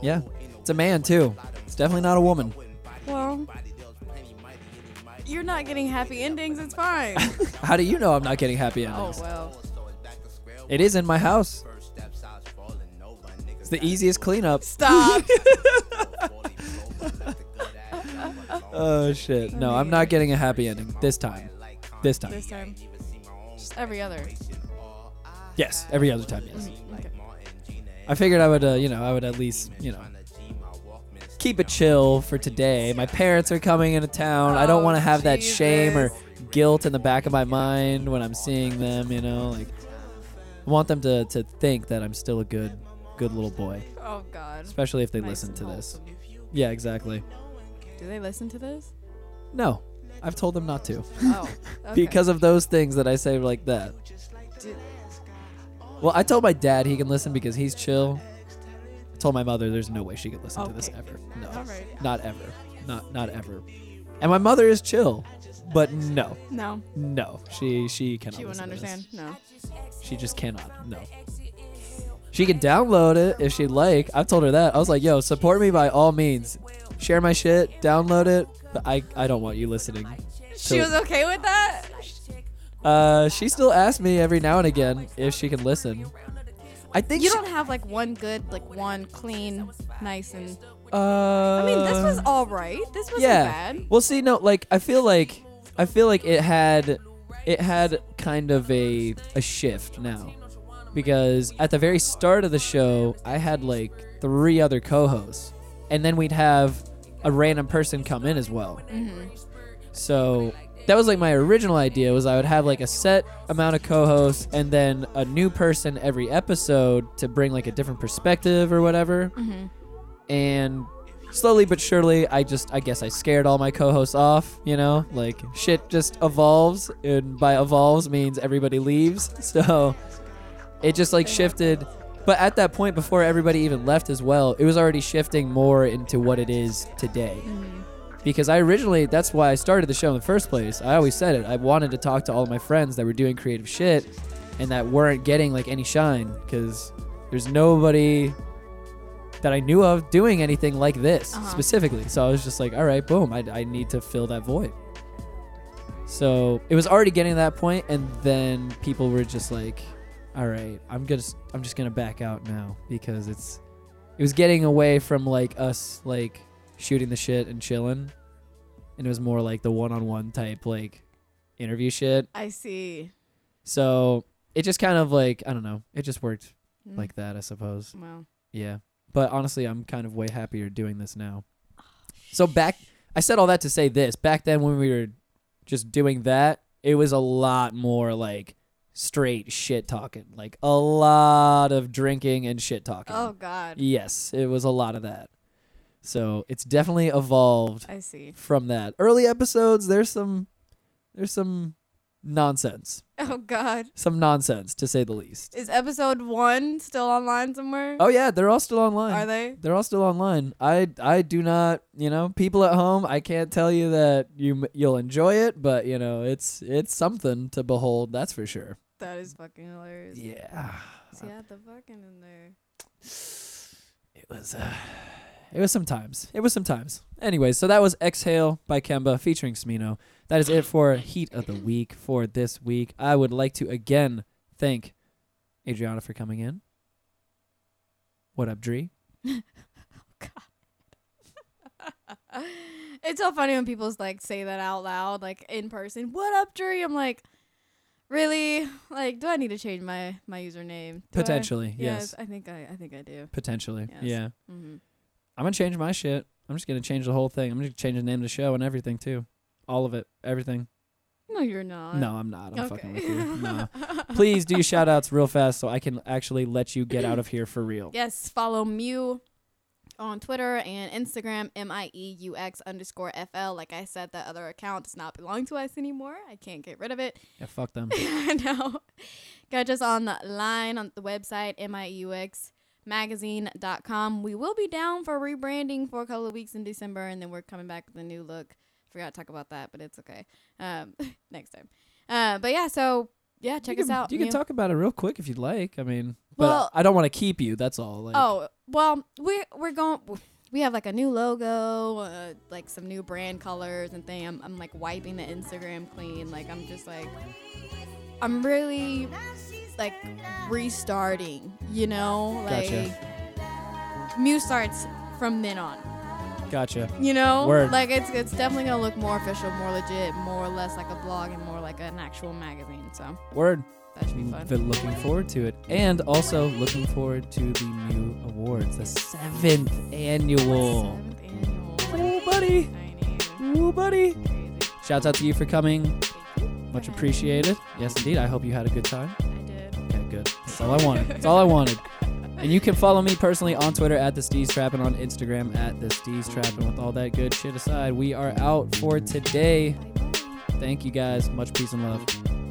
Yeah, it's a man too. It's definitely not a woman. Well, you're not getting happy endings. It's fine. How do you know I'm not getting happy endings? oh well. It is in my house. It's the easiest cleanup. Stop. Oh shit! No, I'm not getting a happy ending this time. This time. this time. Just every other. Yes, every other time. Yes. Okay. I figured I would, uh, you know, I would at least, you know, keep it chill for today. My parents are coming into town. I don't Oh, want to have that shame or guilt in the back of my mind when I'm seeing them. You know, like I want them to to think that I'm still a good, good little boy, Oh God. especially if they Nice listen to this. Yeah, exactly. Do they listen to this? No, I've told them not to Oh. Okay. because of those things that I say like that. Did- Well, I told my dad he can listen because he's chill. Told my mother there's no way she could listen to this ever. No. Right. Not ever. Not not ever. And my mother is chill, but no, No, no, she she cannot. she wouldn't listen to this. understand. No. She just cannot. No. She can download it if she'd like. I've told her that. I was like, yo, support me by all means. Share my shit, download it. But I, I don't want you listening. She was okay with that. Uh, she still asks me every now and again if she can listen. I think You she- don't have like one good, like one clean, nice and. Uh, I mean, this was all right. This wasn't yeah. bad. Well, see, no, like I feel like I feel like it had it had kind of a a shift now because at the very start of the show, I had like three other co-hosts, and then we'd have a random person come in as well. So that was like my original idea was I would have like a set amount of co-hosts and then a new person every episode to bring like a different perspective or whatever. Mm-hmm. And slowly but surely, I just I guess I scared all my co-hosts off. You know, like shit just evolves, and by evolves means everybody leaves. So it just like shifted. But at that point, before everybody even left as well, it was already shifting more into what it is today mm-hmm. Because I originally that's why I started the show in the first place. I always said it. I wanted to talk to all of my friends that were doing creative shit and that weren't getting like any shine because there's nobody that I knew of doing anything like this Uh-huh. specifically. So I was just like, all right, boom, I, I need to fill that void. So it was already getting to that point, and then people were just like, all right, I'm gonna I'm just gonna back out now because it's, it was getting away from like us like shooting the shit and chilling, and it was more like the one-on-one type like interview shit. I see. So it just kind of like I don't know, it just worked Mm. like that, I suppose. Well, Yeah. But honestly, I'm kind of way happier doing this now. So back, I said all that to say this. Back then, when we were just doing that, it was a lot more like straight shit talking, like a lot of drinking and shit talking. oh God, Yes, it was a lot of that. So it's definitely evolved I see. from that. Early episodes, there's some, there's some nonsense, Oh God, some nonsense to say the least. is episode one still online somewhere? Oh yeah, they're all still online. Are they? They're all still online. I I do not, you know, people at home. I can't tell you that you you'll enjoy it, but you know, it's it's something to behold. That's for sure. That is fucking hilarious. Yeah, See, I had the fucking in there. it was. Uh, it was sometimes. It was sometimes. Anyways, so that was Exhale by Kemba featuring Smino. That is it for Heat of the Week for this week. I would like to again thank Adriahnna for coming in. What up, Dree? Oh, God. it's so funny when people like say that out loud, like in person. What up, Drury? I'm like, really? Like, do I need to change my my username? Do I- Potentially, yes. I think I I think I do. Potentially, Yes. yeah. hmm I'm gonna change my shit. I'm just gonna change the whole thing. I'm gonna change the name of the show and everything too. All of it, everything. No, you're not. No, I'm not. I'm okay. fucking with you. No. Please do your shout outs real fast so I can actually let you get out of here for real. Yes, follow MIEUX on Twitter and Instagram, M I E U X underscore F L. Like I said, that other account does not belong to us anymore. I can't get rid of it. Yeah, fuck them. no. Catch us on the line on the website, M I E U X magazine.com. We will be down for rebranding for a couple of weeks in December, and then we're coming back with a new look. Forgot to talk about that, but it's okay. Um, next time. Uh, but yeah, so yeah, check you us can, out. You can MIEUX. talk about it real quick if you'd like. I mean, but Well- I don't want to keep you. That's all. Like, Oh well, we're we're going. We have like a new logo, uh, like some new brand colors and thing. I'm, I'm like wiping the Instagram clean. Like I'm just like, I'm really like restarting. You know, like Gotcha. MIEUX starts from then on. gotcha. You know, Word. like it's it's definitely gonna look more official, more legit, more or less like a blog and more like an actual magazine. So Word. that should be fun. Been looking forward to it, and also looking forward to the new awards, the seventh annual. Seventh annual. Oh, buddy. Ooh, buddy. Shouts out to you for coming. Thank you for Much appreciated. Yes, indeed. I hope you had a good time. That's all I wanted. That's all I wanted. And you can follow me personally on Twitter at the Steez Trappin, on Instagram at the Steez Trappin. With all that good shit aside, we are out for today. Thank you guys. Much peace and love.